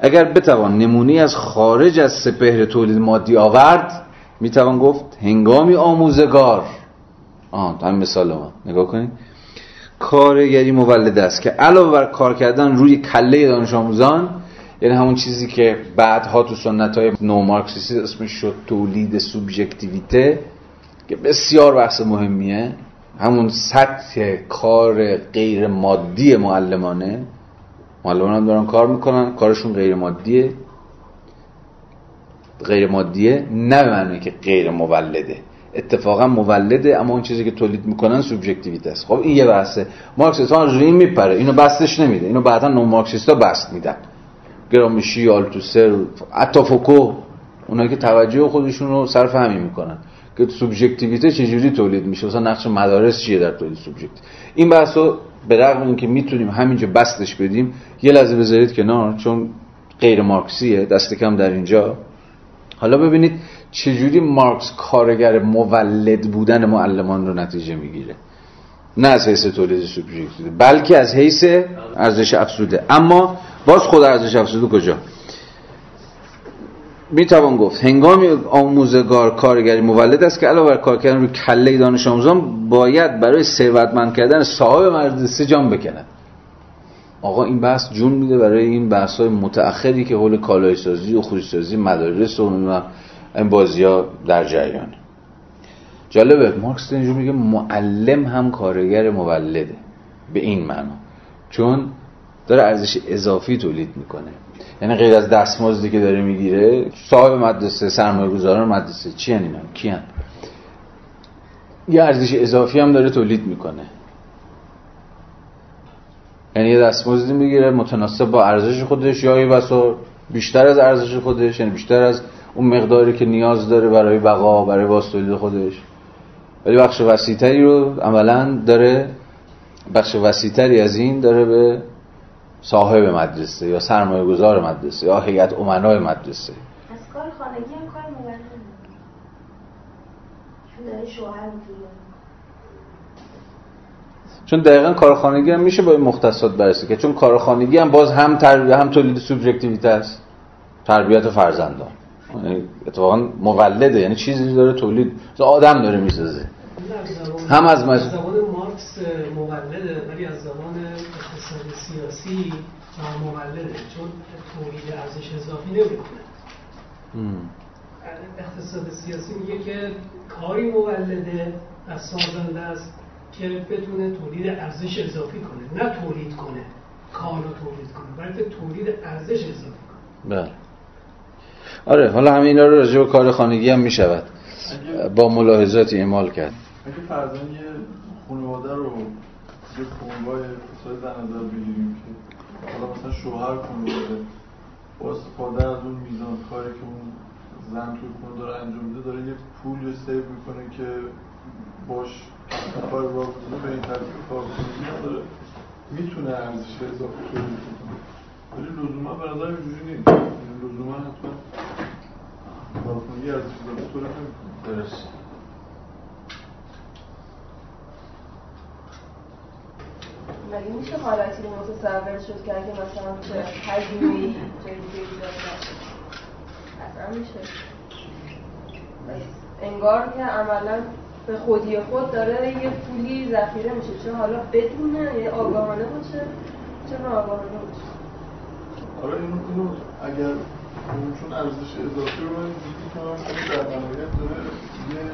اگر بتوان نمونی از خارج از سپهر تولید مادی آورد می‌توان گفت هنگامی آموزگار. آه همین مثال ما. نگاه کنید. کارگری مولد است که علاوه بر کار کردن روی کله دانش آموزان یعنی همون چیزی که بعدها تو سنت های نو مارکسیسی اسمش شد تولید سوبژکتیویته که بسیار بحث مهمیه. همون سطح کار غیر مادی معلمانه. معلمان هم دارن کار می‌کنن کارشون غیر مادیه. غیر مادیه نه معنی که غیر مولده. اتفاقا مولده اما اون چیزی که تولید می‌کنن سوبژکتیویته است. خب این یه بحثه. مارکسیست ها روی این میپره. اینو بستش نمیده. اینو بعدا نو مارکسیست ها بست میدن. گرامشی آلتوسر حتی فوکو اونایی که توجه خودشون رو صرف همین می‌کنن. که سوبژکتیویته چجوری تولید میشه؟ مثلا نقش مدارس چیه در تولید سوبژکت؟ این بحثو به رغم اینکه می‌تونیم همینجا بستش بدیم یه لحظه بذارید کنار چون غیر مارکسیه. دست کم در اینجا. حالا ببینید چجوری مارکس کارگر مولد بودن معلمان رو نتیجه می‌گیره؟ نه از حیث تولید سوبژکتیو بلکه از حیث ارزش افزوده. اما باز خود ارزش افزوده کجا؟ می توان گفت هنگامی آموزگار کارگری مولد است که علاوه بر کار کردن روی کله دانش آموزان باید برای ثروتمند کردن صاحب مدرسه جان بکند. آقا این بحث جون میده برای این بحث های متأخری که حول کالای سازی و سازی مدارس و این بازی ها در جریان. جالبه مارکس اینجور میگه معلم هم کارگر مولده. به این معنا. چون داره ارزش اضافی تولید می‌کنه. یعنی غیر از دستمزدی که داره می‌گیره صاحب مدرسه سرمایه گذاران مدرسه چی هن اینا؟ کی هن؟ یه ارزش اضافی هم داره تولید می‌کنه. یعنی یه دستمزدی می‌گیره متناسب با ارزش خودش یا یه بیشتر از ارزش خودش یعنی بیشتر از اون مقداری که نیاز داره برای بقا برای باز خودش. ولی بخش وسیعتری رو عملا داره بخش وسیعتری از این داره به صاحب مدرسه یا سرمایه گذار مدرسه یا هیئت امنای مدرسه. از کار خانگی هم کار شوهر چون دقیقا کار خانگی هم میشه با این مختصات برسه که چون کار خانگی هم باز هم تربیت هم تولید سوبژکتیویته است. تربیت فرزندان. اتفاقا مولده یعنی چیزی داره تولید. آدم داره می‌سازه. هم از مج... زبان مارکس مولده ولی از زبان اقتصاد سیاسی مولده چون تولید ارزش اضافی نمی‌کنه. اقتصاد سیاسی میگه که کاری مولده از سازنده است که بتونه تولید ارزش اضافی کنه. نه تولید کنه کار رو تولید کنه بلکه تولید ارزش اضافی کنه. بله. آره حالا همین رو راجع کار خانگی هم می‌شود. با ملاحظاتی اعمال کرد. اگه فرضاً یه خانواده رو یه خانواده در نظر بگیریم که حالا مثلا شوهر خانواده با استفاده از اون میزان کاری که اون زن توی خونه داره انجام میده داره یه پول سیو می‌کنه که باش کار را به این ترتیب کار نداره می‌تونه ارزش اضافه تولید کنه ولی لزوما به نظر اینجوری نیست. لزوما حتما کارخونگی ارزش اضافه تولید نمی‌کنه درست ولی میشه حالتی رو متصور شد که اگه مثلا چه هزینه ای جدیدی ایجاد اصلا میشه. انگار که عملا به خودی خود داره یه پولی ذخیره میشه. چه حالا بدونه یه آگاهانه باشه چه آگاهانه باشه. آره اینو, اینو اگر چون ارزش اضافی رو من دیدی کنم در نهایت داره یه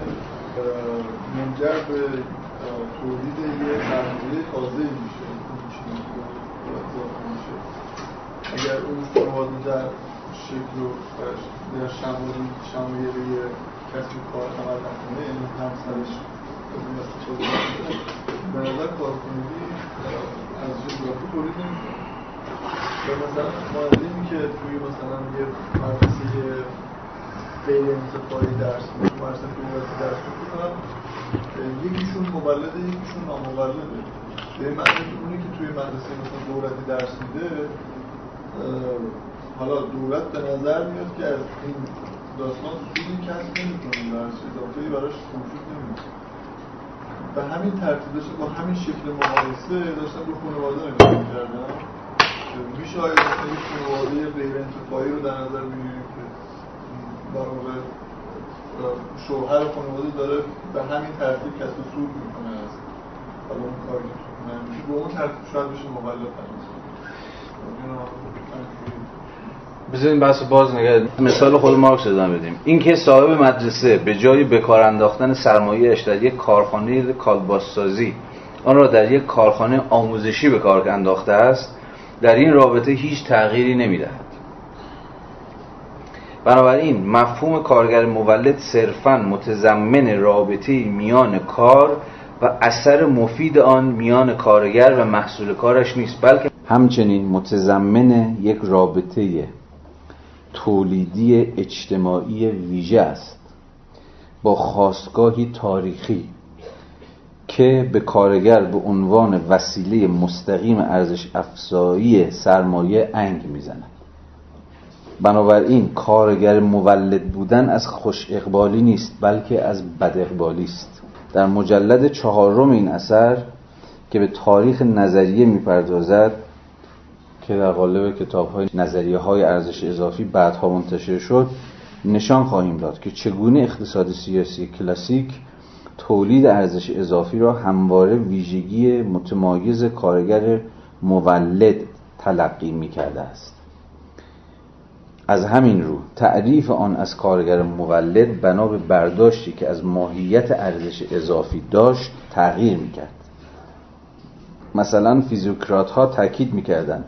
منجر به تولید یه سرمایه تازه میشه اگر اون خانواده در شکل و در شمایه به یه کسی کار عمل نکنه یعنی همسرش به نظر کارکنگی از جغرافی تولید نمی‌کنه. و مثلا که توی مثلا یه مدرسه غیر انتفاعی درس میده مدرسه درس میده یکیشون مولده یکیشون نامولده. به این معنی اونی که توی مدرسه مثلا دولتی درس میده حالا دولت به نظر میاد که از این داستان سودی کسب نمی‌کنه و اضافه براش وجود نمیده به همین ترتیب داشته با همین شکل مقایسه داشتن رو خانواده نگاه میشه. آیا مثلا یک خانواده غیر انتفاعی رو در نظر بگیریم که در واقع شوهر خانواده داره به همین ترتیب کسب سود می‌کنه. از حالا اون کاری که به اون ترتیب شاید بشه مولد بذارین بحث باز نگه مثال خود مارکس ادامه بدیم. این که صاحب مدرسه به جای بکار انداختن سرمایه‌اش در یک کارخانه کالباسسازی آن را در یک کارخانه آموزشی به کار انداخته است در این رابطه هیچ تغییری نمی‌دهد. بنابراین مفهوم کارگر مولد صرفا متضمن رابطه میان کار و اثر مفید آن میان کارگر و محصول کارش نیست بلکه همچنین متضمن یک رابطه تولیدی اجتماعی ویژه است با خواستگاهی تاریخی. که به کارگر به عنوان وسیله مستقیم ارزش افزایی سرمایه انگ می‌زند. بنابراین کارگر مولد بودن از خوش اقبالی نیست بلکه از بد اقبالی است. در مجلد چهارم این اثر که به تاریخ نظریه می‌پردازد که در قالب کتاب های نظریه های ارزش اضافی بعدها منتشر شد نشان خواهیم داد که چگونه اقتصاد سیاسی کلاسیک تولید ارزش اضافی را همواره ویژگی متمایز کارگر مولد تلقی می کرده است. از همین رو تعریف آن از کارگر مولد بنا به برداشتی که از ماهیت ارزش اضافی داشت تغییر می‌کرد. مثلا فیزیوکرات ها تاکید می‌کردند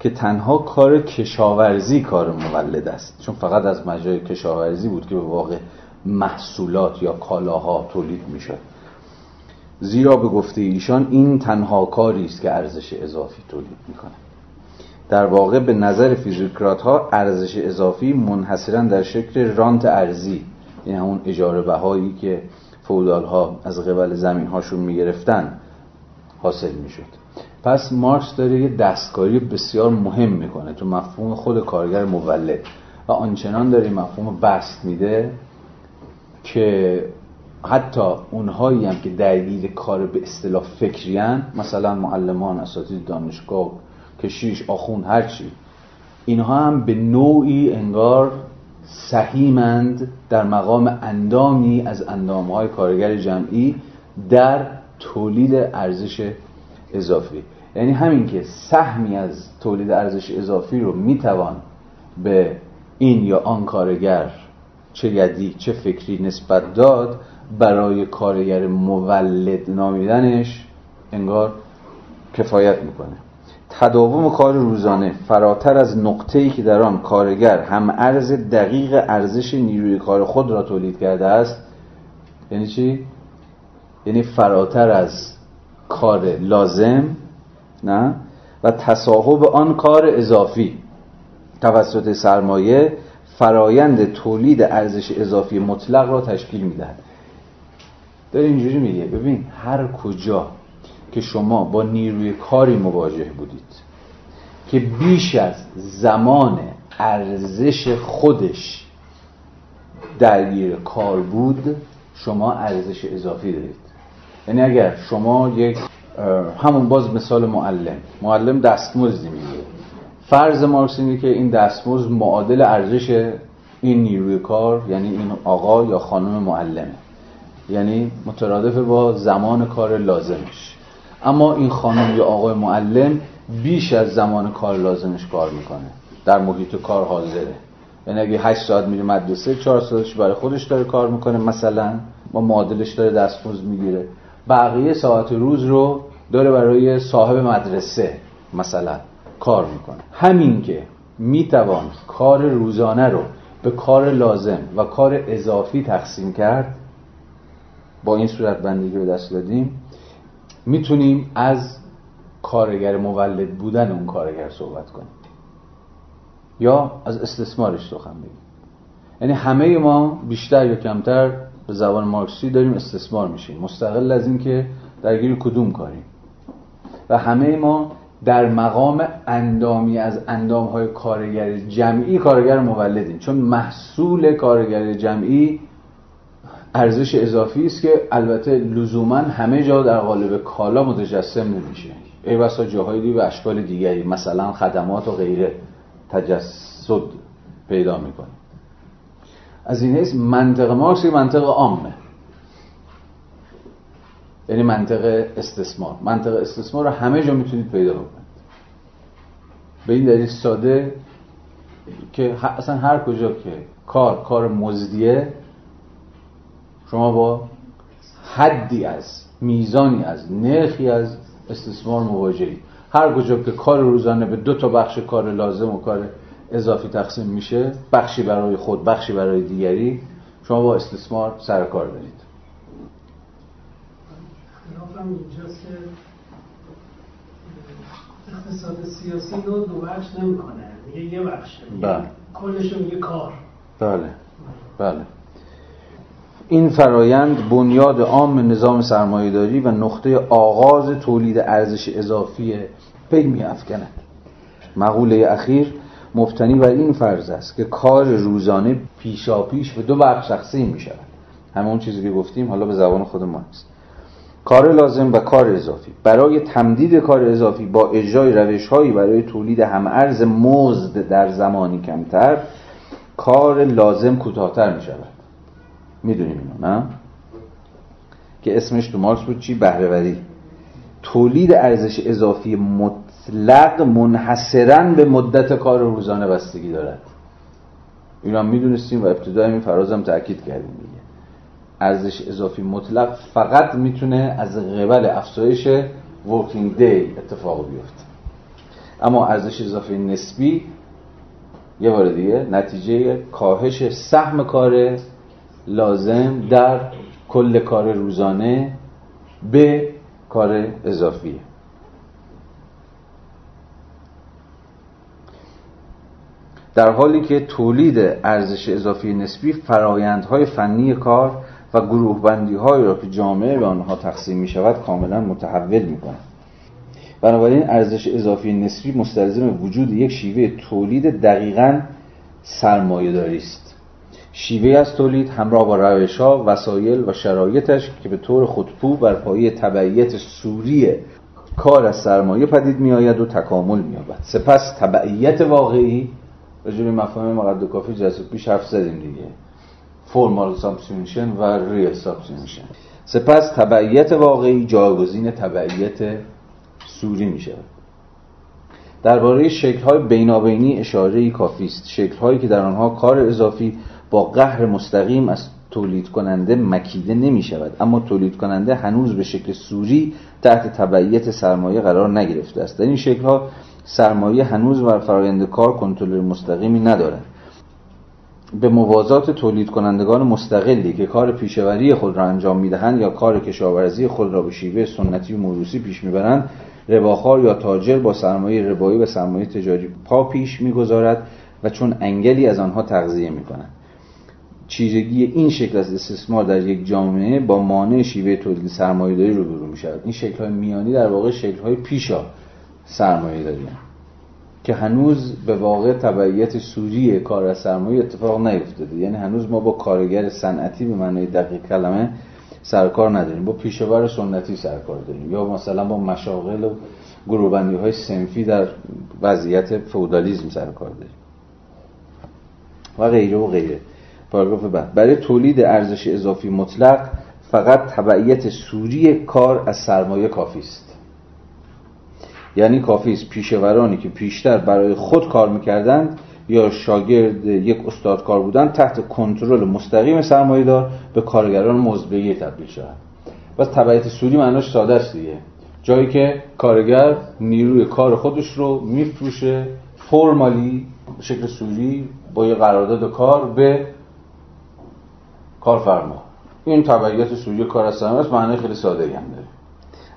که تنها کار کشاورزی کار مولد است چون فقط از مجرای کشاورزی بود که به واقع محصولات یا کالاها تولید می‌شد. زیرا به گفته ایشان این تنها کاری است که ارزش اضافی تولید می‌کنه در واقع به نظر فیزیکرات ها ارزش اضافی منحصرا در شکل رانت ارزی این همون اجاره بهایی که فودال ها از قبل زمین هاشون می‌گرفتن حاصل می‌شد. پس مارکس داره یه دستکاری بسیار مهم می‌کنه تو مفهوم خود کارگر مولد و آنچنان داره مفهوم بست میده که حتی اونهایی هم که درگیر کار به اصطلاح فکریان مثلا معلمان اساتید دانشگاه کشیش آخون هرچی اینها هم به نوعی انگار سهیمند در مقام اندامی از اندامهای کارگر جمعی در تولید ارزش اضافی. یعنی همین که سهمی از تولید ارزش اضافی رو می‌توان به این یا آن کارگر چه یدی چه فکری نسبت داد برای کارگر مولد نامیدنش انگار کفایت می‌کنه. تداوم کار روزانه فراتر از نقطه‌ای که در آن کارگر هم ارز دقیق ارزش نیروی کار خود را تولید کرده است یعنی چی؟ یعنی فراتر از کار لازم نه؟ و تصاحب آن کار اضافی توسط سرمایه فرایند تولید ارزش اضافی مطلق را تشکیل می‌دهد. داره اینجوری میگه ببین هر کجا که شما با نیروی کاری مواجه بودید که بیش از زمان ارزش خودش درگیر کار بود شما ارزش اضافی دارید. یعنی اگر شما یک همون باز مثال معلم معلم دستمزدی می‌گیره فرض مارکس اینه که این دستمزد معادل ارزش این نیروی کار یعنی این آقا یا خانم معلمه. یعنی مترادف با زمان کار لازمش. اما این خانم یا آقای معلم بیش از زمان کار لازمش کار می‌کنه. در محیط کار حاضره. یعنی اگه 8 ساعت میره مدرسه 4 ساعتش برای خودش داره کار می‌کنه مثلا با معادلش داره دستمزد می‌گیره. بقیه ساعت روز رو داره برای صاحب مدرسه مثلا. کار می‌کنه. همین که می‌توان کار روزانه رو به کار لازم و کار اضافی تقسیم کرد با این صورت بندی که به دست دادیم می‌تونیم از کارگر مولد بودن اون کارگر صحبت کنیم. یا از استثمارش سخن بگیم. یعنی همه ما بیشتر یا کمتر به زبان مارکسی داریم استثمار میشیم. مستقل از اینکه درگیر کدوم کاریم. و همه ما در مقام اندامی از اندام های کارگر جمعی کارگر مولدیم. چون محصول کارگر جمعی ارزش اضافی است که البته لزوما همه جا در قالب کالا متجسم نمیشه. ای بسا جاهای دیگه و اشکال دیگری مثلا خدمات و غیره تجسد پیدا می‌کنه. از این حیث منطق مارکس منطق عامه. یعنی منطق استثمار. منطق استثمار رو همه جا می‌تونید پیدا بکنید. به این دلیل ساده که اصلا هر کجا که کار کار مزدیه شما با حدی از میزانی از نرخی از استثمار مواجهی. هر کجا که کار روزانه به دو تا بخش کار لازم و کار اضافی تقسیم میشه بخشی برای خود بخشی برای دیگری شما با استثمار سر کار دارید اختلافم اینجاست که اقتصاد سیاسی رو دو بخش نمی‌کنه. میگه یه بخشه. بله. کلش میگه کار. بله. بله. این فرایند بنیاد عام نظام سرمایهداری و نقطه آغاز تولید ارزش اضافی پی می افکند مقوله اخیر مفتنی بر این فرض است که کار روزانه پیشا پیش به دو بخش تقسیم می شود همون چیزی که گفتیم حالا به زبان خود ما است. کار لازم و کار اضافی. برای تمدید کار اضافی با اجرای روش هایی برای تولید ارز مزد در زمانی کمتر کار لازم کوتاهتر می شود می‌دونیم اینو نه؟ که اسمش تو مارکس بود چی؟ بهرهوری. تولید ارزش اضافی مطلق منحصرا به مدت کار روزانه بستگی دارد. این هم می‌دونستیم و ابتدای این فرازم تاکید کردیم دیگه. ارزش اضافی مطلق فقط می‌تونه از قبل افزایش ورکینگ دی اتفاق بیفته. اما ارزش اضافی نسبی یه بار دیگه نتیجه کاهش سهم کار لازم در کل کار روزانه به کار اضافیه در حالی که تولید ارزش اضافی نسبی فرایندهای فنی کار و گروه بندی را که جامعه به آنها تقسیم می شود کاملا متحول می کند بنابراین ارزش اضافی نسبی مستلزم وجود یک شیوه تولید دقیقا سرمایه است. شیوه‌ای از تولید همراه با روش ها، وسایل و شرایطش که به طور خودپو بر پایه تبعیت سوری کار از سرمایه پدید می آید و تکامل می یابد سپس تبعیت واقعی. راجع مفاهیم به قدر کافی جلسه پیش حرف زدیم دیگه. formal subsumption و real subsumption سپس تبعیت واقعی جایگزین تبعیت سوری می شود درباره شکل های بینابینی اشاره کافی است. شکل هایی که در آنها کار اضافی با قهر مستقیم از تولید کننده مکیده نمی شود اما تولید کننده هنوز به شکل سوری تحت تبعیت سرمایه قرار نگرفته است. در این شکل ها سرمایه هنوز بر فرایند کار کنترل مستقیمی ندارد. به موازات تولید کنندگان مستقلی که کار پیشوری خود را انجام می‌دهند یا کار کشاورزی خود را به شیوه سنتی و موروسی پیش می‌برند رباخار یا تاجر با سرمایه ربایی و سرمایه تجاری پا پیش می‌گذارد و چون انگلی از آنها تغذیه می‌کنند چیرگی این شکل از استثمار در یک جامعه با مانع شیوه تولید سرمایه‌داری روبرو می‌شود. این شکل های میانی در واقع شکل های پیشا سرمایه داری که هنوز به واقع تبعیت سوری کار از سرمایه اتفاق نیفتاده. یعنی هنوز ما با کارگر صنعتی به معنای دقیق کلمه سرکار نداریم. با پیشور سنتی سرکار داریم. یا مثلا با مشاغل و گروبندی های سنفی در وضعیت فودالیزم سرکار داریم. و غیره و غیره. پاراگراف بعد. برای تولید ارزش اضافی مطلق فقط تبعیت سوری کار از سرمایه کافی است. یعنی کافی است پیشورانی که پیشتر برای خود کار می‌کردند یا شاگرد یک استادکار بودند تحت کنترل مستقیم سرمایه دار به کارگران مزبعی تبدیل شوند و تبعیت سوری معناش ساده است دیگه. جایی که کارگر نیروی کار خودش رو میفروشه فرمالی شکل سوری با یه قرارداد کار به کارفرما. این تبعیت سوری کار از معنی خیلی ساده هم داره.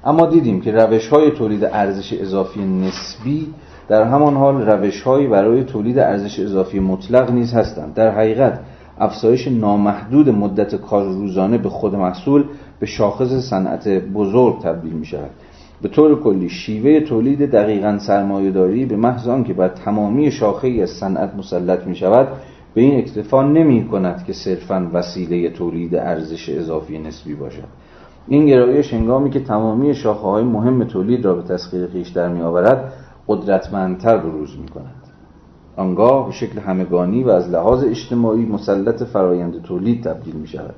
اما دیدیم که روش های تولید ارزش اضافی نسبی در همان حال روش برای تولید ارزش اضافی مطلق نیز هستند. در حقیقت افزایش نامحدود مدت کار روزانه به خود محصول به شاخص صنعت بزرگ تبدیل می شود به طور کلی شیوه تولید دقیقا سرمایهداری به محض آنکه بر تمامی شاخه از صنعت مسلط می شود به این اکتفا نمی کند که صرفا وسیله تولید ارزش اضافی نسبی باشد. این گرایش هنگامی که تمامی شاخه های مهم تولید را به تسخیر خیش در می آورد قدرتمندتر بروز می کند آنگاه به شکل همگانی و از لحاظ اجتماعی مسلط فرایند تولید تبدیل می شود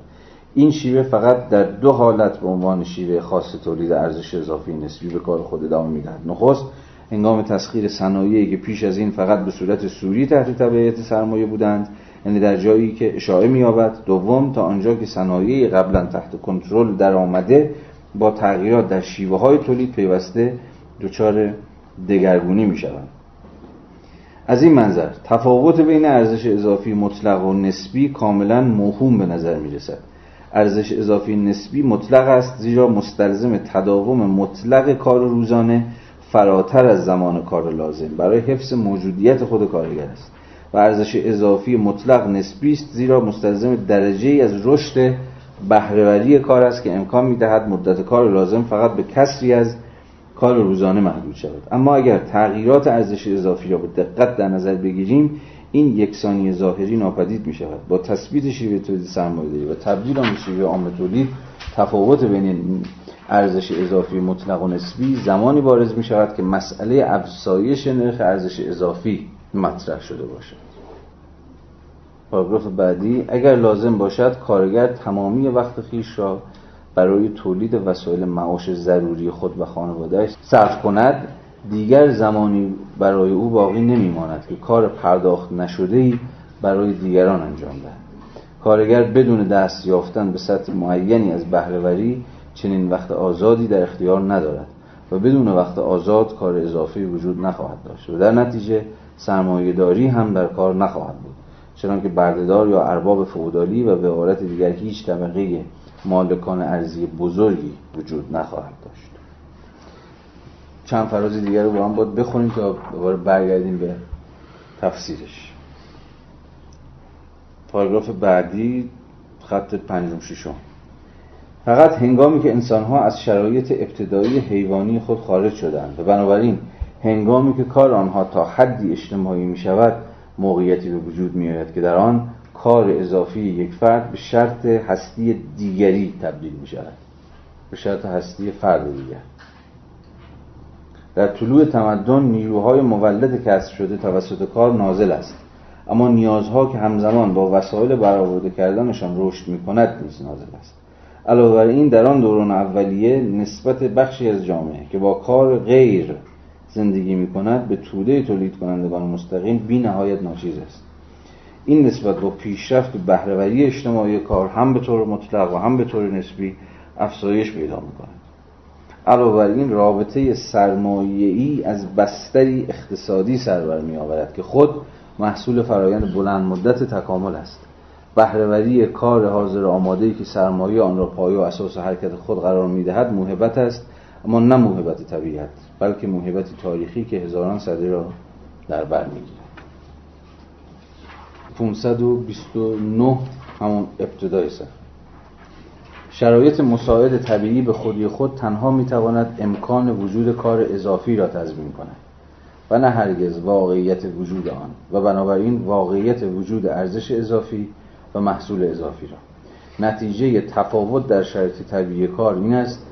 این شیوه فقط در دو حالت به عنوان شیوه خاص تولید ارزش اضافی نسبی به کار خود ادامه می‌دهد. نخست هنگام تسخیر صنایعی که پیش از این فقط به صورت سوری تحت تبعیت سرمایه بودند یعنی در جایی که اشاعه مییابد. دوم تا آنجا که صنایع قبلا تحت کنترل در آمده با تغییرات در شیوه های تولید پیوسته دچار دگرگونی می شوند از این منظر تفاوت بین ارزش اضافی مطلق و نسبی کاملا موهوم به نظر می رسد ارزش اضافی نسبی مطلق است زیرا مستلزم تداوم مطلق کار روزانه فراتر از زمان کار لازم. برای حفظ موجودیت خود کارگر است. ارزش اضافی مطلق نسبی است زیرا مستلزم درجه از رشد بهرهوری کار است که امکان می‌دهد مدت کار لازم فقط به کسری از کار روزانه محدود شود. اما اگر تغییرات ارزش اضافی را به دقت در نظر بگیریم این یکسانی ظاهری ناپدید می شود با تثبیت شیوه تولید سرمایه‌داری و تبدیل آن به شیوه عام تولید تفاوت بین ارزش اضافی مطلق و نسبی زمانی بارز می شود که مسئله افزایش نرخ ارزش اضافی مطرح شده باشد. پاراگراف بعدی اگر لازم باشد کارگر تمامی وقت خیش را برای تولید وسایل معاش ضروری خود و خانوادهش صرف کند. دیگر زمانی برای او باقی نمیماند که کار پرداخت نشده ای برای دیگران انجام دهد. کارگر بدون دست یافتن به سطح معینی از بهرهوری چنین وقت آزادی در اختیار ندارد و بدون وقت آزاد کار اضافی وجود نخواهد داشت و در نتیجه سرمایه داری هم در کار نخواهد بود. چنانکه بردهدار یا ارباب فودالی و به عبارت دیگر هیچ طبقه مالکان ارزی بزرگی وجود نخواهد داشت. چند فراز دیگر رو با هم باید بخونیم تا دوباره برگردیم به تفسیرش. پاراگراف بعدی خط پنجم ششم. فقط هنگامی که انسانها از شرایط ابتدایی حیوانی خود خارج شدند و بنابراین هنگامی که کار آنها تا حدی اجتماعی می شود موقعیتی به وجود می آید که در آن کار اضافی یک فرد به شرط هستی دیگری تبدیل می شود به شرط هستی فرد دیگر. در طلوع تمدن نیروهای مولد کسب شده توسط کار نازل است. اما نیازها که همزمان با وسایل برآورده کردنشان رشد می کند نیز نازل است. علاوه بر این در آن دوران اولیه نسبت بخشی از جامعه که با کار غیر زندگی می کند به توده تولید کنندگان مستقیم بی نهایت ناچیز است. این نسبت با پیشرفت بهرهوری اجتماعی کار هم به طور مطلق و هم به طور نسبی افزایش پیدا می کند علاوه بر این رابطه سرمایه‌ای از بستری اقتصادی سر می آورد که خود محصول فرایند بلند مدت تکامل است. بهرهوری کار حاضر آماده ای که سرمایه آن را پایه و اساس حرکت خود قرار می‌دهد موهبت است اما نه موهبت طبیعت بلکه موهبتی تاریخی که هزاران سده را در بر می‌گیرد. 529 همون ابتدای صفحه شرایط مساعد طبیعی به خودی خود تنها می‌تواند امکان وجود کار اضافی را تضمین کند و نه هرگز واقعیت وجود آن و بنابراین واقعیت وجود ارزش اضافی و محصول اضافی را. نتیجه تفاوت در شرایط طبیعی کار این است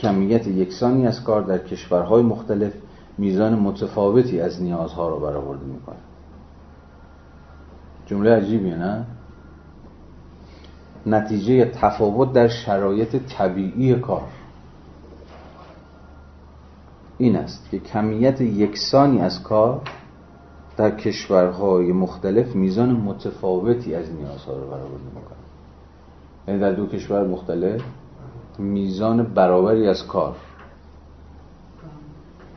کمیت یکسانی از کار در کشورهای مختلف میزان متفاوتی از نیازها را برآورده می‌کند. جمله عجیبیه نه؟ نتیجه تفاوت در شرایط طبیعی کار. این است که کمیت یکسانی از کار در کشورهای مختلف میزان متفاوتی از نیازها رو برآورده می‌کنه یعنی در دو کشور مختلف میزان برابری از کار.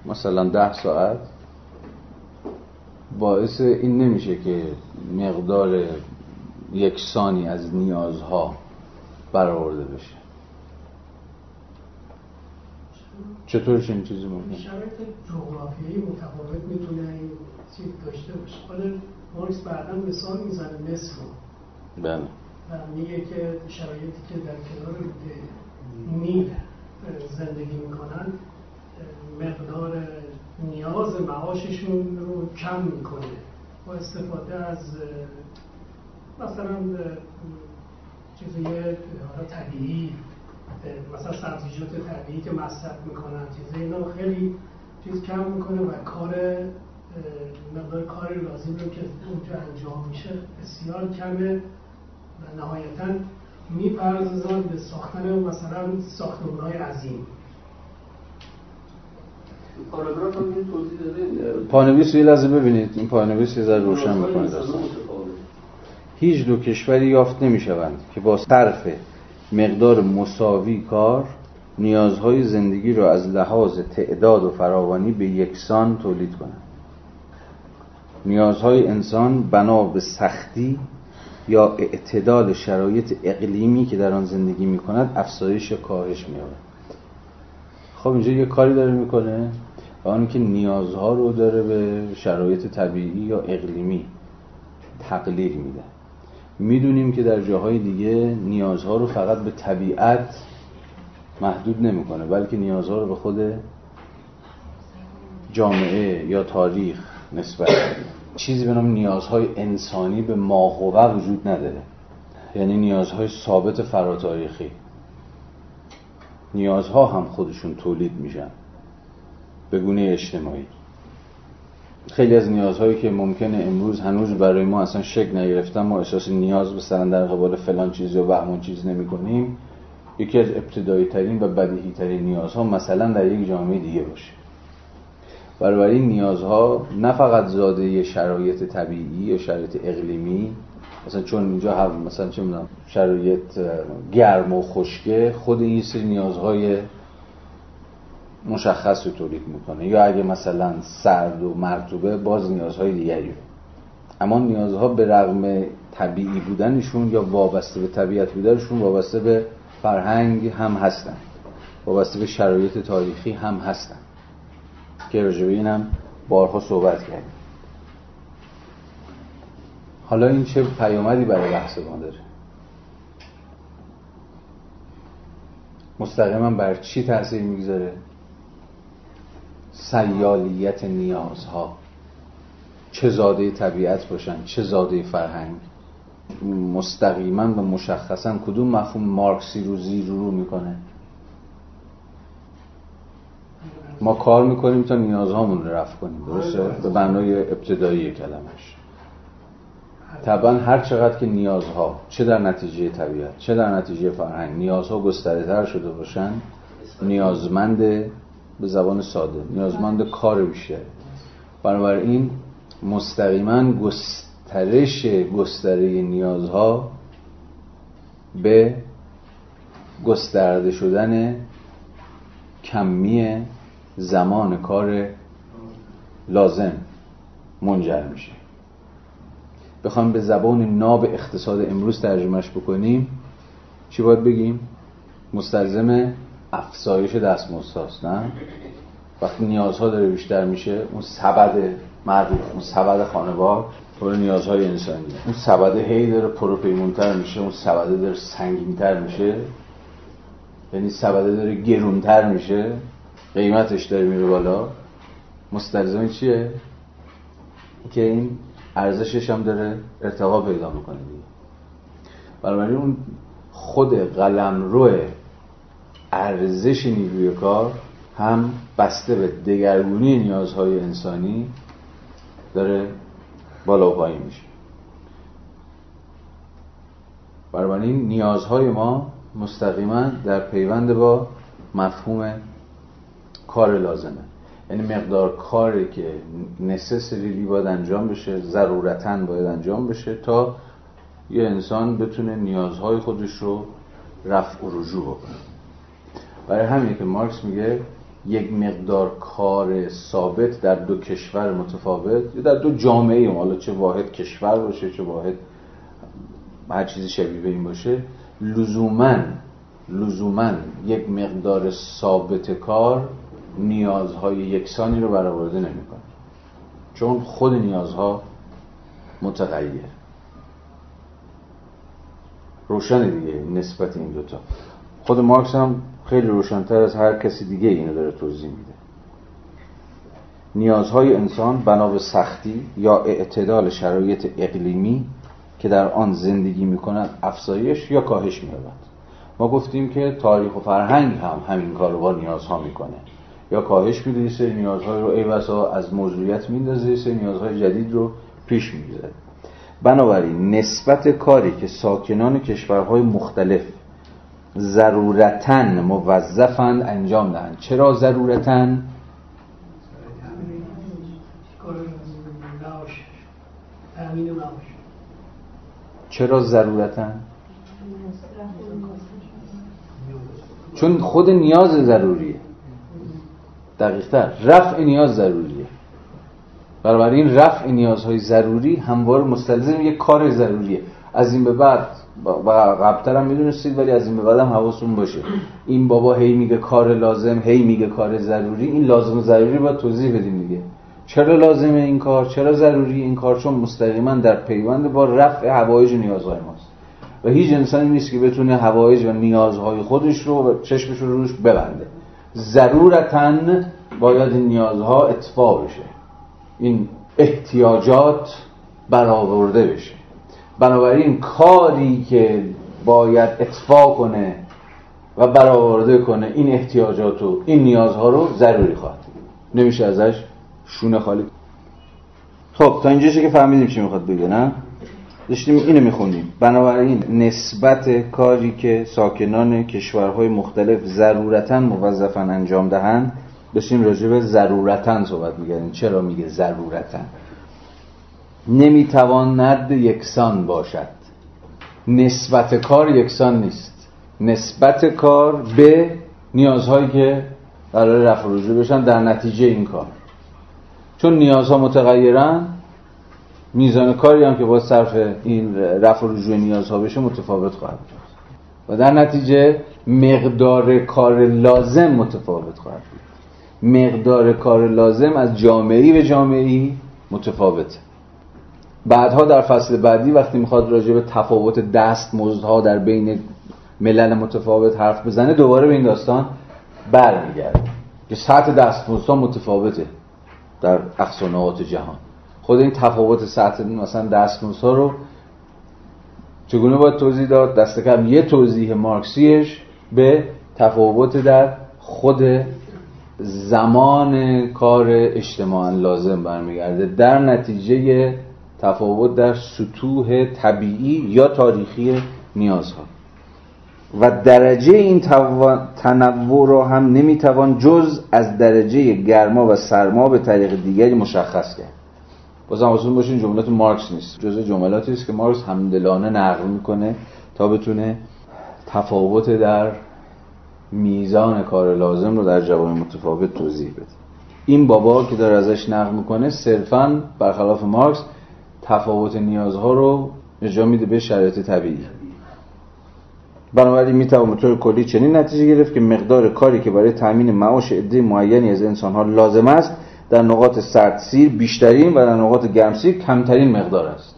مثلا ده ساعت باعث این نمیشه که مقدار یکسانی از نیازها برآورده بشه. چطور چنین چیزی ممکنه؟ شرایط جغرافیایی متفاوت می‌تونه این چیز داشته باشه. حالا مارکس بعدا مثال می‌زنه مصر رو. بله. و میگه که شرایطی که در کنار نیل زندگی می‌کنن مقدار نیاز معاششون رو کم می‌کنه. با استفاده از مثلا چیزای طبیعی مثلا سبزیجات طبیعی که مصرف می‌کنن چیزای اینا خیلی چیز کم می‌کنه و کار مقدار کار لازم رو که اونجا انجام میشه بسیار کمه و نهایتا می‌پردازن به ساختن مثلا ساختمان های عظیم پانویس یه لحظه ببینید. این پانویس یه ذره روشن می‌کنه داستان هیچ دو کشوری یافت نمی شوند که با صرف مقدار مساوی کار نیازهای زندگی را از لحاظ تعداد و فراوانی به یکسان تولید کنند. نیازهای انسان بنا به سختی یا اعتدال شرایط اقلیمی که در آن زندگی می کند افزایش یا کاهش می خب اینجا یه کاری داره می‌کنه و آن که نیازها رو داره به شرایط طبیعی یا اقلیمی تقلیل میده. می‌دونیم که در جاهای دیگه نیازها رو فقط به طبیعت محدود نمی‌کنه بلکه نیازها رو به خود جامعه یا تاریخ نسبت چیزی به نام نیازهای انسانی به ماهوه وجود نداره. یعنی نیازهای ثابت فراتاریخی نیازها هم خودشون تولید میشن. به گونه اجتماعی. خیلی از نیازهایی که ممکنه امروز هنوز برای ما اصلا شک نگرفتن ما احساس نیاز مثلا در قبال فلان چیز یا بهمون چیز نمی کنیم. یکی از ابتدایی ترین و بدیهی ترین نیازها مثلا در یک جامعه دیگه باشه. برای این نیازها نه فقط زاده شرایط طبیعی یا شرایط اقلیمی مثلا چون اینجا هم مثلا چه می‌دونم شرایط گرم و خشکه خود این سری نیازهای مشخص رو تولید می‌کنه. یا اگه مثلا سرد و مرتوبه باز نیازهای دیگری. اما نیازها به رغم طبیعی بودنشون یا وابسته به طبیعت بودنشون وابسته به فرهنگ هم هستن. وابسته به شرایط تاریخی هم هستن. که راجبه این هم بارها صحبت کردیم. حالا این چه پیامدی برای بحث ما داره؟ مستقیما بر چی تاثیر می‌گذاره؟ سیالیت نیازها. چه زاده طبیعت باشن چه زاده فرهنگ. مستقیما و مشخصا کدوم مفهوم مارکسی رو زیر رو می‌کنه؟ ما کار می‌کنیم تا نیازهامون رو رفت کنیم درسته؟ به بنای ابتدایی کلمش طبعا هر چقدر که نیازها چه در نتیجه طبیعت چه در نتیجه فرهنگ نیازها گسترده تر شده باشن نیازمند به زبان ساده نیازمند کار بیشتر. بنابراین مستقیما گسترش گستره نیازها به گسترده شدن کمی زمان کار لازم منجر میشه. بخوام به زبان ناب اقتصاد امروز ترجمهش بکنیم. چی باید بگیم؟ مستلزم افزایش دستمزدهاست نه؟ وقتی نیازها داره بیشتر میشه اون سبد معروف اون سبد خانوار پر نیازهای انسانی اون سبد هی داره پروپیمونتر میشه اون سبد داره سنگینتر میشه. یعنی سبده داره گرونتر میشه. قیمتش داره میره بالا. مستلزم چیه؟ که این ارزشش هم داره ارتقا پیدا می‌کنه دیگه. بنابراین اون خود قلم روی ارزش نیروی کار هم بسته به دگرگونی نیازهای انسانی داره بالا و پایین میشه. بنابراین نیازهای ما مستقیما در پیوند با مفهوم کار لازمه. یعنی مقدار کاری که نسسریلی باید انجام بشه ضرورتا باید انجام بشه تا یه انسان بتونه نیازهای خودش رو رفع و رجوع بکنه. برای همین که مارکس میگه یک مقدار کار ثابت در دو کشور متفاوت یا در دو جامعه حالا چه واحد کشور باشه چه واحد هر چیزی شبیه به این باشه لزوما لزوما یک مقدار ثابت کار نیازهای یکسانی رو برآورده نمی‌کنه. چون خود نیازها متغیر روشن دیگه نسبت این دوتا. خود مارکس هم خیلی روشنتر از هر کسی دیگه اینو داره توضیح میده. نیازهای انسان بنا به سختی یا اعتدال شرایط اقلیمی که در آن زندگی می‌کنند افزایش یا کاهش مییابد. ما گفتیم که تاریخ و فرهنگ هم همین کار رو با نیازها می‌کنه. یا کاهش میده این سری نیازها رو ای بسا از موضوعیت میندازه این سری نیازهای جدید رو پیش می‌گذاره بنابراین نسبت کاری که ساکنان کشورهای مختلف ضرورتا موظفند انجام دهند. چرا ضرورتا؟ چرا ضرورتا؟ چون خود نیاز ضروریه. دقیقتر رفع نیاز ضروریه. این رفع نیازهای ضروری هموار مستلزم یک کار ضروریه. از این به بعد قبلتر هم می‌دونستید ولی از این به بعد هم حواستون باشه. این بابا هی میگه کار لازم هی میگه کار ضروری. این لازم و ضروری باید توضیح بدیم دیگه. چرا لازمه این کار؟ چرا ضروری این کار؟ چون مستقیما در پیوند با رفع حوایج و نیازهای ماست. و هیچ انسانی نیست که بتونه حوایج و نیازهای خودش رو چشمش رو روش ببنده. ضرورتا باید نیازها اتفاع بشه. این احتیاجات برآورده بشه. بنابراین کاری که باید اتفاق کنه و برآورده کنه این احتیاجات و این نیازها رو ضروری خواهد نمیشه ازش شونه خالی. خب تا اینجاشه که فهمیدیم چی می‌خواد بگه نه؟ داشتیم اینو می‌خونیم بنابراین نسبت کاری که ساکنان کشورهای مختلف ضرورتا موظفن انجام دهند داشتیم راجع به ضرورتا صحبت میگردیم چرا میگه ضرورتا؟ نمی‌تواند یکسان باشد. نسبت کار یکسان نیست. نسبت کار به نیازهایی که قرار رفع بشن در نتیجه این کار. چون نیازها متغیرن میزان کاری هم که با صرف این رفع رجوع نیازها بشه متفاوت خواهد بود. و در نتیجه مقدار کار لازم متفاوت خواهد بود. مقدار کار لازم از جامعی به جامعی متفاوته. بعدها در فصل بعدی وقتی می‌خواد راجع به تفاوت دست مزدها در بین ملل متفاوت حرف بزنه دوباره به این داستان برمیگرده. که سطح دستمزدها متفاوته در اقصانعات جهان. خود این تفاوت سطح مثلا دستمزدها رو چگونه باید توضیح داد؟ دست کم یه توضیح مارکسیش به تفاوت در خود زمان کار اجتماعا لازم برمیگرده. در نتیجه تفاوت در سطوح طبیعی یا تاریخی نیازها. و درجه این تنوع را هم نمی‌توان جز از درجه گرما و سرما به طریق دیگری مشخص کرد. بازم حاضر باشین جملات مارکس نیست. جزء جملاتی است که مارکس همدلانه نقل می‌کنه تا بتونه تفاوت در میزان کار لازم رو در جوان متفاوت توضیح بده. این بابا که داره ازش نقل می‌کنه صرفا برخلاف مارکس تفاوت نیازها رو نجا میده به شرایط طبیعی. بنابراین می‌توان به طور کلی چنین نتیجه گرفت که مقدار کاری که برای تامین معاش عده معینی از انسانها لازم است در نقاط سیر بیشترین و در نقاط گرمسیر کمترین مقدار است.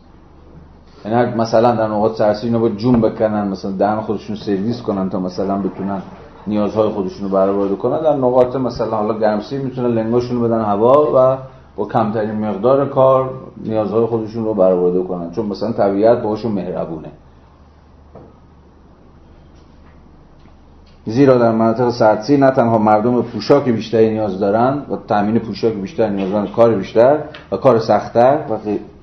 یعنی مثلا در نقاط سردسیر اینا باید جون بکنن مثلا دهن خودشون سرویس کنن تا مثلا بتونن نیازهای خودشون رو برآورده کنن. در نقاط مثلا حالا گرمسیر می‌تونن لنگاشون بدن هوا و با کمترین مقدار کار نیازهای خودشون رو برآورده کنن. چون مثلا طبیعت باهاشون مهربونه. زیرا در مناطق سردسی نه تنها مردم پوشاک بیشتری نیاز دارند و تامین پوشاک بیشتر نیاز دارند کار بیشتر و کار سختتر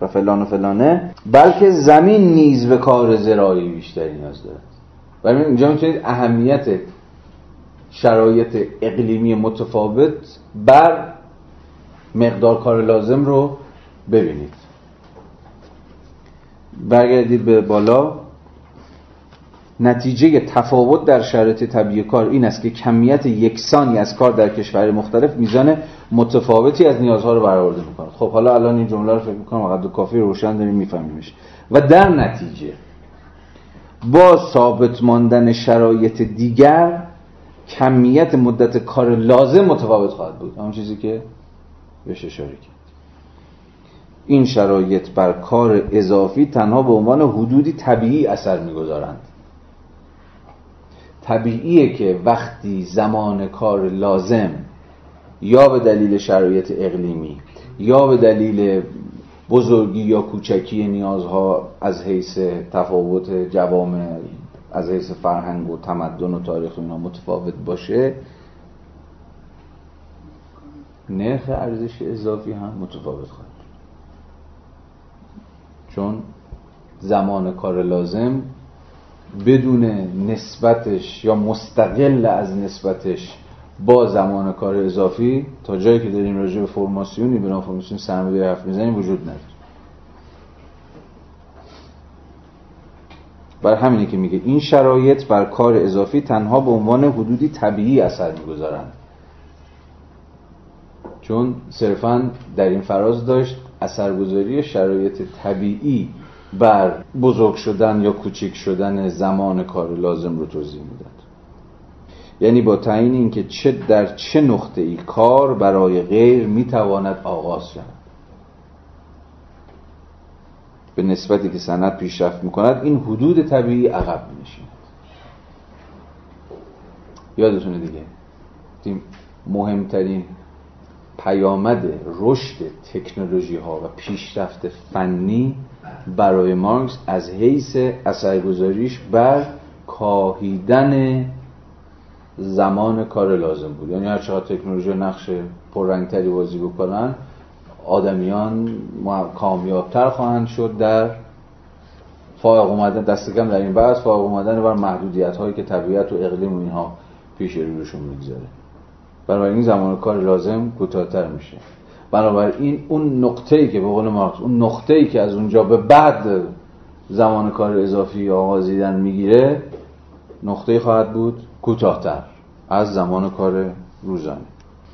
و فلان و فلانه بلکه زمین نیز به کار زراعی بیشتری نیاز دارد. ولی اینجا می‌تونید اهمیت شرایط اقلیمی متفاوت بر مقدار کار لازم رو ببینید. برگردید به بالا. نتیجه تفاوت در شرایط طبیعی کار این است که کمیت یکسانی از کار در کشور مختلف میزان متفاوتی از نیازها رو برآورده می‌کنه خب حالا الان این جمله رو فکر می‌کنم وقت کافی روشن داریم میفهمیمش. و در نتیجه با ثابت ماندن شرایط دیگر کمیت مدت کار لازم متفاوت خواهد بود. همون چیزی که بهش اشاره کرد. این شرایط بر کار اضافی تنها به عنوان حدودی طبیعی اثر می‌گذارند. طبیعیه که وقتی زمان کار لازم یا به دلیل شرایط اقلیمی یا به دلیل بزرگی یا کوچکی نیازها از حیث تفاوت جوامع از حیث فرهنگ و تمدن و تاریخ اینا متفاوت باشه نرخ ارزش اضافی هم متفاوت خواهد. چون زمان کار لازم بدون نسبتش یا مستقل از نسبتش با زمان کار اضافی تا جایی که داریم راجع به فرماسیونی به فرماسیون سرمایه حرف می‌زنیم وجود نداره. بر همینه که میگه این شرایط بر کار اضافی تنها به عنوان حدودی طبیعی اثر می‌گذارند. چون صرفا در این فراز داشت اثرگذاری شرایط طبیعی بر بزرگ شدن یا کوچک شدن زمان کار لازم رو توضیح می‌داد. یعنی با تعیین اینکه چه در چه نقطه ای کار برای غیر می‌تواند آغاز شود. به نسبتی که سند پیشرفت می‌کند این حدود طبیعی عقب نشیند یادتونه دیگه؟ مهمترین پیامد رشد تکنولوژی ها و پیشرفت فنی برای مارکس از حیث اثرگذاریش بر کاهیدن زمان کار لازم بود. یعنی هر چقدر تکنولوژی نقش پررنگتری بازی بکنن آدمیان کامیابتر خواهند شد در فائق اومدن دست کم در این بحث فائق اومدن بر محدودیت هایی که طبیعت و اقلیم و اینها پیش روشون می‌گذاره. بنابراین زمان کار لازم کوتاهتر میشه. بنابراین اون نقطه ای که به قول مارکس اون نقطه ای که از اونجا به بعد زمان کار اضافی آغازیدن می‌گیره نقطه خواهد بود کوتاهتر از زمان کار روزانه.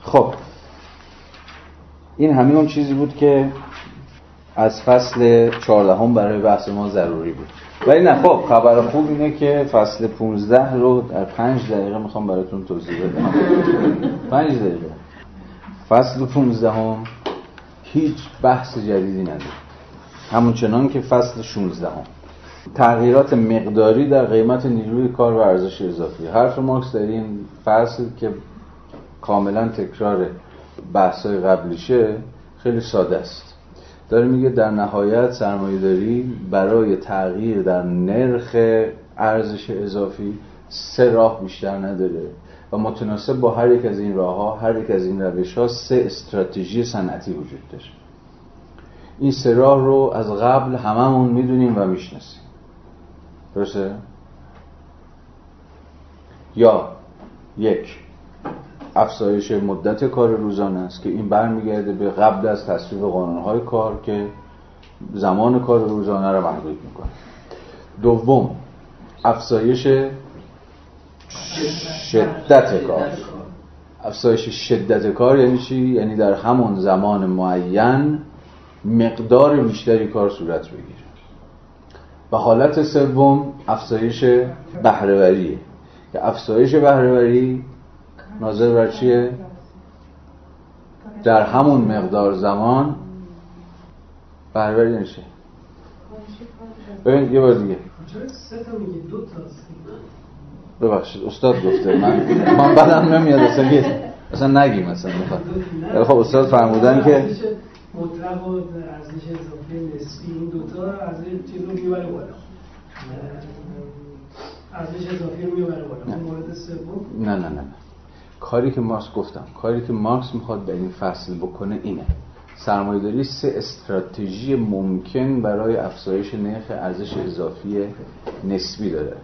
خب. این همین اون چیزی بود که از فصل 14 برای بحث ما ضروری بود. ولی نه خب خبر خوب اینه که فصل 15 رو در 5 دقیقه می‌خوام براتون توضیح بدم. 5 دقیقه. فصل 15 هم هیچ بحث جدیدی نداره همون چنان که فصل 16 هم تغییرات مقداری در قیمت نیروی کار و ارزش اضافی. حرف مارکس در این فصل که کاملا تکرار بحثای قبلیشه خیلی ساده است. داره میگه در نهایت سرمایهداری برای تغییر در نرخ ارزش اضافی سه راه بیشتر نداره. و متناسب با هر یک از این راه ها هر یک از این روش ها سه استراتژی صنعتی وجود داره این سه راه رو از قبل هممون می‌دونیم و می‌شناسیم. درسته؟ یا یک افزایش مدت کار روزانه است که این برمیگرده به قبل از تصویب قانونهای کار که زمان کار روزانه رو محدود می‌کنه. دوم افزایش شدت کار. افزایش شدت کار یعنی چی؟ یعنی در همون زمان معین مقدار بیشتری کار صورت بگیره. و حالت سوم افزایش بهرهوریه که افزایش بهرهوری ناظر بر چیه؟ در همون مقدار زمان بهرهوری نشه ببین یه بار دیگه. ببخشید استاد گفته من. من بعدم نمیاد اصلا اصلا نگیم مثلا می‌خواد. خب استاد فرمودن که مطلق و ارزش اضافی نسبی این دوتا از چیز رو می‌بره بالا. ارزش اضافی رو می‌بره بالا. مورد سوم؟ نه نه نه کاری که مارکس گفتم کاری که مارکس می‌خواد در این فصل بکنه اینه. سرمایه‌داری سه استراتژی ممکن برای افزایش نرخ ارزش اضافی نسبی داره.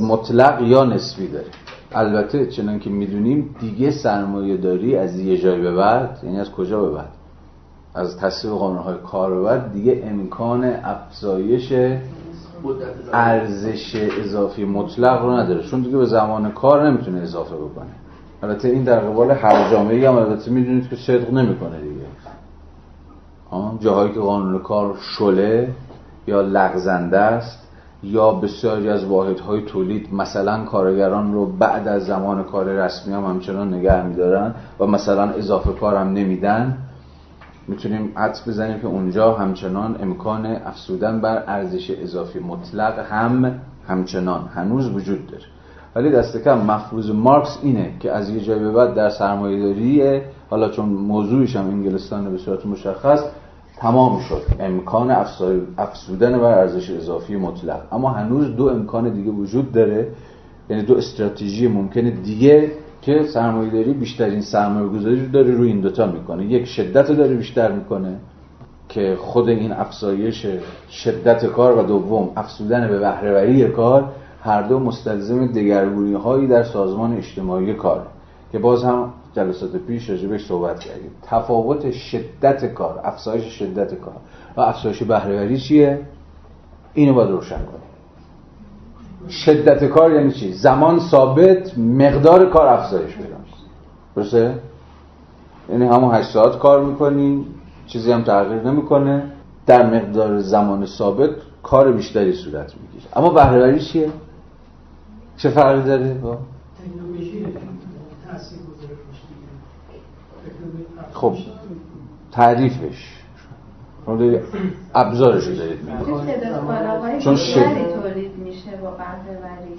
مطلق یا نسبی داره. البته چنان که می‌دونیم دیگه سرمایه داری از یه جای به بعد یعنی از کجا به بعد؟ از تصویب قانونهای کار به بعد دیگه امکان افزایش ارزش اضافی مطلق رو نداره. چون دیگه به زمان کار نمی‌تونه اضافه بکنه. البته این در قبال هر جامعه هم البته می‌دونید که صدق نمی‌کنه دیگه. جاهایی که قانون کار شله یا لغزنده است یا بسیاری از واحدهای تولید مثلا کارگران رو بعد از زمان کار رسمی هم همچنان نگه میدارن و مثلا اضافه کار هم نمیدن می‌تونیم حدس بزنیم که اونجا همچنان امکان افزودن بر ارزش اضافی مطلق هم همچنان هنوز وجود داره. ولی دست کم مفروض مارکس اینه که از یه جای به بعد در سرمایه‌داری حالا چون موضوعش هم انگلستان به صورت مشخص تمام شد. امکان افزودن بر ارزش اضافی مطلق. اما هنوز دو امکان دیگه وجود داره. یعنی دو استراتژی ممکن دیگه که سرمایه‌داری بیشترین سرمایه گذاری داره روی این دوتا می‌کنه. یک شدت داره بیشتر می‌کنه که خود این افزایش شدت کار و دوم افزودن به بهرهوری کار هر دو مستلزم دگرگونی هایی در سازمان اجتماعی کار که باز هم جلسات پیش راجبش صحبت کردیم. تفاوت شدت کار افزایش شدت کار. و افزایش بهرهوری چیه؟ اینو باید روشن کنیم. شدت کار یعنی چی؟ زمان ثابت مقدار کار افزایش پیدا درسته؟ یعنی همون 8 ساعت کار می‌کنی چیزی هم تغییر نمی‌کنه. در مقدار زمان ثابت کار بیشتری صورت می‌گیره. اما بهرهوری چیه؟ چه فرقی داره با؟ خب تعریفش. ابزارش رو دارید میگید. چون شد تولید میشه با بهرهوری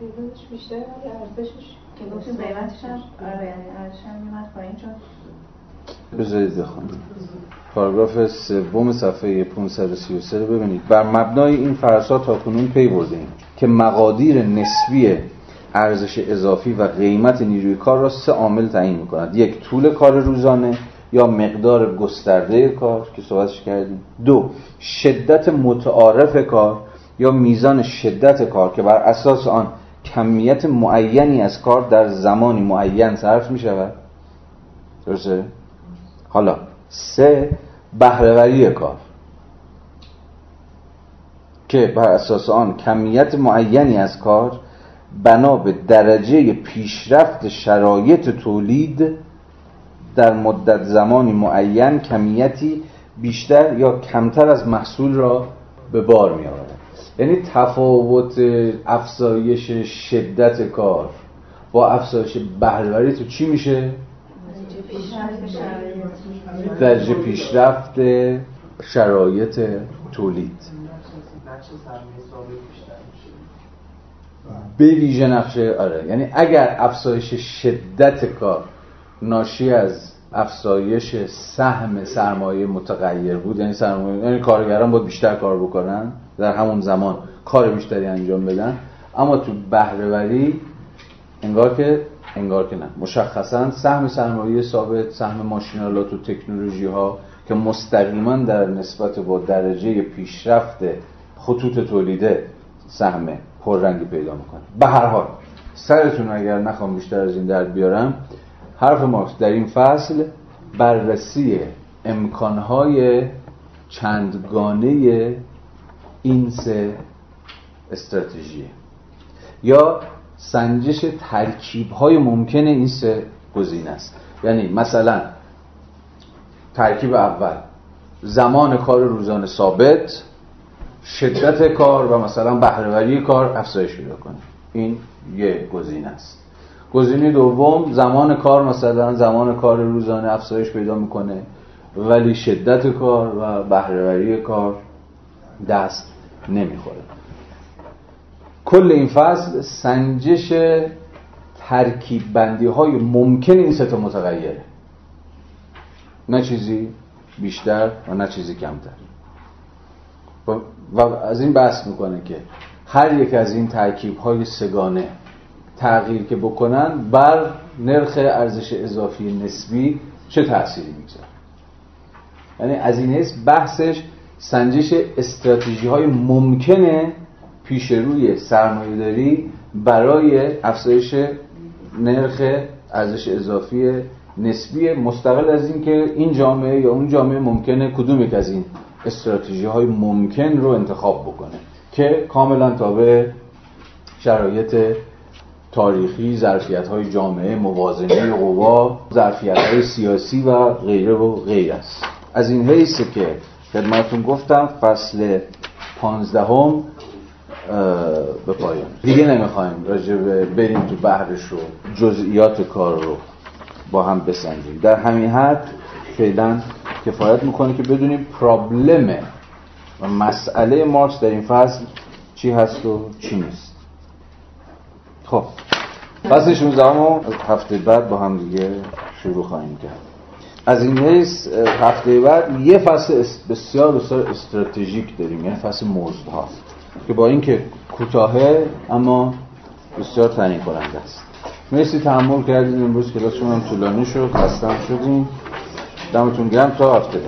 تعدادش بیشتر ارزشش که گفتیم قیمتش هم آره یعنی ارزشش هم میمد پایین چون بذارید بخونم. پاراگراف سوم صفحه 533 رو ببینید. بر مبنای این فرسا تا کنون پی بردیم که مقادیر نسبی ارزش اضافی و قیمت نیروی کار را سه عامل تعیین می‌کند. یک طول کار روزانه یا مقدار گسترده کار که صحبتش کردیم. دو شدت متعارف کار یا میزان شدت کار که بر اساس آن کمیت معینی از کار در زمانی معین صرف می شود درسته؟ حالا سه بهرهوری کار که بر اساس آن کمیت معینی از کار بنا به درجه پیشرفت شرایط تولید در مدت زمانی معین کمیتی بیشتر یا کمتر از محصول را به بار می آورد یعنی تفاوت افزایش شدت کار با افزایش بهرهوری تو چی میشه؟ درجه پیشرفت شرایط تولید به ویژه نقشه آره. یعنی اگر افزایش شدت کار ناشی از افزایش سهم سرمایه متغیر بود یعنی سرمایه یعنی کارگران باید بیشتر کار بکنن در همون زمان کار بیشتری انجام بدن اما تو بهرهوری انگار که انگار که نه. مشخصا سهم سرمایه ثابت سهم ماشینالات و تکنولوژی ها که مستقیما در نسبت با درجه پیشرفت خطوط تولیده سهم پررنگی پیدا می‌کنه. به هر حال سرتون اگر نخوام بیشتر از این درد بیارم حرف مارکس در این فصل بررسی امکانهای چندگانه این سه استراتژی. یا سنجش ترکیب های ممکن این سه گزینه است. یعنی مثلا ترکیب اول زمان کار روزانه ثابت شدت کار و مثلا بهرهوری کار افزایش پیدا کنه. این یه گزینه است. گزینه دوم زمان کار مثلا زمان کار روزانه افزایش پیدا می‌کنه ولی شدت کار و بهرهوری کار دست نمی‌خوره. کل این فصل سنجش ترکیب بندی های ممکن این ستا متغیره. نه چیزی بیشتر و نه چیزی کمتر. و از این بحث می‌کنه که هر یک از این ترکیب های سگانه تغییر که بکنن بر نرخ ارزش اضافی نسبی چه تأثیری می‌گذاره؟ یعنی از این حیث بحثش سنجش استراتژی های ممکنه پیش روی سرمایه داری برای افزایش نرخ ارزش اضافی نسبی مستقل از اینکه این جامعه یا اون جامعه ممکنه کدوم یک از این استراتژی های ممکن رو انتخاب بکنه که کاملا تابع شرایط تاریخی ظرفیت های جامعه موازنه قوا ظرفیت های سیاسی و غیره و غیر است. از این حیث که خدمتون گفتم فصل پانزدهم به پایان. دیگه نمی‌خوایم راجع بریم تو بحرش رو جزئیات کار رو با هم بسنجیم. در همین حد فعلا کفایت می‌کنه که بدونیم پرابلم و مسئله مارکس در این فصل چی هست و چی نیست. خب فصل 16 رو هفته بعد با هم دیگه شروع خواهیم کرد. از این حیث هفته بعد یه فصل بسیار بسیار استراتژیک داریم یعنی فصل موزد ها که با اینکه کوتاهه اما بسیار تعیین کننده است. مرسی تحمل کردید امروز کلاسمون هم طولانی شد خستم شدیم دمتون گرم تا هفته.